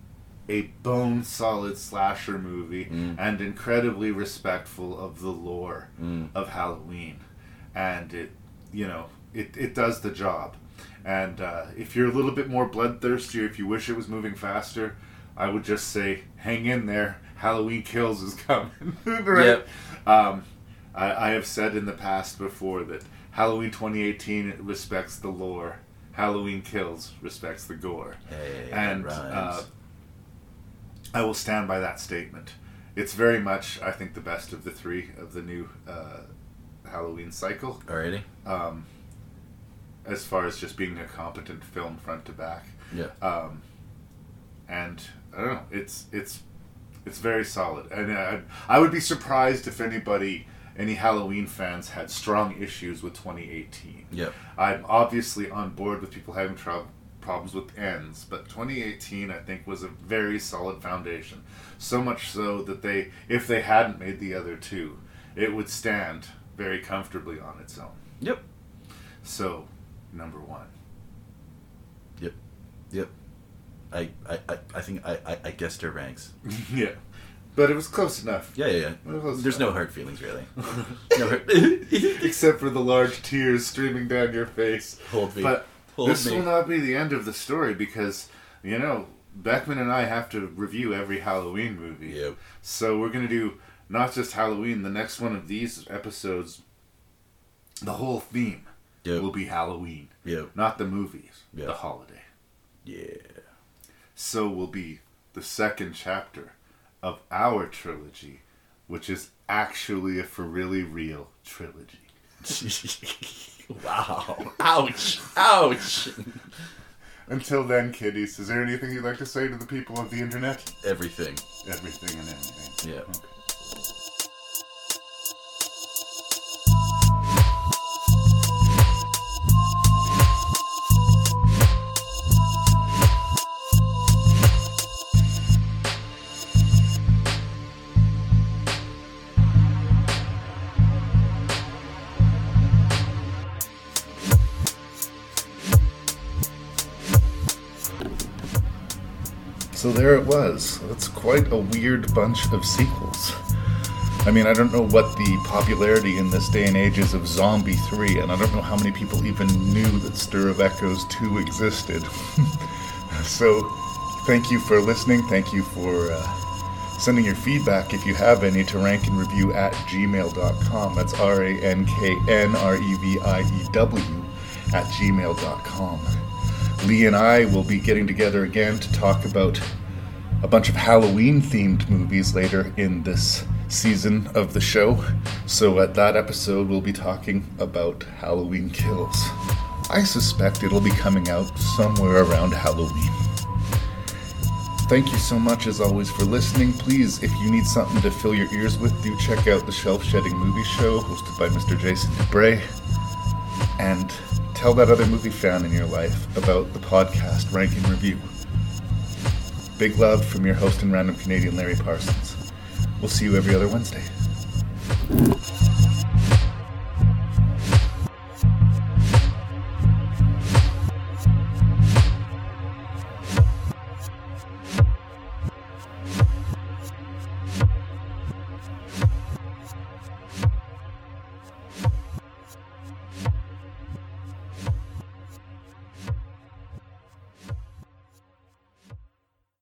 a bone solid slasher movie Mm. and incredibly respectful of the lore Mm. of Halloween, and it, you know, it, it does the job. And uh, if you're a little bit more bloodthirsty, or if you wish it was moving faster, I would just say, hang in there. Halloween Kills is coming. right? Yep. Um, I, I have said in the past before that Halloween 2018 respects the lore. Halloween Kills respects the gore. Hey, and uh, I will stand by that statement. It's very much, I think, the best of the three of the new uh, Halloween cycle. Alrighty. Um, as far as just being a competent film front to back. Yeah. Um, and I don't know. It's it's it's very solid, and I I would be surprised if anybody any Halloween fans had strong issues with 2018. Yeah, I'm obviously on board with people having trouble problems with ends, but 2018 I think was a very solid foundation. So much so that they, if they hadn't made the other two, it would stand very comfortably on its own. Yep. So, number one. Yep. Yep. I, I, I- think I, I, I guessed her ranks. yeah. But it was close enough. Yeah, yeah, yeah. There's fine. no hard feelings, really. no hurt. Except for the large tears streaming down your face. Hold me. But Hold this me. will not be the end of the story because, you know, Beckmann and I have to review every Halloween movie. Yep. So we're going to do not just Halloween, the next one of these episodes, the whole theme Yep. will be Halloween. Yep. Not the movies, Yep. the holiday. Yeah. So will be the second chapter of our trilogy, which is actually a for really real trilogy. wow. Ouch. Ouch. Until then, kiddies, is there anything you'd like to say to the people of the internet? Everything. Everything and anything. Yeah. Okay. So there it was. That's quite a weird bunch of sequels. I mean, I don't know what the popularity in this day and age is of Zombie 3, and I don't know how many people even knew that Stir of Echoes 2 existed. so, thank you for listening. Thank you for uh, sending your feedback, if you have any, to ranknreview at gmail.com. That's R A N K N R E V I E W at gmail.com. Lee and I will be getting together again to talk about a bunch of Halloween themed movies later in this season of the show. So, at that episode, we'll be talking about Halloween Kills. I suspect it'll be coming out somewhere around Halloween. Thank you so much, as always, for listening. Please, if you need something to fill your ears with, do check out the Shelf Shedding Movie Show, hosted by Mr. Jason Dubray. And tell that other movie fan in your life about the podcast Rank and Review. Big love from your host and random Canadian Larry Parsons. We'll see you every other Wednesday.